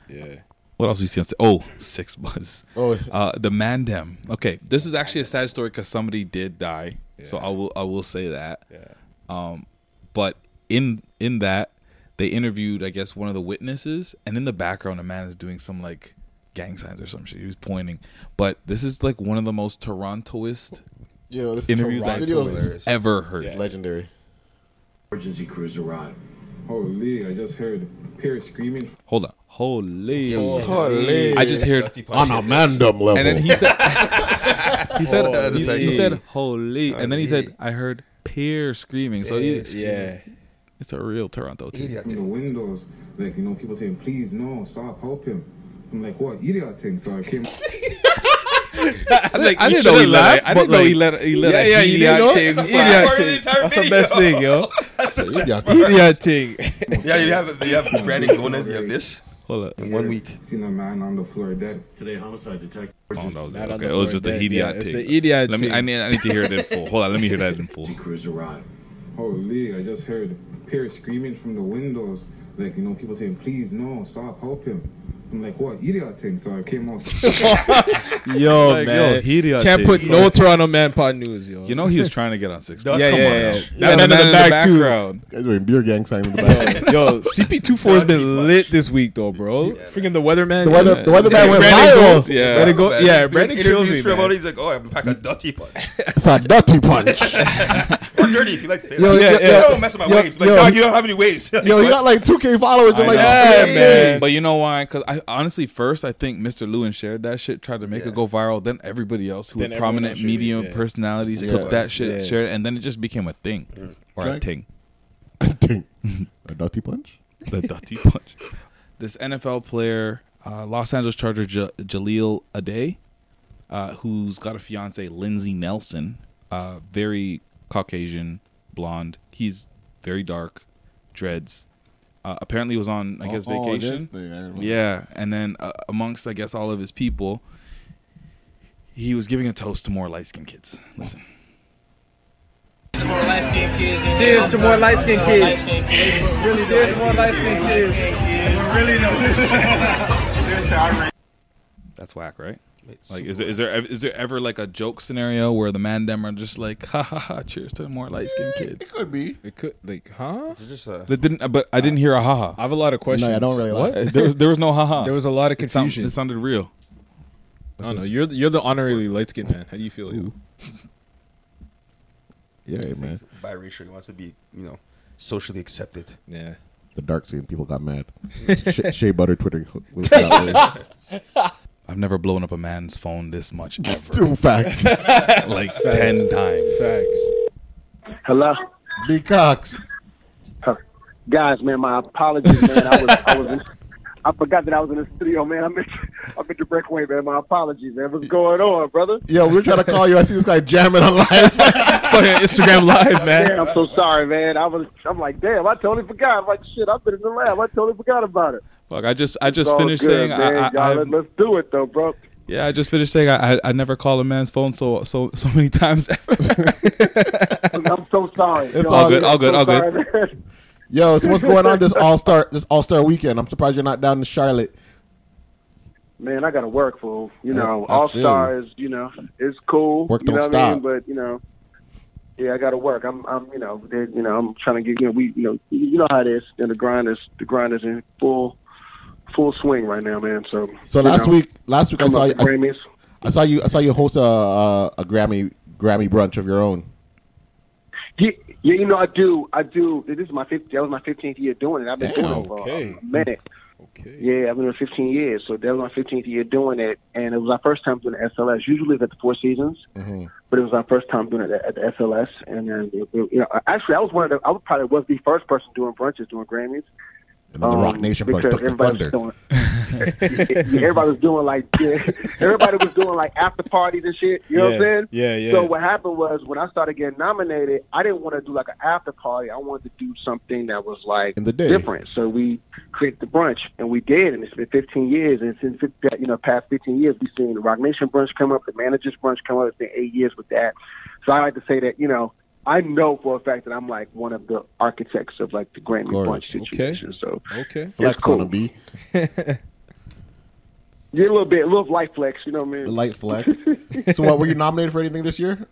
Yeah. What else we see on? Oh, six buzz. Oh. uh, the Mandem. Okay, this is actually a sad story because somebody did die. So I will I will say that. Yeah. Um, but in in that they interviewed I guess one of the witnesses, and in the background a man is doing some like gang signs or some shit. He was pointing, but this is like one of the most Torontoist Yeah, this interviews Toronto I've video ever heard. it's legendary. Emergency crews arrived. Holy, I just heard Pierce screaming. Hold on, holy, Holy. I just heard On a punch. mandem level. And then he said, he said, oh, Holy. he, he said, holy, and then he said, I heard peer screaming. So he, Yeah. it's a real Toronto team. Idiot. from the windows, like you know, people saying, "Please, no, stop, help him." I'm like, "What idiot thing?" So I came. I, Like, I didn't know he shouldn't laugh, I didn't but, know he like- let. He let. Yeah, a yeah, you didn't know? thing. That's the Idiot part of the thing. entire That's the video. best thing, yo. Idiot. Idiot thing. Yeah, you have you have Brandon Gomez. You have this Hold up. in one week. Seen a man on the floor dead. Today, homicide detective. Oh, no, Not on okay, oh, it was floor just the dead. idiot Yeah, it's the idiot Let me. I need. I need to hear it in full. Hold on. Let me hear that in full. crews arrived. Holy, I just heard Pierce screaming from the windows, like you know, people saying, "Please, no, stop, help him." I'm like, "What idiot thing?" So I came out. Yo, Like, yo, man. idiot Can't thing. put no Toronto Man Pod news, yo. You know he was trying to get on six. yeah, yeah, Come on yeah. now. That Yeah, man the in the man back, too. background. Guys doing beer gang sign in the back. Yo, CP24 has been lit this week, though, bro. Freaking the weatherman. The weather, the weatherman went viral. Yeah. Brandon Gold- Man, yeah, Brandon kills me, man. He's like, oh, I'm pack a dirty punch It's a dirty punch. or dirty if you like to say Yo, that. yeah, Yeah, yeah. don't mess with my waves. Like, yo. you don't have any waves. Yo, he got like 2K followers. Like. Yeah, man. But you know why? Because I honestly, first I think Mr. Lewin shared that shit, tried to make it go viral. Then everybody else who Then were prominent else shared it, media yeah. personalities Yeah. took that shit, Yeah. shared, it, and then it just became a thing or a Jack? thing. Ting. a dirty punch. the dirty punch. This NFL player, uh, Los Angeles Charger J- Jahleel Addae, uh, who's got a fiance, Lindsay Nelson, uh, very Caucasian, blonde. He's very dark, dreads. Uh, apparently, was on I guess Oh, oh, this vacation. thing, I yeah, and then uh, amongst I guess all of his people, he was giving a toast to more light skinned kids. Listen. Cheers to more light skinned kids. Really cheers to more light skinned kids. Really Cheers to our That's whack, right? Like, is there, is there there ever like a joke scenario where the man them are just like, ha ha ha, cheers to more light skinned kids? It could be. It could, like, huh? It's just a, That didn't, uh, but I didn't hear a ha ha. I have a lot of questions. I don't really What? like There was there was no ha ha. There was a lot of It, sound, confusion. it sounded real. I don't know. You're the, you're the honorary light skinned man. How do you feel? You? Yeah, man. Biracial. He wants to be, you know, socially accepted. Yeah. The dark scene people got mad. Shea, Shea Butter Twitter. was that way. I've never blown up a man's phone this much ever. True facts. like ten times. Facts. Hello, B Cox. guys. Man, my apologies, man. I was, I was, in, I forgot that I was in the studio, man. I meant, I meant to break away, man. My apologies, man. What's going on, brother? Yo, we are trying to call you. I see this guy jamming on live. Saw you on Instagram live, man. Damn, I'm so sorry, man. I was, I'm like, damn, I totally forgot. I'm like, shit, I've been in the lab. I totally forgot about it. Fuck, I just I just all finished good, saying man. I, I, Y'all, I let- let's do it though, bro. yeah I just finished saying I, I I never call a man's phone so so so many times ever. I'm so sorry. It's Yo, all good, all good, so all good. sorry, man. Yo, so what's going on this All Star this All Star weekend? I'm surprised you're not down in Charlotte. Man, I gotta work, fool. You know, I All feel Stars. You know, it's cool. Work you don't know what I mean? But you know, yeah, I gotta work. I'm, I'm, you know, you know, I'm trying to get. You know, we, you know, you know how it is. And the grind is, the grind is in full, full swing right now, man. So. So last know, week, last week I saw you. Grammys. I, I saw you. I saw you host a, a a Grammy Grammy brunch of your own. Yeah, yeah, you know, I do. I do. This is my 50. That was my 15th year doing it. I've been Damn, doing it for okay. a minute. Okay. Yeah, I've been doing 15 years. So that was my 15th year doing it, and it was our first time doing the SLS. Usually it's at the Four Seasons, Mm-hmm. but it was our first time doing it at, the SLS. And then, you know, actually, I was one of the. I was probably was the first person doing brunches doing Grammys. And then the Roc Um, Nation brunch because took the everybody thunder. was doing- everybody was doing like yeah, everybody was doing like after parties and shit. You know what I'm saying? yeah, yeah. So what happened was when I started getting nominated, I didn't want to do like an after party. I wanted to do something that was like In the day. different. So we created the brunch, and we did, and it's been 15 years. And since fif- you know past 15 years, we've seen the Roc Nation brunch come up, the managers brunch come up. It's been eight years with that. So I like to say that you know. I know for a fact that I'm like one of the architects of like the Grammy course. brunch situation. So Okay. Flex cool. on him, B. Yeah, a little bit, a little light flex, you know what I mean? The light flex. so, what were you nominated for anything this year?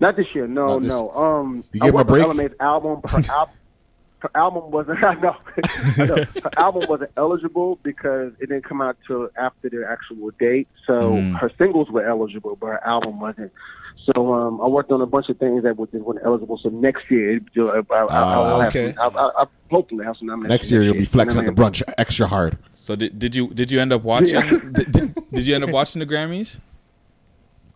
Not this year, no, this- no. Um, You I gave him a break? Ella Mai's album. Her, al- her album wasn't. I know, I know. Her album wasn't eligible because it didn't come out till after the actual date. So Mm. her singles were eligible, but her album wasn't. So um, I worked on a bunch of things that was- weren't eligible. So next year, I, I, I, I'll have okay. some, I, I, I hopefully have some nominations. Next year, you'll be flexing You at the brunch extra hard. so did, did you did you end up watching? Yeah. did, did, did you end up watching the Grammys?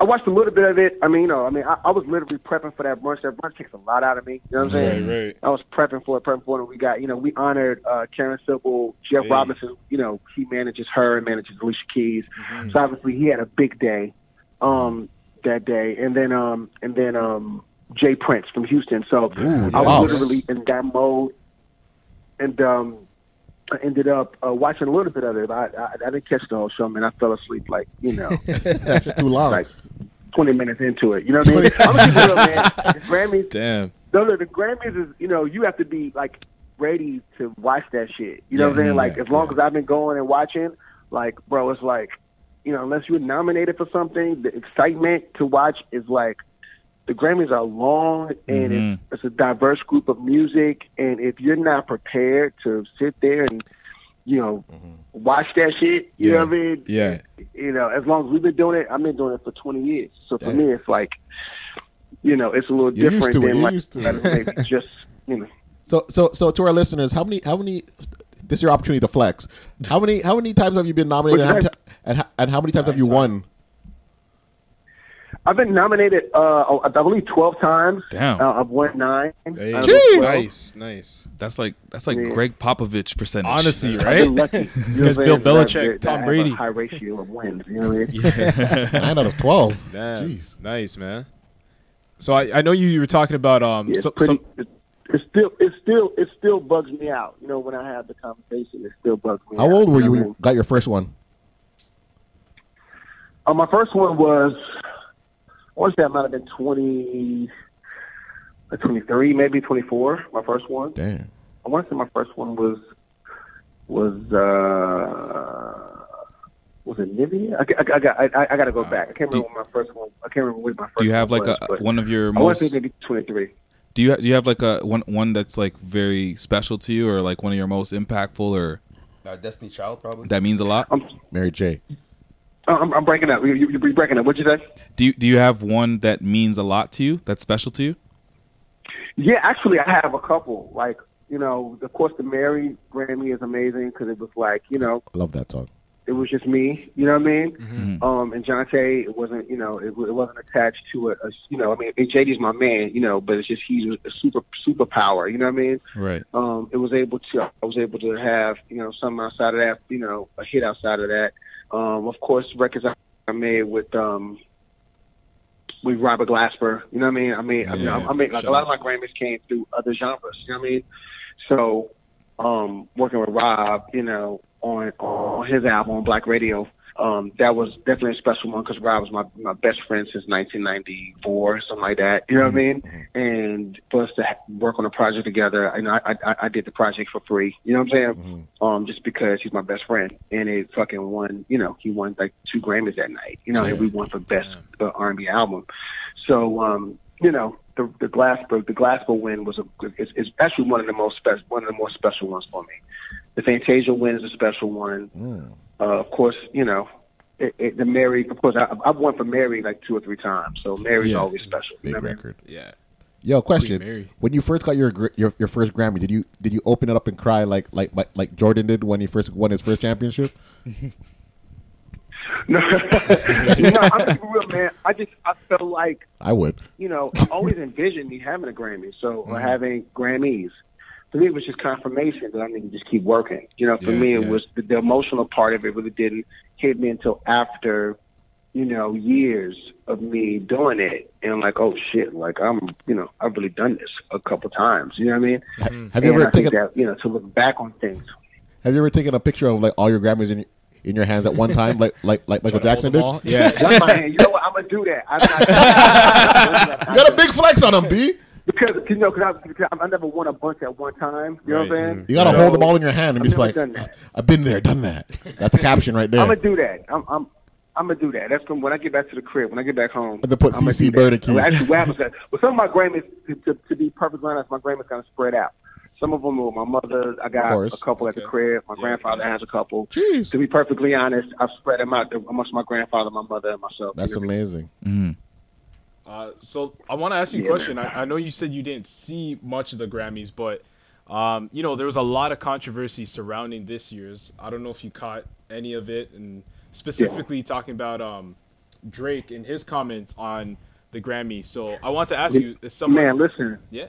I watched a little bit of it. I mean, you know, I mean, I, I was literally prepping for that brunch. That brunch takes a lot out of me. You know what I'm saying? Right, right. I was prepping for it, prepping for it. And we got, you know, we honored uh, Karen Civil, Jeff Hey. Robinson. You know, he manages her and manages Alicia Keys. Mm-hmm. So obviously, he had a big day um, that day. And then, um, and then um, J. Prince from Houston. So I was wow. literally in that mode, and um, I ended up uh, watching a little bit of it. I, I, I didn't catch the whole show, man. I fell asleep like, you know. That's too long. like 20 minutes into it. You know what I mean? I'm gonna keep it real, man. The Grammys, Damn. no, no, the Grammys is, you know, you have to be like ready to watch that shit. You know what I'm saying? Like, as long as I've been going and watching, like, bro, it's like, you know, unless you're nominated for something, the excitement to watch is like, the Grammys are long and it's, mm-hmm. it's a diverse group of music. And if you're not prepared to sit there and, you know, mm-hmm. watch that shit, you know what I mean? Yeah. you know, as long as we've been doing it, I've been doing it for 20 years. So for Damn. me, it's like, you know, it's a little You're used different to it. than You're like used to just, you know. So, so, so to our listeners, how many, how many? This is your opportunity to flex. How many, how many times have you been nominated, and how, many and, how, and how many times have you won? I've been nominated, uh, I believe, 12 times. Damn. Uh, I've won nine. Hey, out of the 12. nice, nice. That's like that's like Yeah. Gregg Popovich percentage. Honestly, right? been lucky. You This know guy's what Bill Belichick, That- that Tom Brady. A high ratio of wins. You know what I mean? Nine out of twelve. Damn. Jeez. Nice, man. So I, I know you, you were talking about um Yeah, so, pretty. some it, it still, it still, it still bugs me out. You know, when I have the conversation, it still bugs me. Out. How out, old were you what when you got your first one? Uh, my first one was, I want to say I might have been 20, uh, 23, maybe 24, my first one. Damn. I want to say my first one was, was, uh, was it Nivea? I, I, I, got, I, I got to go back. I can't remember when my first one, I can't remember what my first Do you have one like was, a one of your I want to most? say maybe 23. Do you do you have like a one one that's like very special to you, or like one of your most impactful, or Uh, Destiny Child, probably. that means a lot? Um, Mary J. Oh, I'm, I'm breaking up. You, you, you're breaking up. What'd you say? Do you do you have one that means a lot to you? That's special to you? Yeah, actually, I have a couple. Like, you know, of course, the Mary Grammy is amazing because it was like, you know, I love that song. It was just me. You know what I mean? Mhm. Um, and Jonte, it wasn't, you know, it, it wasn't attached to a, a, you know, I mean, JD's my man, you know, but it's just he's a super superpower. You know what I mean? Right. um, it was able to I was able to have you know some outside of that you know a hit outside of that. Um, of course, records I made with um, with Robert Glasper. You know what I mean? I mean, I mean, I, I mean, like a lot of my Grammys came through other genres. You know what I mean? So, um, working with Rob, you know, on on his album Black Radio. Um, that was definitely a special one because Rob was my my best friend since 1994, something like that. You know what I mean? And for us to ha- work on a project together, know, I, I I did the project for free. You know what I'm saying? Um, just because he's my best friend, and it fucking won. You know, he won like two Grammys that night. You know, and we won for best uh, R&B album. So, um, you know, the the Glasper the Glasper win was a is, is actually one of the most special one of the more special ones for me. The Fantasia win is a special one. Uh, of course, you know, it, it, the Mary. Of course, I, I've won for Mary like two or three times, so Mary's Yeah. always special. you Big know what I mean? record. Yeah. Yo, question: When you first got your, your your first Grammy, did you did you open it up and cry like like like, like Jordan did when he first won his first championship? No, you know, I'm just real, man. I just I felt like I would. you know, I always envisioned me having a Grammy, so or Mhm. having Grammys. For me, it was just confirmation that I need to just keep working. You know, for Yeah, me, it yeah. was the, the emotional part of it really didn't hit me until after, you know, years of me doing it, and like, oh shit, like I'm, you know, I've really done this a couple times. You know what I mean? Have you And ever I taken that, you know, to look back on things. Have you ever taken a picture of like all your Grammys in in your hands at one time, like like like Michael Jackson did? all? Yeah. One my hand. You know what? I'm gonna do that. I'm not, You got a big flex on them, B. because you know, because I, because I never won a bunch at one time. You know what I'm saying? You gotta So, hold them all in your hand and I've be like, uh, "I've been there, done that." That's the caption right there. I'm gonna do that. I'm, I'm, I'm gonna do that. That's when, when I get back to the crib. When I get back home, And then put I'm gonna CC do that. Bird and Keys. Well, Actually, what happens well, some of my Grammys, to, to, to be perfectly honest, my Grammys kind of spread out. Some of them were my mother. I got a couple at the crib. My grandfather has a couple. Jeez. To be perfectly honest, I've spread them out amongst my grandfather, my mother, and myself. That's You know what amazing. Uh, so I want to ask you a question. I, I know you said you didn't see much of the Grammys, but um, you know there was a lot of controversy surrounding this year's. I don't know if you caught any of it, and specifically talking about um, Drake and his comments on the Grammy. So I want to ask you, is someone? Man, listen. Yeah.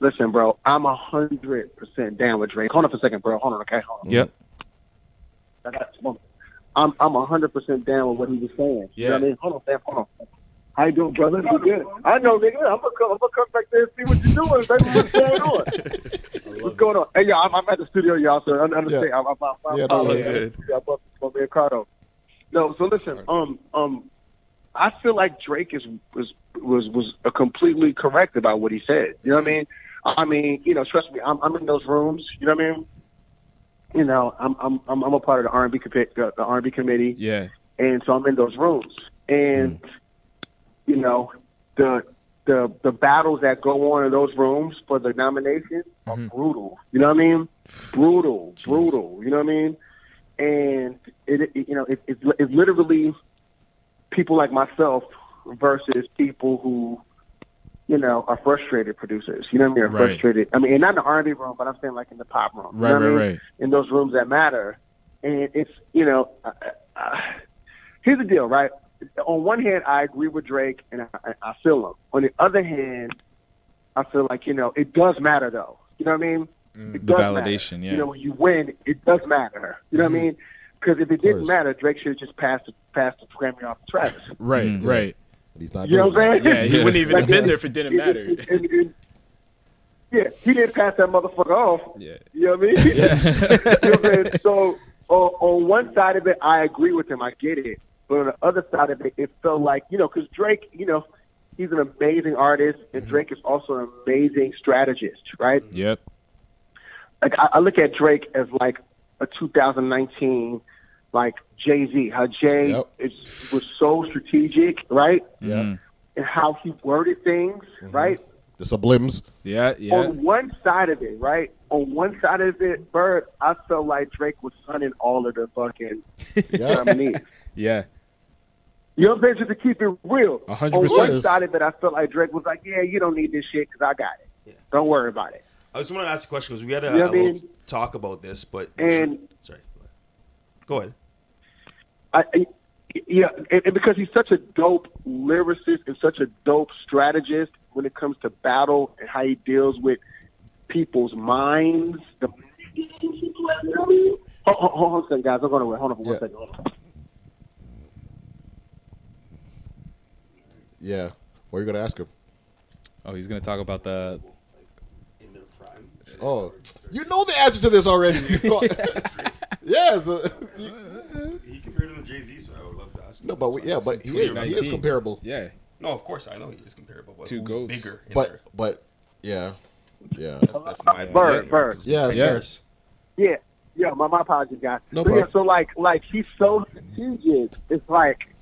Listen, bro, I'm a hundred percent down with Drake. Hold on for a second, bro. Hold on, okay? Hold on. Yep. I got one. I'm I'm a hundred percent down with what he was saying. You know what I mean? Hold on, Sam. Hold on. How you doing, brother? You good? I know, nigga. I'm gonna come. I'm gonna come back there and see what you're doing. Baby. What's going on? What's going on? Hey, y'all, I'm, I'm at the studio, y'all. So I understand. Yeah. I'm, I'm, I'm, I'm Yeah, no, I'm- good. Yeah, I'm up to my man Cardo. No, so listen. Um, um, I feel like Drake is was was was uh, completely correct about what he said. You know what I mean? I mean, you know, trust me. I'm I'm in those rooms. You know what I mean? You know, I'm I'm I'm, I'm a part of the R&B the R&B committee Yeah. and so I'm in those rooms, and mm. you know the the the battles that go on in those rooms for the nomination are mm-hmm. brutal. You know what I mean? Brutal, brutal. You know what I mean? And it, it you know it, it's it's literally people like myself versus people who you know are frustrated producers. You know what I mean? Are Right. frustrated. I mean, and not in the R&B room, but I'm saying like in the pop room. You Right, know what I right, mean? right. In those rooms that matter, and it's you know. Uh, uh, here's the deal, right? On one hand, I agree with Drake, and I, I- I feel him. On the other hand, I feel like you know it does matter, though. You know what I mean? It The does matter. validation, yeah. You know, when you win, it does matter. You know what I mean? Because if it didn't matter, Drake should have just passed the, passed the Grammy off to Travis. Right. Mm. Right. But he's not You know doing what I'm saying? Yeah. He wouldn't even have been there if it didn't matter. it- it- it- yeah, he didn't pass that motherfucker off. Yeah. You know what I mean? you know what I'm? So on, on one side of it, I agree with him. I get it. But on the other side of it, it felt like you know, because Drake, you know, he's an amazing artist, and mm-hmm. Drake is also an amazing strategist, right? Yep. Like I, I look at Drake as like a 2019, like Jay Z. How Jay Yep. is, was so strategic, right? Yeah. Mm. And how he worded things, right? The sublims. Yeah. Yeah. on one side of it, right? on one side of it, Bird, I felt like Drake was sunning all of the fucking nominees. Yeah. You know what I'm saying? Just to keep it real. A hundred On percent. one side of it, I felt like Drake was like, "Yeah, you don't need this shit because I got it. Don't worry about it." I just want to ask a question because we had a, You know a little mean? talk about this, but And sorry, go ahead. I, I yeah, and, and because he's such a dope lyricist and such a dope strategist when it comes to battle and how he deals with people's minds. The hold, hold, hold on a second, guys. I'm going to wait. hold on for one second. Hold on. Yeah. What are you gonna ask him? Oh, he's gonna talk about the. Oh, you know the answer to this already. yes. uh, He compared him to Jay Z, so I would love to ask. him. No, but we- yeah, but he is- he is comparable. Yeah. No, of course I know he is comparable, but Two who's goats. bigger? in but there? but yeah, yeah. That's, that's my Bird, opinion, Bird. 'cause Yes, ten yes. Yeah, yeah. My my apologies, guys. No so, yeah, problem. so like like he's so strategic. It's like,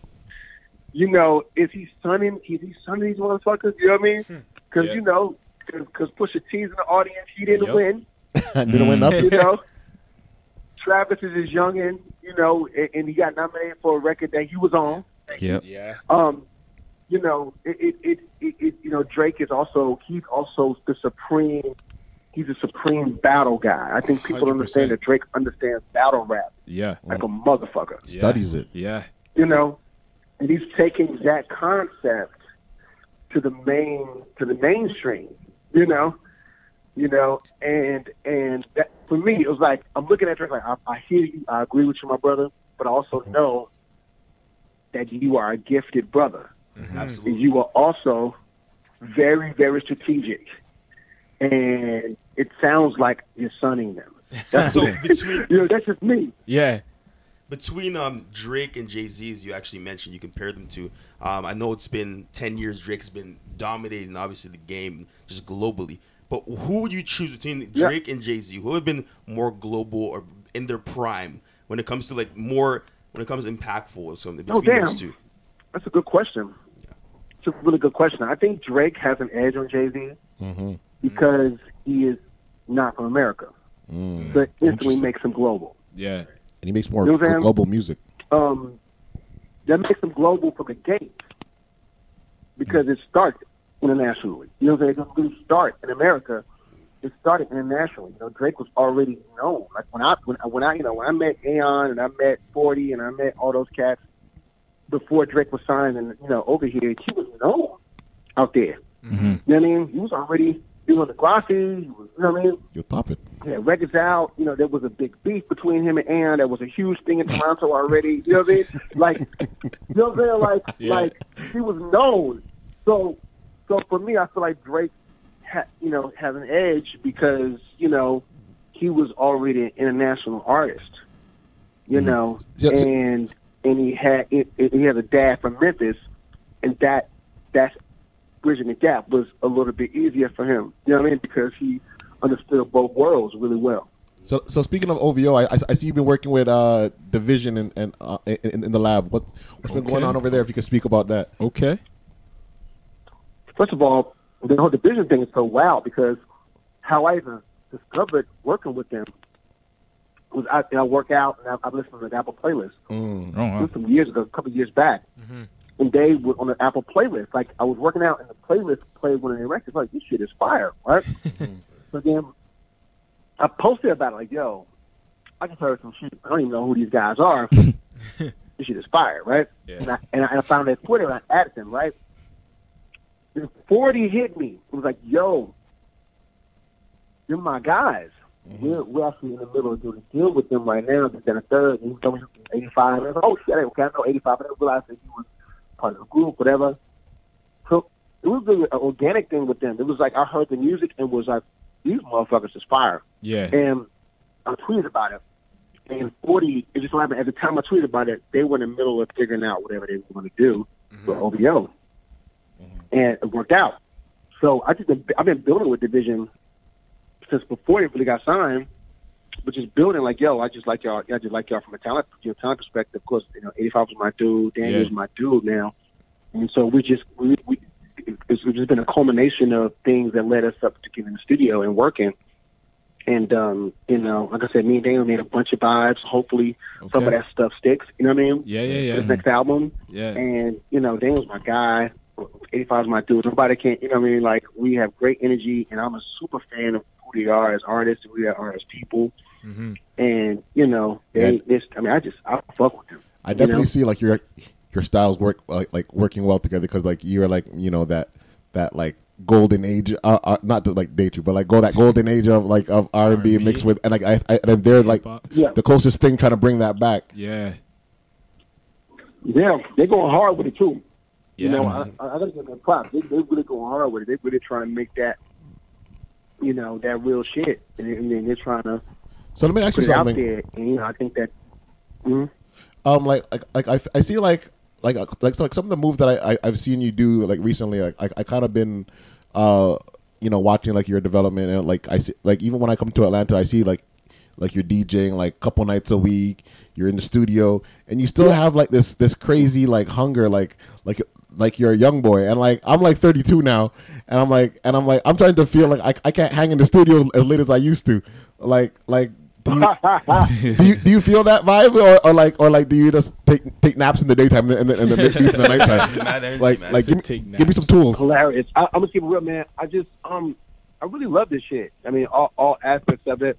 you know, is he sunning? Is he sunning these motherfuckers? You know what I mean? Hmm. Because Yeah. you know, because Pusha T's in the audience, he didn't Yep. win. Didn't win hmm. nothing. You know, Travis is his youngin. You know, and, and he got nominated for a record that he was on. Yep. Yeah. Um, you know, it, it, it, it, it you know, Drake is also he's also the supreme. He's a supreme battle guy. I think people don't understand that Drake understands battle rap Yeah. like a motherfucker. Studies it. Yeah. You know, and he's taking that concept to the main to the mainstream. You know, you know, and and that, for me, it was like I'm looking at Drake like I, I hear you, I agree with you, my brother, but I also know that you are a gifted brother. Absolutely. You are also very, very strategic, and it sounds like you're sunning them. That's, So between you know, that's just me. Yeah. between um Drake and Jay Z, as you actually mentioned, you compared them to. Um, I know it's been ten years. Drake's been dominating, obviously, the game just globally. But who would you choose between Yeah. Drake and Jay Z? Who have been more global or in their prime when it comes to like more when it comes to impactful or something Oh, between damn. those two? That's a good question. It's a really good question. I think Drake has an edge on Jay Z Mm-hmm. because he is not from America. Mm. So it instantly makes him global. Yeah. And he makes more You know what I'm saying? global music. Um, that makes him global from the gate because it started internationally. You know what I'm saying? It didn't start in America. It started internationally. You know, Drake was already known. Like when I when, I- when I you know when I met Aeon and I met Forty and I met all those cats before Drake was signed and you know over here, he was known out there. Mm-hmm. You know what I mean? He was already he was on the glossy. He was, you know what I mean? You pop it. Yeah, records out. You know, there was a big beef between him and Aaron. That was a huge thing in Toronto already. You know what I mean? Like, you know what I'm saying? Like, Yeah. like he was known. So, so for me, I feel like Drake, ha, you know, has an edge because you know he was already an international artist. You Mhm. know, Yeah, so- and and he had it, it, he had a dad from Memphis, and that that's bridging the gap was a little bit easier for him. You know what I mean? Because he understood both worlds really well. So, so speaking of OVO, I, I- I see you've been working with uh, dvsn and, and uh, in, in the lab. What, what's been going on over there? If you could speak about that. Okay. First of all, the whole dvsn thing is so wild because how I even discovered working with them was I, I work out and I, I listen to the Apple playlist. Mm. Oh, wow. Some years ago, a couple of years back. And they were on the Apple playlist. Like I was working out and the playlist played one of their records. Like this shit is fire, right? so then I posted about it. Like, yo, I just heard some shit. I don't even know who these guys are. this shit is fire, right? Yeah. And I and I, and I found their Twitter and I added them, right? Then forty hit me. It was like, yo, you're my guys. Mm-hmm. We're, we're actually in the middle of doing a deal with them right now. They're in a third. And he told me he 85. And I was like, oh, shit, okay, I know 85. I didn't realize that he was part of the group, whatever. So it was really an organic thing with them. It was like I heard the music and was like, these motherfuckers is fire. Yeah. And I tweeted about it. And 40, it just so happened at the time I tweeted about it, they were in the middle of figuring out whatever they were going to do mm-hmm. for OVO. And it worked out. So I just been, I've been building with dvsn since before they really got signed, but just building like, yo, I just like y'all. I just like y'all from a talent, your talent perspective. Of course, you know, 85 was my dude. Danny Yeah. my dude now. And so we just, we, we, it's, it's just been a culmination of things that led us up to getting in the studio and working. and um, you know, like I said, me and Daniel made a bunch of vibes. Hopefully, some of that stuff sticks. You know what I mean? Yeah, yeah, yeah. This next album, Yeah. and you know, Daniel's my guy. 85 is my dude. Nobody can, you know what I mean? Like, we have great energy, and I'm a super fan of who they are as artists, and who they are as people. Mm-hmm. And, you know, they, Yeah. this, I mean, I just, I fuck with them. I you definitely know? see like your your styles work like like working well together because like you're like you know that that like golden age uh, uh, not to like date you but like go that golden age of like of R and B mixed with and like I, I and they're like Yeah. the closest thing trying to bring that back. Yeah. Yeah, they're going hard with it too. You know, I, I gotta give them props. They, they really go hard with it. They really try to make that, you know, that real shit, and, and then they're trying to So let me ask you it out something. there. And you know, I think that. mhm. Um, like, like, like I, I see like, like, uh, like, so, like some of the moves that I, I, I've seen you do like recently. Like, I, I kind of been, uh, you know, watching like your development and like I see, like even when I come to Atlanta, I see like, like you're DJing like a couple nights a week. You're in the studio, and you still have like this, this crazy like hunger, like, like, like you're a young boy, and like I'm like 32 now, and I'm like, and I'm like, I'm trying to feel like I, I can't hang in the studio as late as I used to, like, like. Do you, do you do you feel that vibe or, or like or like do you just take take naps in the daytime and the, and the, and the, the nighttime? Energy, like man. like give me, give me some tools. hilarious. I, I'm gonna keep it real, man. I just um, I really love this shit. I mean, all all aspects of it.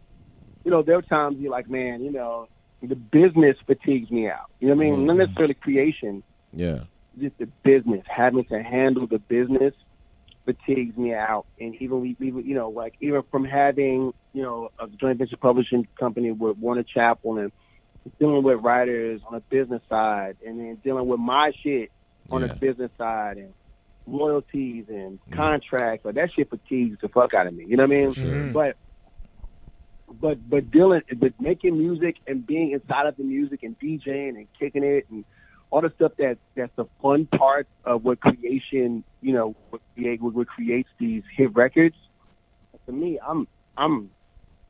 You know, there are times you're like, man, you know, the business fatigues me out. You know what I mean? Not necessarily creation, Yeah. Just the business, having to handle the business fatigues me out. And even we, even you know, like even from having you know a joint venture publishing company with Warner Chappell and dealing with writers on a business side, and then dealing with my shit on Yeah. the business side, and royalties and mm-hmm. contracts, like that shit fatigues the fuck out of me. You know what I mean? sure. Mm-hmm. But but but dealing but making music and being inside of the music and DJing and kicking it and all the stuff that that's the fun part of what creation you know what create what, what creates these hit records. For me, I'm I'm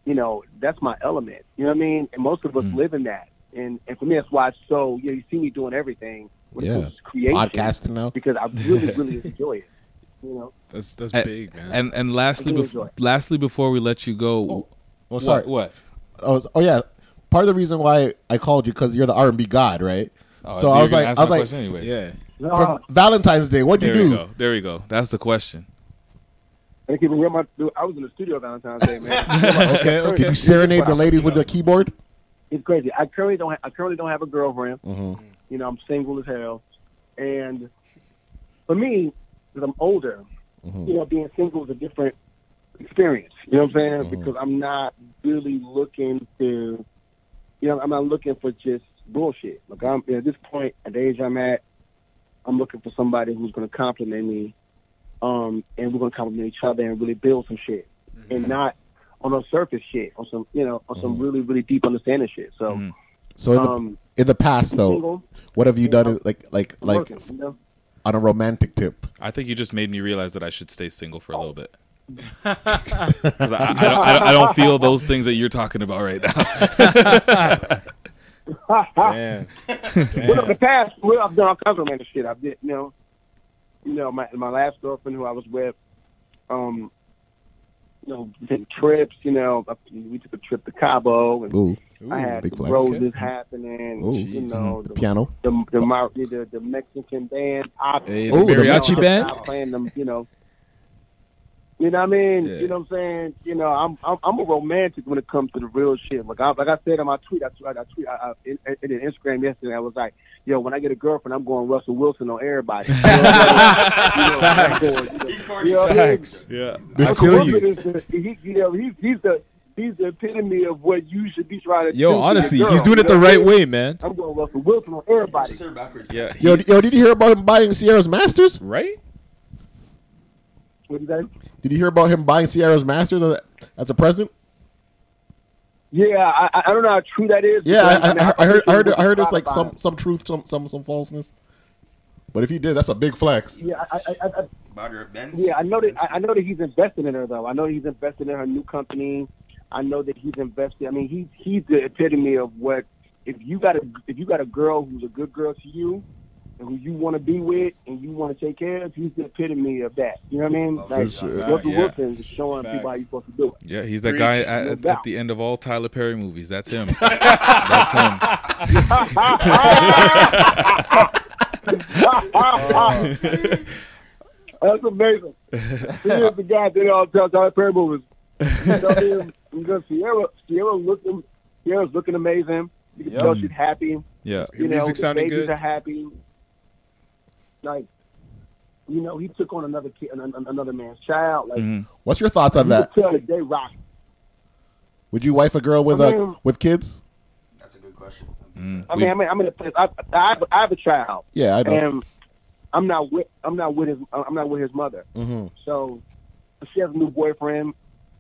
you know that's my element. You know what I mean? And most of us mm. live in that. And and for me, that's why it's so you know you see me doing everything when Yeah. creation Podcasting now. because I really really enjoy it. You know. That's that's And- big, man. And and lastly, I bef- lastly, before we let you go, oh, oh, what- sorry. What? Oh, oh yeah. Part of the reason why I called you because you're the R and B god, right? Oh, so I was like, I was like, anyways. yeah. for Valentine's Day, what'd you There we do? go. There we go. That's the question. I keep it real. My, I was in the studio Valentine's Day, man. Okay, okay. Did you serenade the ladies with the keyboard? It's crazy. I currently don't. Ha- I currently don't have a girlfriend. Mhm. You know, I'm single as hell. And for me, because I'm older, Mhm. you know, being single is a different experience. You know what I'm saying? Because I'm not really looking to, you know, I'm not looking for just bullshit. Like I'm at this point, at the age I'm at, I'm looking for somebody who's going to compliment me, um, and we're going to compliment each other and really build some shit, and not on a surface shit, on some, you know, on some really, really deep understanding shit. So, So in the, um, in the past though, single. what have you done? Like like like working, you know? on a romantic tip? I think you just made me realize that I should stay single for a little bit. I, I, I, don't, I don't feel those things that you're talking about right now. Damn. Well, in the past, well, I've done all kinds of romantic shit. I did, you know, you know, my my last girlfriend who I was with, um, you know, we took trips. You know, we took a trip to Cabo, and Ooh. I had big the flex. roses happening. Ooh. You know, The piano. the the, Mar- the, the Mexican band, I, Hey, the Ooh, the mariachi Mexican- band. I playing them. You know. You know what I mean? Yeah. You know what I'm saying? You know, I'm I'm, I'm a romantic when it comes to the real shit. Like I, like I said in my tweet, I, tweet- I tweet I, I, in, in in Instagram yesterday. I was like, "Yo, when I get a girlfriend, I'm going Russell Wilson on everybody." You know what You know, you know what I mean? Facts. yeah. I feel you. is the, he, you know, he's he's the he's the epitome of what you should be trying to do. Yo, honestly, girl, he's doing it the know what I right mean? way, man. I'm going Russell Wilson on everybody. Yeah. Yo, yo, did you hear about him buying Ciara's Masters? Right? What is that? Did you hear about him buying Ciara's Masters as a, present? Yeah, I, I I don't know how true that is. Yeah, I, because, mean, I, I heard, I heard, I heard there's it's like some about some truth, some some some falseness. But if he did, that's a big flex. Yeah, I, I, I, I, About her Benz. yeah, I know that. I, I know that he's invested in her though. I know he's invested in her new company. I know that he's invested. I mean, he's he's the epitome of what if you got a if you got a girl who's a good girl to you, and who you want to be with and you want to take care of, he's the epitome of that. You know what I mean? like sure. Russell Yeah. Wilson is showing people how you're supposed to do it. Yeah, he's that Preach. guy at, at, doubt. at the end of all Tyler Perry movies. That's him. That's him. That's amazing. he is the guy that all Tyler Perry movies. You know what Because Ciara, Ciara looking, Ciara's looking amazing. You can Yeah. tell she's happy. Yeah. You Her know, music the sounded babies good. are happy. Like, you know, he took on another kid, an- an- another man's child. Like, Mm-hmm. What's your thoughts on that? tell that they rock. Would you wife a girl with I a mean- with kids? That's a good question. Mm. I mean, I mean, I'm in a place. I, I, have, I have a child. Yeah, I know. And I'm not with. I'm not with his. I'm not with his mother. Mhm. So she has a new boyfriend,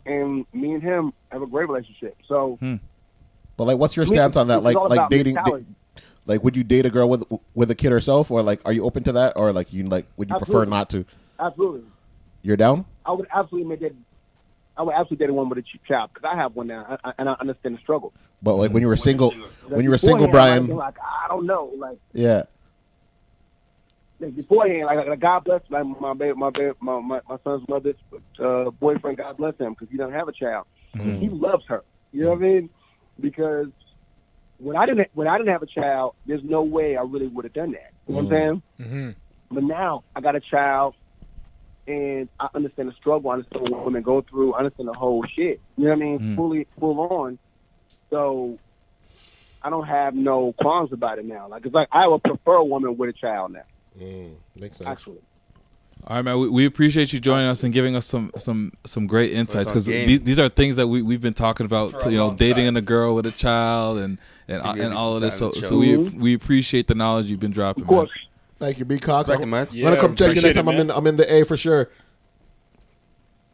and me and him have a great relationship. So But like, what's your stance on that? Like, like about dating. Mentality. like, would you date a girl with with a kid herself, or like, are you open to that, or like, you like, would you prefer not to? absolutely, You're down. I would absolutely make that. I would absolutely date a woman with a ch- child because I have one now, I, I, and I understand the struggle. But like when you were single, when you were Like, single, beforehand, I might Brian. have Like I don't know, like Yeah. like beforehand, like, like God bless like my baby, my baby, my, my my son's mother's uh, boyfriend. God bless him because he doesn't have a child. Mhm. He loves her. You know what I mean? Because when I didn't when I didn't have a child, there's no way I really would have done that. You know what I'm saying? Mm-hmm. But now I got a child, and I understand the struggle. I understand what women go through. I understand the whole shit. You know what I mean? Mm. Fully, full on. So I don't have no qualms about it now. Like it's like I would prefer a woman with a child now. Mm, makes sense. Actually, All right, man. We, we appreciate you joining us and giving us some some some great insights because these, these are things that we we've been talking about. For a you know, long dating time. a girl with a child and and Give and all of this. So so we we appreciate the knowledge you've been dropping. of course. Thank you, B Cox. Respect it, I'm man. I'm gonna come check you next time. it, I'm in I'm in the A for sure.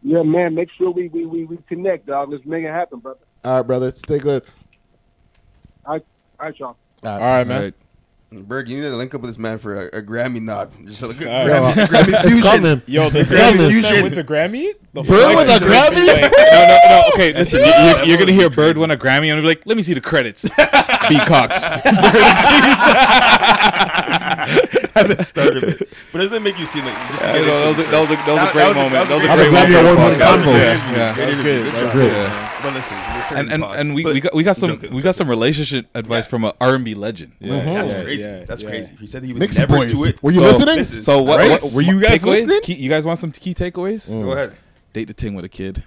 Yeah, man. Make sure we we we, we connect, dog. Let's make it happen, brother. All right, brother. Stay good. All right, all right, y'all. All All right. right, man. man. All right. Berg, you need to link up with this man for a, a Grammy nod. Just like a All Grammy, right. Grammy It's fusion. coming. Yo, the It's Grammy coming. fusion wins a Grammy. The Bird with flex a Grammy? like- No, no, no. Okay, listen. you- You're, you're gonna hear Bird win a Grammy, and be like, "Let me see the credits." B Cox. at the start of it. But doesn't it make you seem like you just Yeah, get no, that was a- that was a- that was a great moment. That was a great moment. Grammy award-winning That was convo. great. Yeah, Yeah. that was good. That was good. But listen, and and, and we, we got we got some joking, we got some relationship advice from an R and B legend. Yeah, That's yeah, crazy. yeah, That's yeah. crazy. He said he would Nixie never boys. do it. Were you So- listening? Listen, So what, Right? what Were you guys takeaways? listening? Key, you guys want some key takeaways? Go ahead. Date the ting with a kid.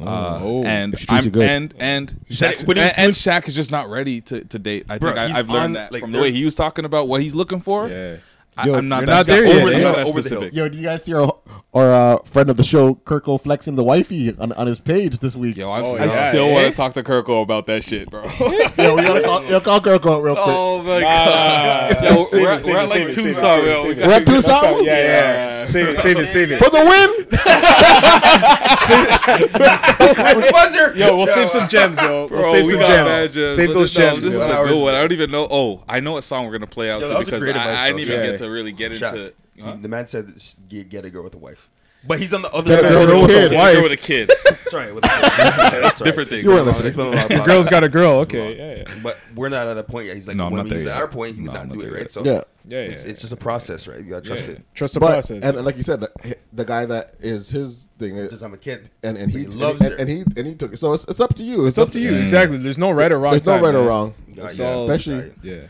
Uh, Oh. and If I'm, good. and and Shaq, it- but he was and, and Shaq is just not ready to, to date. I Bro, think I, I've learned on, that like, from the way he was talking about what he's looking for. Yeah. I, Yo, I'm not you're that not there specific. yet, I'm not that Over the hill. specific. Yo, did you guys see our our uh, friend of the show, Kirko, flexing the wifey on, on his page this week? Yo, I'm, Oh, I yeah, still eh? want to talk to Kirko about that shit, bro. Yo, we gotta call, yo, call Kirko real quick. oh my god. nah, Yo, we're, it, we're at like save two save songs. save it, yo. We save got- We're at two Yeah, songs yeah, yeah. Save it, save it, save it. for the win. Buzzer. Yo, we'll save some gems, yo. We'll Bro, save we some gems. gems. Save those no, gems. This is yo. a good one. I don't even know. Oh, I know what song we're gonna play out Yo, to that was a because I, I didn't even Yeah. get to really get Shaq, into. Huh? The man said get, get a girl with a wife. But he's on the other Get a side. girl of the with a kid. kid. Girl with a kid. Sorry, with a kid. Yeah, that's Different thing. You weren't They listening. spend a lot of Your girl's got a girl. Okay, yeah, yeah. But we're not at that point yet. He's like, No, I'm when not he there was at yet. our point, he would No, not I'm do it, there right? yet. So Yeah, yeah, it's, yeah. it's just a process, right? You gotta trust Yeah. it. Trust the But process. and, and like you said, the, the guy that is his thing, is- I'm a kid. and and he He loves and, her. and he and he took it. So it's, it's up to you. it's up to you. Exactly. There's no right or wrong. There's no time, right or man. wrong, It's Yeah, all- especially Yeah.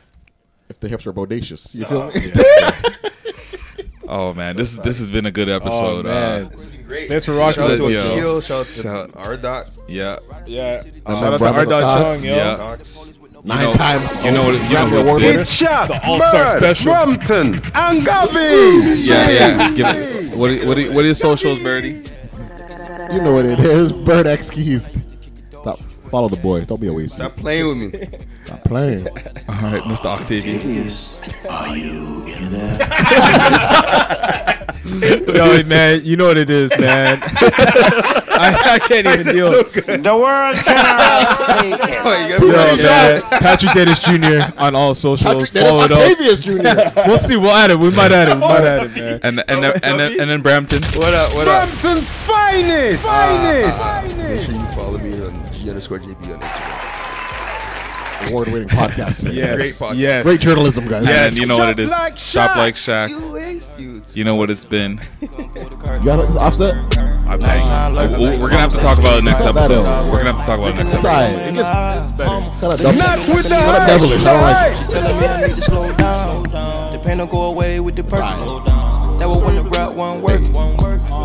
if the hips are bodacious. You feel me? Oh man, this is this has been a good Oh episode. man. uh, It's been great. Thanks for rocking Shout out with to us, yo. Akil. Shout out to Shout- R. Dot. yeah, Yeah. And Shout out to Brandon R. Dot Cox. Chung, yo. Yeah. Cox. Nine know- times. you know what- you know Grammy what's big? winner. It's Shaq, The All-Star Bird, Special. Brampton, and Gavi. yeah, yeah. Give it, what are- what are- what are your socials, Birdie? You know what it is. Bird X keys. Stop. Follow the boy. Don't be a waste. Stop playing with me. Stop playing. All right, Mr. Octavian. Are you in there? Yo, man, you know what it is, man. I, I can't even deal. The world speaking. Oh, Yo, man, Patrick Dennis Jr. on all socials. Patrick Dennis Follow it up. Octavius Jr. We'll see. We'll add it. We might add it. We might add it, man. And and then, and then and then Brampton. What up? What up? Brampton's finest. finest. Make sure you follow me on underscore JB on Instagram. award-winning podcast. Yes, Great podcast. yes. Great journalism, guys. And you know what it is? like Shop like Shaq. You know what it's been. You got it, offset? I'm We're gonna have to talk about it next episode. We're gonna have to talk about it next episode. alright. It gets, it's better. Kind Not with the kind of hype. devilish. I don't like it. Telling me I need to slow down. The pain don't go away with the perk. That was when the rap wasn't working.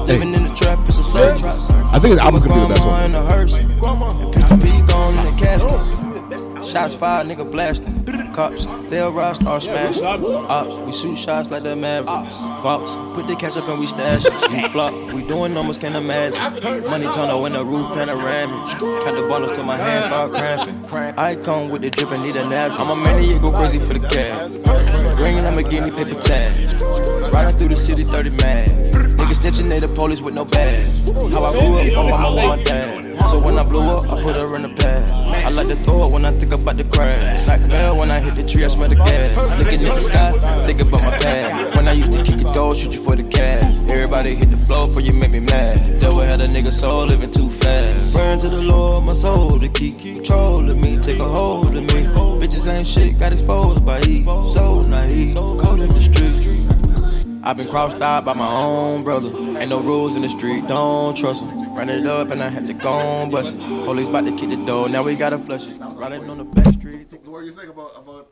Living in the trap is a search. I think his album's gonna be the best one. Gone in the casket. Shots fired, nigga blasting. Cops, they'll rush, start smashing. Ops, we shoot shots like the Mavericks. Fox, put the cash up and we stash it. We flop, we doing numbers, can't imagine. Money tunnel in the roof panoramic. Count the bundles till my hands start cramping. I come with the drip and need a nap. I'm a maniac, go crazy for the cash. Green Lamborghini paper tag. Riding through the city 30 mad. Niggas snitching, they the police with no badge. How I grew up, my mama with my dad. So when I blew up, I put her in the pad. I like to throw when I think about the crash. Like hell when I hit the tree, I smell the gas. Looking at the sky, think about my past. When I used to kick it door, shoot you for the cash. Everybody hit the floor for you make me mad. Devil had a nigga soul living too fast. Burn to the Lord, my soul to keep control of me, take a hold of me. Bitches ain't shit, got exposed by E. So naive, cold in the street. I've been crossed out by my own brother. Ain't no rules in the street, don't trust him. Run it up and I had to go on bust it. Police about to kick the door, now we gotta flush it. Riding on the back streets. What are you saying about about